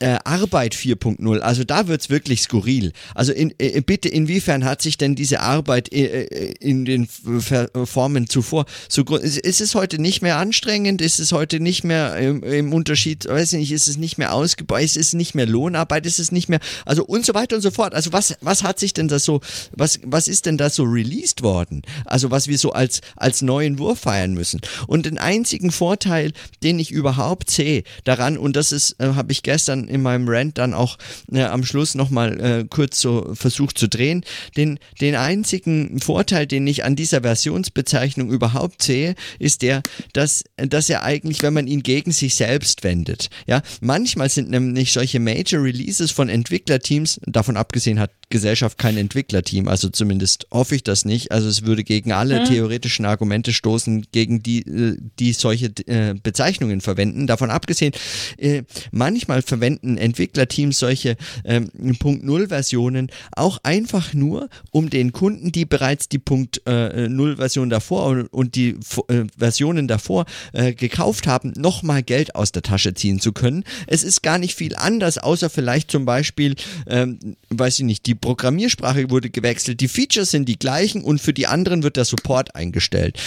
äh, Arbeit 4.0, also da wird's wirklich skurril. Also in, äh, bitte, inwiefern hat sich denn diese Arbeit äh, äh in den Formen zuvor so ist, es heute nicht mehr anstrengend? Ist es heute nicht mehr im, im Unterschied, weiß ich nicht, ist es nicht mehr ausgebaut, ist es nicht mehr Lohnarbeit, ist es nicht mehr, also und so weiter und so fort. Also was, was hat sich denn da so, was, was ist denn da so released worden? Also was wir so als, als neuen Wurf feiern müssen. Und den einzigen Vorteil, den ich überhaupt sehe daran, und das ist, äh, habe ich gestern in meinem Rant dann auch äh, am Schluss nochmal äh, kurz so versucht zu drehen. Den, den einzigen Vorteil, den ich an dieser Versionsbezeichnung überhaupt sehe, ist der, dass, dass er eigentlich, wenn man ihn gegen sich selbst wendet, ja, manchmal sind nämlich solche Major Releases von Entwicklerteams, davon abgesehen hat Gesellschaft kein Entwicklerteam, also zumindest hoffe ich das nicht. Also es würde gegen alle hm. theoretischen Argumente stoßen, gegen die, äh, die solche äh, Bezeichnungen verwenden. Davon abgesehen, äh, manchmal verwenden Entwicklerteams solche ähm, Punkt Null Versionen auch einfach nur, um den Kunden, die bereits die Punkt Null Version davor und die äh, Versionen davor äh, gekauft haben, nochmal Geld aus der Tasche ziehen zu können. Es ist gar nicht viel anders, außer vielleicht zum Beispiel, ähm, weiß ich nicht, die Programmiersprache wurde gewechselt, die Features sind die gleichen und für die anderen wird der Support eingestellt.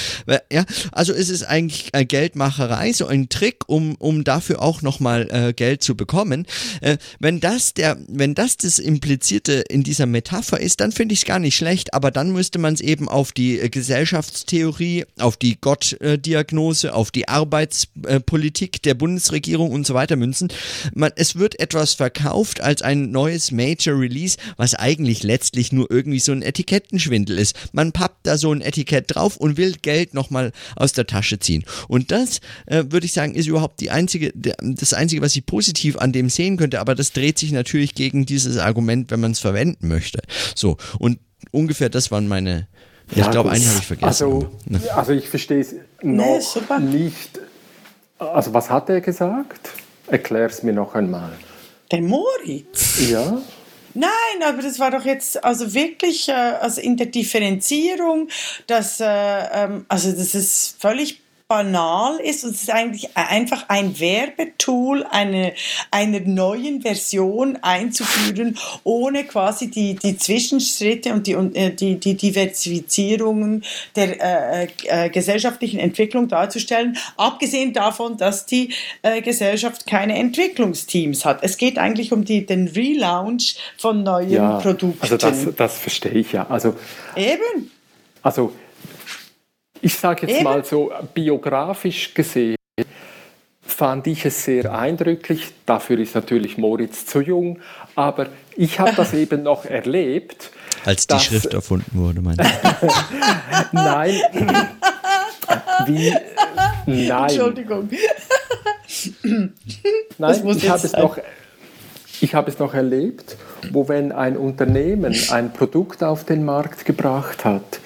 Ja, also es ist eigentlich Geldmacherei, so ein Trick, um, um dafür auch nochmal äh, Geld zu bekommen. Äh, wenn das der, wenn das das Implizierte in dieser Metapher ist, dann finde ich es gar nicht schlecht, aber dann müsste man es eben auf die äh, Gesellschaftstheorie, auf die Gottdiagnose, auf die Arbeitspolitik der Bundesregierung und so weiter münzen. Man, es wird etwas verkauft als ein neues Major Release, was eigentlich letztlich nur irgendwie so ein Etikettenschwindel ist. Man pappt da so ein Etikett drauf und will Geld nochmal aus der Tasche ziehen. Und das, äh, würde ich sagen, ist überhaupt die einzige, das einzige, was ich positiv an dem sehen könnte, aber das dreht sich natürlich gegen dieses Argument, wenn man es verwenden möchte. So, und ungefähr das waren meine, ja, ich glaube, einen habe ich vergessen. Also, also ich verstehe es noch nee, nicht. Also was hat er gesagt? Erklär es mir noch einmal. Der Moritz? Ja. Nein, aber das war doch jetzt also wirklich äh, also in der Differenzierung, dass äh, ähm, also das ist völlig banal ist und es ist eigentlich einfach ein Werbetool eine, einer neuen Version einzuführen, ohne quasi die, die Zwischenschritte und die, äh, die, die Diversifizierungen der äh, äh, gesellschaftlichen Entwicklung darzustellen, abgesehen davon, dass die äh, Gesellschaft keine Entwicklungsteams hat. Es geht eigentlich um die, den Relaunch von neuen ja, Produkten. Also das, das verstehe ich ja. Also, Eben. Also ich sage jetzt Eben. mal so, biografisch gesehen fand ich es sehr eindrücklich. Dafür ist natürlich Moritz zu jung, aber ich habe das eben noch erlebt. Als die dass, Schrift erfunden wurde, meinst du? nein. Wie? Nein. Entschuldigung. Nein, ich habe es noch. Ich habe es noch erlebt, wo wenn ein Unternehmen ein Produkt auf den Markt gebracht hat,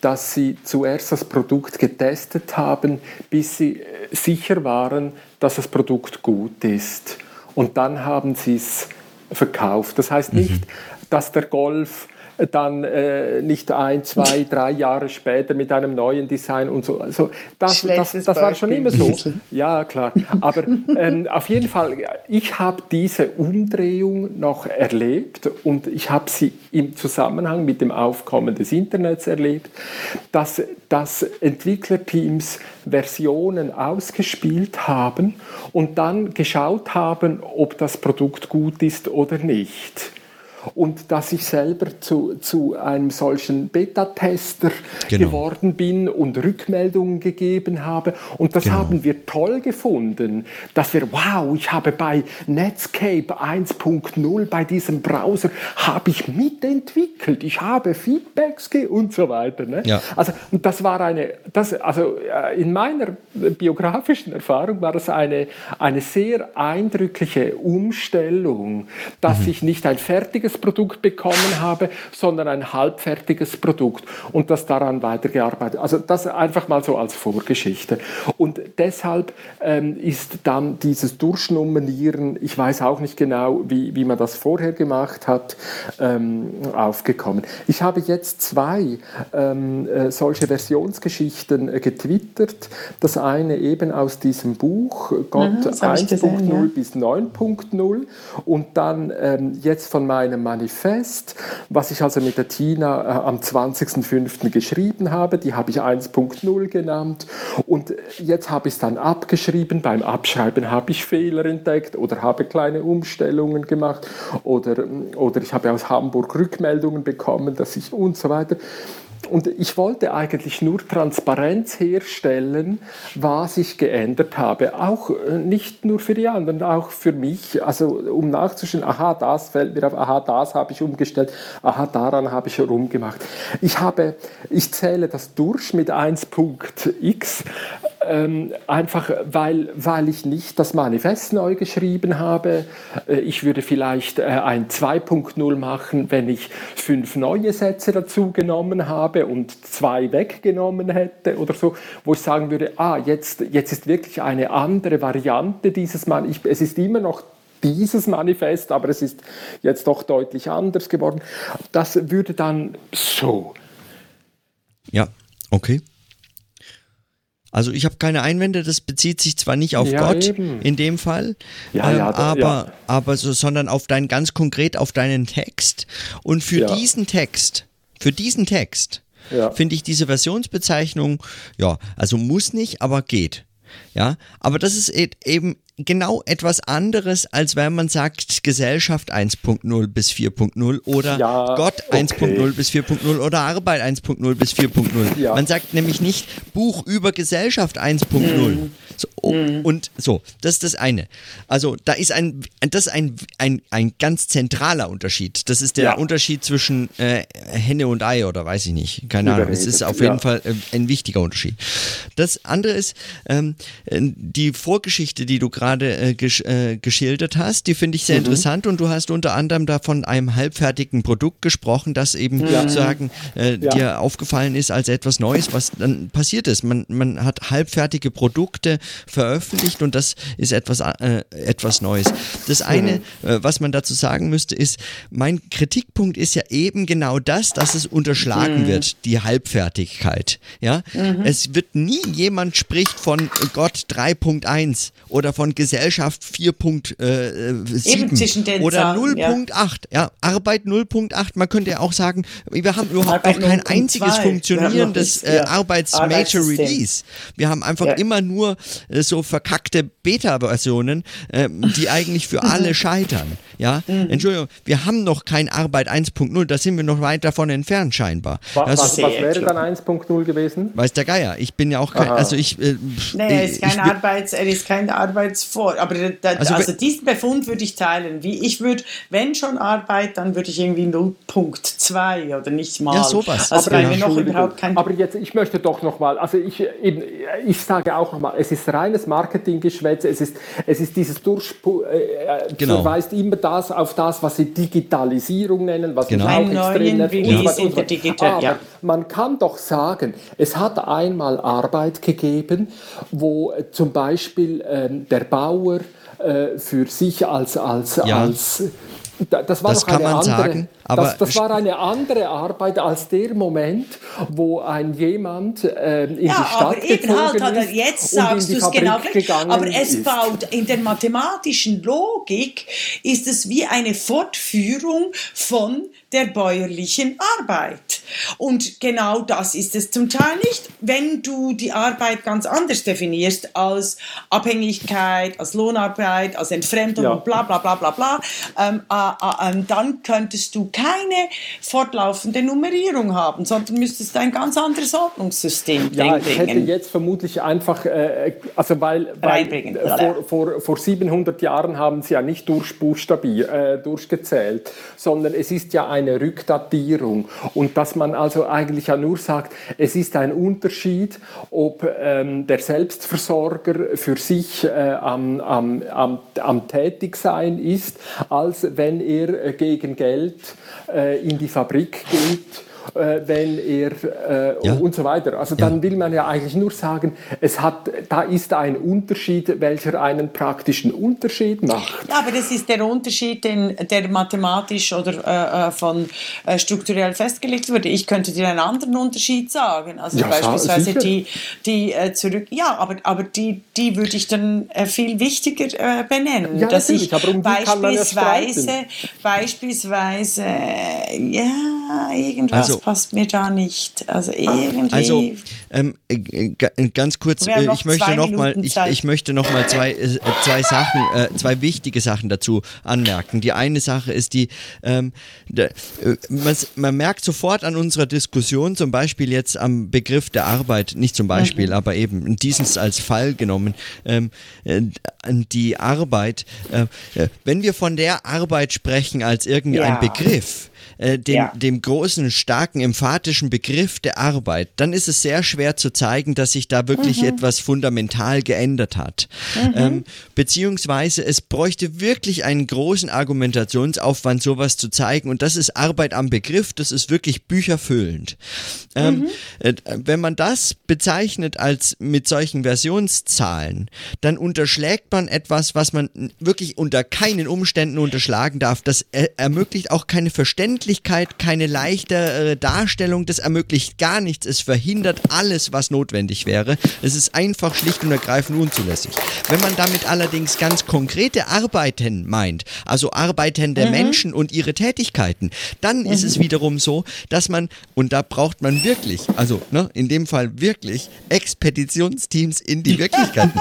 dass sie zuerst das Produkt getestet haben, bis sie äh, sicher waren, dass das Produkt gut ist. Und dann haben sie es verkauft. Das heißt nicht, mhm. dass der Golf dann äh, nicht ein, zwei, drei Jahre später mit einem neuen Design und so. Also das, das, das, war schon immer so. Ja, klar. Aber ähm, auf jeden Fall, ich habe diese Umdrehung noch erlebt und ich habe sie im Zusammenhang mit dem Aufkommen des Internets erlebt, dass, dass Entwicklerteams Versionen ausgespielt haben und dann geschaut haben, ob das Produkt gut ist oder nicht und dass ich selber zu, zu einem solchen Beta-Tester genau. geworden bin und Rückmeldungen gegeben habe. Und das genau. haben wir toll gefunden, dass wir, wow, ich habe bei Netscape 1.0, bei diesem Browser, habe ich mitentwickelt, ich habe Feedbacks und so weiter. Ne? Ja. Also, und das war eine, das, also äh, in meiner biografischen Erfahrung war das eine, eine sehr eindrückliche Umstellung, dass mhm. ich nicht ein fertiges fertiges Produkt bekommen habe, sondern ein halbfertiges Produkt und das daran weitergearbeitet. Also das einfach mal so als Vorgeschichte. Und deshalb ähm, ist dann dieses Durchnummerieren, ich weiß auch nicht genau, wie, wie man das vorher gemacht hat, ähm, aufgekommen. Ich habe jetzt zwei ähm, äh, solche Versionsgeschichten äh, getwittert. Das eine eben aus diesem Buch, Gott mhm, 1.0 ja. bis 9.0 und dann ähm, jetzt von meinem Manifest, was ich also mit der Tina äh, am 20.05. geschrieben habe. Die habe ich 1.0 genannt. Und jetzt habe ich es dann abgeschrieben. Beim Abschreiben habe ich Fehler entdeckt oder habe kleine Umstellungen gemacht oder, oder ich habe aus Hamburg Rückmeldungen bekommen, dass ich und so weiter. Und ich wollte eigentlich nur Transparenz herstellen, was ich geändert habe. Auch äh, nicht nur für die anderen, auch für mich. Also um nachzuschauen, aha, das fällt mir auf, aha, das habe ich umgestellt, aha, daran habe ich rumgemacht. Ich habe, ich zähle das durch mit 1.x ähm, einfach weil, weil ich nicht das Manifest neu geschrieben habe. Äh, ich würde vielleicht äh, ein 2.0 machen, wenn ich fünf neue Sätze dazu genommen habe und zwei weggenommen hätte oder so, wo ich sagen würde, ah, jetzt, jetzt ist wirklich eine andere Variante dieses Manifest. Es ist immer noch dieses Manifest, aber es ist jetzt doch deutlich anders geworden. Das würde dann so. Ja, okay. Also ich habe keine Einwände, das bezieht sich zwar nicht auf ja, Gott eben. in dem Fall, ja, ähm, ja, aber, aber so, sondern auf dein ganz konkret auf deinen Text. Und für diesen Text, für diesen Text finde ich diese Versionsbezeichnung, ja, also muss nicht, aber geht. Ja, aber das ist e-, eben genau etwas anderes, als wenn man sagt Gesellschaft 1.0 bis 4.0 oder ja, Gott okay. 1.0 bis 4.0 oder Arbeit 1.0 bis 4.0. Ja. Man sagt nämlich nicht Buch über Gesellschaft 1.0. Mhm. So, mhm. Und so, das ist das eine. Also da ist ein, das ist ein, ein, ein ganz zentraler Unterschied. Das ist der ja. Unterschied zwischen äh, Henne und Ei oder weiß ich nicht. Keine Ahnung. Es ist auf jeden Fall äh, ein wichtiger Unterschied. Das andere ist ähm, die Vorgeschichte, die du gerade äh, gesch äh, geschildert hast. Die finde ich sehr mhm. interessant und du hast unter anderem da von einem halbfertigen Produkt gesprochen, das eben ja. sozusagen äh, ja. dir aufgefallen ist als etwas Neues, was dann passiert ist. Man, man hat halbfertige Produkte veröffentlicht und das ist etwas, äh, etwas Neues. Das eine, äh, was man dazu sagen müsste, ist, mein Kritikpunkt ist ja eben genau das, dass es unterschlagen mhm. wird, die Halbfertigkeit. Ja, mhm. es wird nie jemand spricht von Gott 3.1 oder von Gesellschaft 4.7 äh, oder 0.8. Ja. ja, Arbeit 0.8. Man könnte ja auch sagen, wir haben überhaupt noch kein einziges funktionierendes äh, Arbeits-Major Release. Wir haben einfach ja. immer nur äh, so verkackte Beta-Versionen, äh, die eigentlich für alle scheitern. Ja, mhm. Entschuldigung, wir haben noch kein Arbeit 1.0, da sind wir noch weit davon entfernt scheinbar. Was, was, was wäre dann 1.0 gewesen? Weiß der Geier. Ich bin ja auch kein, Aha. also ich. Äh, nee, er ist kein Arbeits, er ist kein Arbeitsvor. Aber da, also, also diesen Befund würde ich teilen. Wie ich würde, wenn schon Arbeit, dann würde ich irgendwie 0.2 oder nicht mal. Ja, sowas. Also aber, noch überhaupt kein aber jetzt, ich möchte doch noch mal, also ich, eben, ich sage auch noch mal, es ist reines Marketinggeschwätz, es ist, es ist dieses Durchspu äh, äh, genau. verweist immer das auf das, was sie Digitalisierung nennen, was genau. ich auch extrem der Digital, aber ja. man kann doch sagen, es hat einmal Arbeit gegeben, wo zum Beispiel ähm, der Bauer äh, für sich als, als, ja. als das war das kann man andere, sagen, aber das, das, war eine andere Arbeit als der Moment, wo ein jemand äh, in ja, die Stadt aber eben halt, er, jetzt sagst du es genau aber es ist. baut in der mathematischen Logik ist es wie eine Fortführung von der bäuerlichen Arbeit. Und genau das ist es zum Teil nicht. Wenn du die Arbeit ganz anders definierst als Abhängigkeit, als Lohnarbeit, als Entfremdung, ja. bla bla bla bla bla, ähm, äh, äh, dann könntest du keine fortlaufende Nummerierung haben, sondern müsstest ein ganz anderes Ordnungssystem ja, bringen. Ich hätte jetzt vermutlich einfach, äh, also weil, weil vor, vor, vor 700 Jahren haben sie ja nicht durchbuchstabiert, äh, durchgezählt, sondern es ist ja eine Rückdatierung. Und dass man also eigentlich ja nur sagt, es ist ein Unterschied, ob ähm, der Selbstversorger für sich äh, am, am, am, am Tätigsein ist, als wenn er äh, gegen Geld äh, in die Fabrik geht äh, wenn er äh, ja. und so weiter. Also dann ja. will man ja eigentlich nur sagen, es hat, da ist ein Unterschied, welcher einen praktischen Unterschied macht. Ja, aber das ist der Unterschied, den, der mathematisch oder äh, äh von äh, strukturell festgelegt wurde. Ich könnte dir einen anderen Unterschied sagen. Also ja, beispielsweise die, die äh, zurück, ja, aber, aber die, die würde ich dann viel wichtiger benennen. Ja, dass ich aber um beispielsweise, beispielsweise, ja, irgendwas also, passt mir da nicht. Also irgendwie. Also ähm, äh, ganz kurz, äh, ich möchte noch mal, ich, ich, möchte noch mal zwei, äh, zwei Sachen, äh, zwei wichtige Sachen dazu anmerken. Die eine Sache ist die, ähm, äh, man, man, merkt sofort an unserer Diskussion, zum Beispiel jetzt am Begriff der Arbeit, nicht zum Beispiel, mhm. aber eben diesen als Fall genommen, ähm, äh, die Arbeit, wenn wir von der Arbeit sprechen als irgendein ja. Begriff, äh, dem, ja. dem großen, starken, emphatischen Begriff der Arbeit, dann ist es sehr schwer zu zeigen, dass sich da wirklich mhm. etwas fundamental geändert hat. Mhm. Ähm, beziehungsweise es bräuchte wirklich einen großen Argumentationsaufwand, sowas zu zeigen. Und das ist Arbeit am Begriff, das ist wirklich bücherfüllend. Ähm, mhm. äh, wenn man das bezeichnet als mit solchen Versionszahlen, dann unterschlägt man etwas, was man wirklich unter keinen Umständen unterschlagen darf. Das er ermöglicht auch keine Verständlichkeit Verständlichkeit, keine leichtere Darstellung, das ermöglicht gar nichts, es verhindert alles, was notwendig wäre. Es ist einfach schlicht und ergreifend unzulässig. Wenn man damit allerdings ganz konkrete Arbeiten meint, also Arbeiten der mhm. Menschen und ihre Tätigkeiten, dann mhm. ist es mhm. wiederum so, dass man, und da braucht man wirklich, also ne, in dem Fall wirklich Expeditionsteams in die Wirklichkeit. Kann,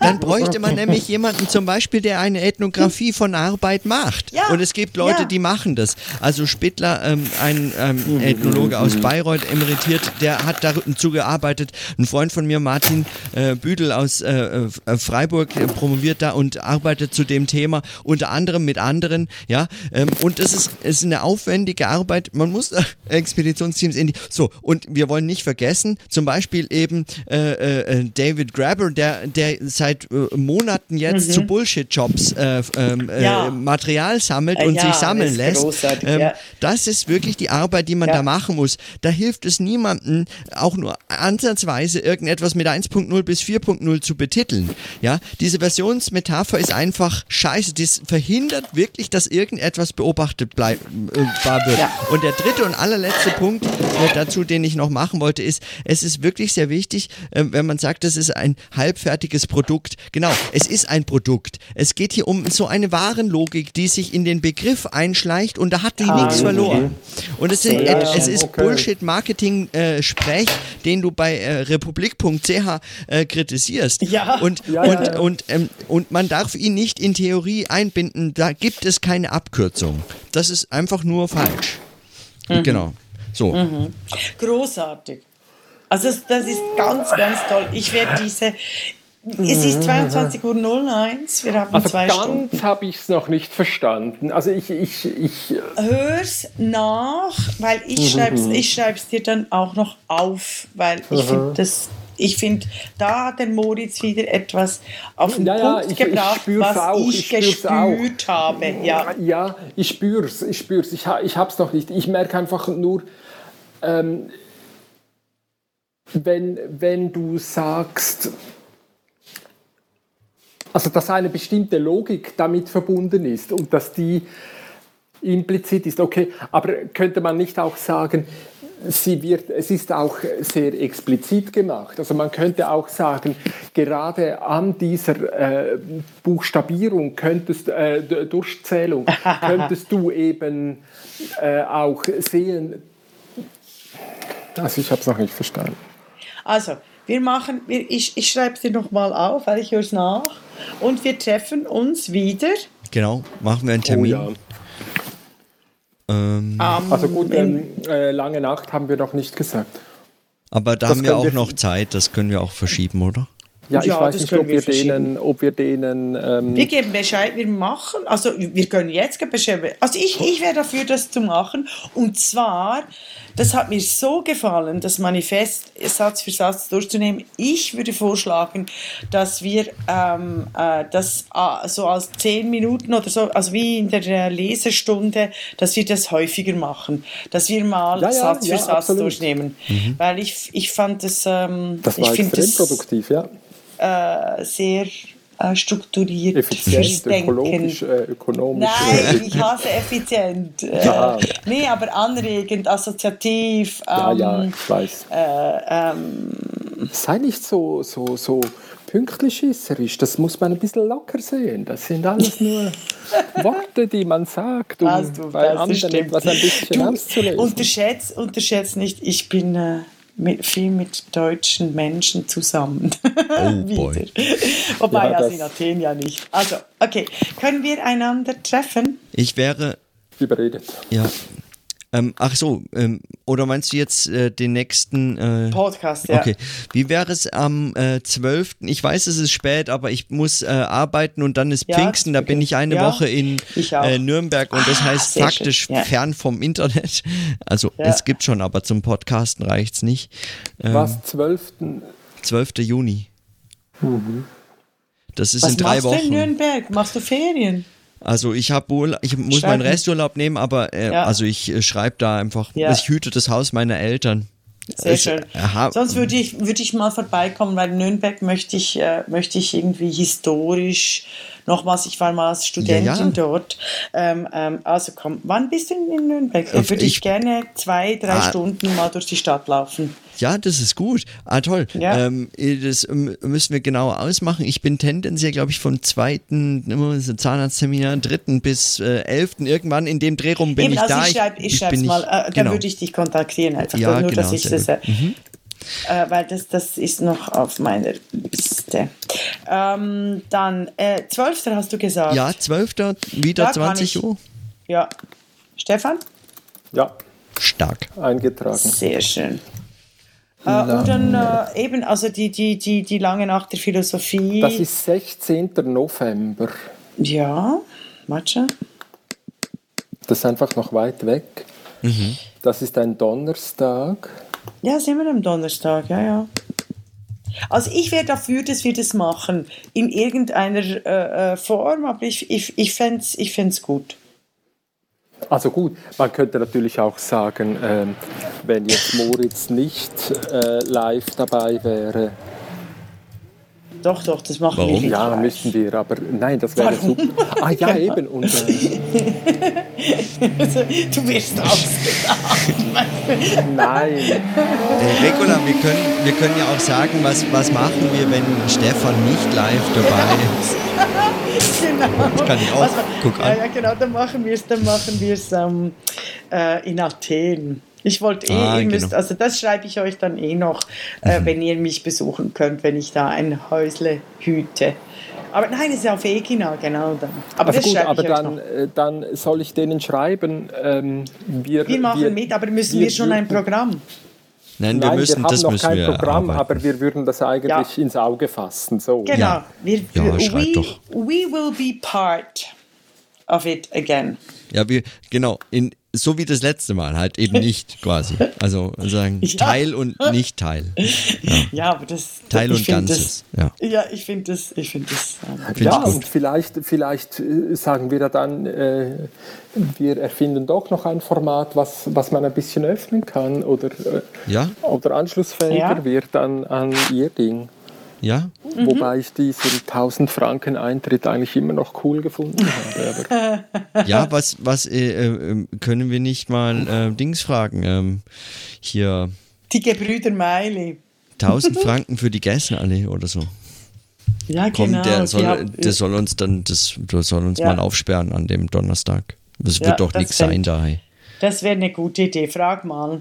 dann bräuchte man nämlich jemanden zum Beispiel, der eine Ethnographie von Arbeit macht. Ja. Und es gibt Leute, ja. die machen das. Also Spittler, ähm, ein ähm, Ethnologe aus Bayreuth, emeritiert, der hat dazu gearbeitet. Ein Freund von mir, Martin äh, Büdel aus äh, äh Freiburg, äh, promoviert da und arbeitet zu dem Thema, unter anderem mit anderen, ja. Ähm, und es ist, ist eine aufwendige Arbeit. Man muss äh, Expeditionsteams in die. So, und wir wollen nicht vergessen, zum Beispiel eben äh, äh, David Grabber, der, der seit äh, Monaten jetzt mhm. zu Bullshit-Jobs äh, ähm, ja. Material sammelt und ja, sich sammeln lässt ähm, ja. das ist wirklich die Arbeit, die man ja. da machen muss. Da hilft es niemandem, auch nur ansatzweise irgendetwas mit 1.0 bis 4.0 zu betiteln. Ja, diese Versionsmetapher ist einfach scheiße. Das verhindert wirklich, dass irgendetwas beobachtet bleibt, äh, wird. Ja. Und der dritte und allerletzte Punkt äh, dazu, den ich noch machen wollte, ist, es ist wirklich sehr wichtig, äh, wenn man sagt, das ist ein halbfertiges Produkt. Genau, es ist ein Produkt. Es geht hier um so eine Warenlogik, die sich in den Begriff einschleicht und da hat die ah, nichts verloren. Und es, sind, ja, es ist okay. Bullshit-Marketing-Sprech, äh, den du bei äh, republik.ch äh, kritisierst. Ja. Und, ja, und, ja, Und, ähm, und man darf ihn nicht in Theorie einbinden, da gibt es keine Abkürzung. Das ist einfach nur falsch. Mhm. Genau. So. Mhm. Großartig. Also das ist ganz, ganz toll. Ich werde diese, es ist 22.01 Uhr, wir haben also zwei ganz Stunden. ganz habe ich es noch nicht verstanden. Also ich... ich, ich äh, Hör's nach, weil ich mhm. schreibe es ich schreib's dir dann auch noch auf, weil ich mhm. finde das... Ich finde, da hat der Moritz wieder etwas auf den ja, Punkt ich, gebracht, ich was auch, ich, ich gespürt auch. habe. Ja. ja, ich spüre es, ich spüre es. Ich, ich habe es noch nicht. Ich merke einfach nur, ähm, wenn, wenn du sagst, also dass eine bestimmte Logik damit verbunden ist und dass die implizit ist, okay, aber könnte man nicht auch sagen, sie wird, es ist auch sehr explizit gemacht. Also man könnte auch sagen, gerade an dieser äh, Buchstabierung könntest, äh, Durchzählung, könntest du eben äh, auch sehen, also ich habe es noch nicht verstanden. Also, wir machen, ich, ich schreibe es dir nochmal auf, weil ich höre es nach. Und wir treffen uns wieder. Genau, machen wir einen Termin. Oh, ja. ähm, also gut, ähm, äh, lange Nacht haben wir noch nicht gesagt. Aber da das haben wir auch wir noch Zeit, das können wir auch verschieben, oder? Ja, ich ja, weiß nicht, ob wir, wir denen, ob wir denen. Ähm wir geben Bescheid, wir machen, also wir können jetzt Bescheid. Also ich, ich wäre dafür, das zu machen. Und zwar das hat mir so gefallen, das Manifest Satz für Satz durchzunehmen. Ich würde vorschlagen, dass wir ähm, äh, das äh, so als zehn Minuten oder so, also wie in der Lesestunde, dass wir das häufiger machen. Dass wir mal ja, ja, Satz für ja, Satz absolut. durchnehmen. Mhm. Weil ich, ich fand das. Ähm, das war ich extrem das, produktiv, ja. Äh, sehr äh, strukturiert Effizient, ökologisch, äh, ökonomisch. Nein, ich hasse effizient. Äh, ja. Nee, aber anregend, assoziativ. Ähm, ja, ja, ähm, ich weiß. Äh, ähm, Sei nicht so, so, so pünktlichschisserisch, das muss man ein bisschen locker sehen. Das sind alles nur Worte, die man sagt, um du, bei anderen etwas ein bisschen du, auszulesen. Unterschätzt, unterschätzt nicht, ich bin äh, mit, viel mit deutschen Menschen zusammen. Oh boy. Wobei, ja, also in Athen ja nicht. Also, okay. Können wir einander treffen? Ich wäre. Überredet. Ja, ähm, ach so, ähm, oder meinst du jetzt äh, den nächsten äh, Podcast, ja. Okay. Wie wäre es am äh, 12.? Ich weiß, es ist spät, aber ich muss äh, arbeiten und dann ist ja, Pfingsten, da bin ich eine ja, Woche in äh, Nürnberg und das ah, heißt faktisch ja. fern vom Internet. Also es gibt schon, aber zum Podcasten reicht es nicht. Ähm, Was, 12. 12. Juni. Mhm. Das ist Was in drei Wochen. Was machst du in Nürnberg? Machst du Ferien? Also ich habe wohl, ich muss meinen Resturlaub nehmen, aber äh, ja. also ich äh, schreibe da einfach, ja. ich hüte das Haus meiner Eltern. Sehr ich, schön. Aha. Sonst würde ich, würde ich mal vorbeikommen, weil Nürnberg möchte ich, äh, möchte ich irgendwie historisch nochmals, ich war mal als Studentin ja, ja. dort. Ähm, ähm, also komm, wann bist du in Nürnberg? Da würde ich, ich, gerne zwei, drei ah, Stunden mal durch die Stadt laufen. Ja, das ist gut. Ah, toll. Ja. Ähm, das müssen wir genauer ausmachen. Ich bin tendenziell, glaube ich, vom zweiten Zahnarzttermin, dritten bis äh, elften, irgendwann in dem Dreh rum bin Eben, ich also da. Ich, schreib, ich, ich schreibe mal, äh, genau. dann würde ich dich kontaktieren, einfach ja, nur, genau, dass ich das... Äh, mhm. Äh, weil das, das ist noch auf meiner Liste. Ähm, dann, äh, 12. hast du gesagt. Ja, 12. wieder da 20 Uhr. Ja. Stefan? Ja. Stark. Eingetragen. Sehr schön. Äh, und dann äh, eben, also die, die, die, die lange Nacht der Philosophie. Das ist 16. November. Ja, warte. Das ist einfach noch weit weg. Mhm. Das ist ein Donnerstag. Ja, sind wir am Donnerstag, ja, ja. Also ich wäre dafür, dass wir das machen, in irgendeiner äh, äh Form, aber ich, ich, ich fände es ich gut. Also gut, man könnte natürlich auch sagen, ähm, wenn jetzt Moritz nicht äh, live dabei wäre. Doch, doch, das machen Warum? wir. Ja, müssten wir, aber nein, das wäre super. Ah ja, eben. Und, äh, du wirst ausgedacht. nein. Äh, Regula, wir können, wir können ja auch sagen, was, was machen wir, wenn Stefan nicht live dabei ist. genau. Das kann ich auch. Also, Guck an. Ja, ja, genau, dann machen wir es dann machen wir's, ähm, äh, in Athen. Ich wollte eh, Ah, ihr genau. müsst, also das schreibe ich euch dann eh noch, äh, Mhm. wenn ihr mich besuchen könnt, wenn ich da ein Häusle hüte. Aber nein, es ist auf Egina, genau. Dann. Aber Also das gut, aber dann, noch. äh, dann soll ich denen schreiben, ähm, wir, Wir machen mit, aber müssen wir, schon ein Programm? Nein, wir Nein, müssen, wir haben das noch kein wir Programm, arbeiten. aber wir würden das eigentlich Ja. ins Auge fassen. So. Genau. Ja. Wir, Ja, we, doch. we will be part of it again. Ja, wir, genau, in, so wie das letzte Mal, halt eben nicht quasi. Also sagen Ja. Teil und nicht Teil. Ja, aber das. Teil ich und Ganzes. Das, Ja. ja, ich finde das. Ich finde das. Ähm, Find Ja, und vielleicht, vielleicht äh, sagen wir ja dann, äh, wir erfinden doch noch ein Format, was, was man ein bisschen öffnen kann oder, äh, Ja, oder anschlussfähiger Ja. wird an, an ihr Ding. Ja. Mhm. Wobei ich diesen 1000 Franken Eintritt eigentlich immer noch cool gefunden habe. Aber Ja, was, was äh, äh, können wir nicht mal äh, Dings fragen? Ähm, hier die Gebrüder Meili. 1000 Franken für die Geißenallee oder so. Ja, Komm, genau. der, soll, haben- der soll uns dann, das, der soll uns Ja. mal aufsperren an dem Donnerstag. Das Ja, wird doch nichts sein da. hey. das wäre eine gute Idee. Frag mal.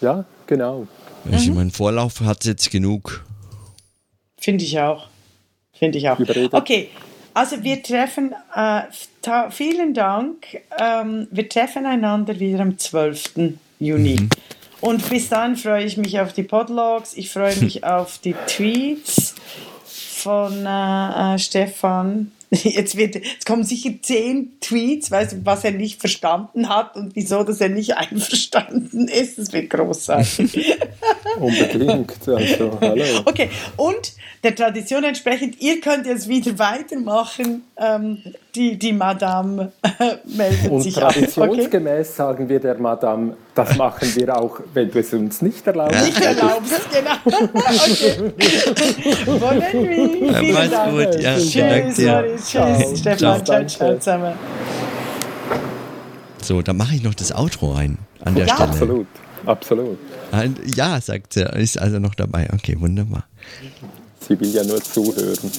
ja, genau. Ich meine, Vorlauf hat jetzt genug. Finde ich auch. Finde ich auch. Überredet. Okay, also wir treffen, äh, vielen Dank. Ähm, wir treffen einander wieder am 12. Juni. Mhm. Und bis dann freue ich mich auf die Podlogs, ich freue mich auf die Tweets von äh, äh, Stefan. Jetzt, wird, jetzt kommen sicher zehn Tweets, weißt du, was er nicht verstanden hat und wieso, dass er nicht einverstanden ist. Das wird großartig. Unbedingt. Also, hallo. Okay, und der Tradition entsprechend, ihr könnt jetzt wieder weitermachen. Ähm, die, die Madame äh, meldet Und sich. Okay? traditionsgemäß sagen wir der Madame, das machen wir auch, wenn du es uns nicht erlaubst. Nicht erlaubst, genau. okay. Bonne nuit. Ja, Vielen mach's Dank. gut. Ja, vielen Dank Tschüss, dir. Moritz. Ciao. Tschüss, Stefan. Ciao, Danke. ciao zusammen. So, dann mache ich noch das Outro rein an der Ja. Stelle. Absolut, absolut. Ein- Ja, sagt sie, ist also noch dabei. Okay, wunderbar. Sie will ja nur zuhören.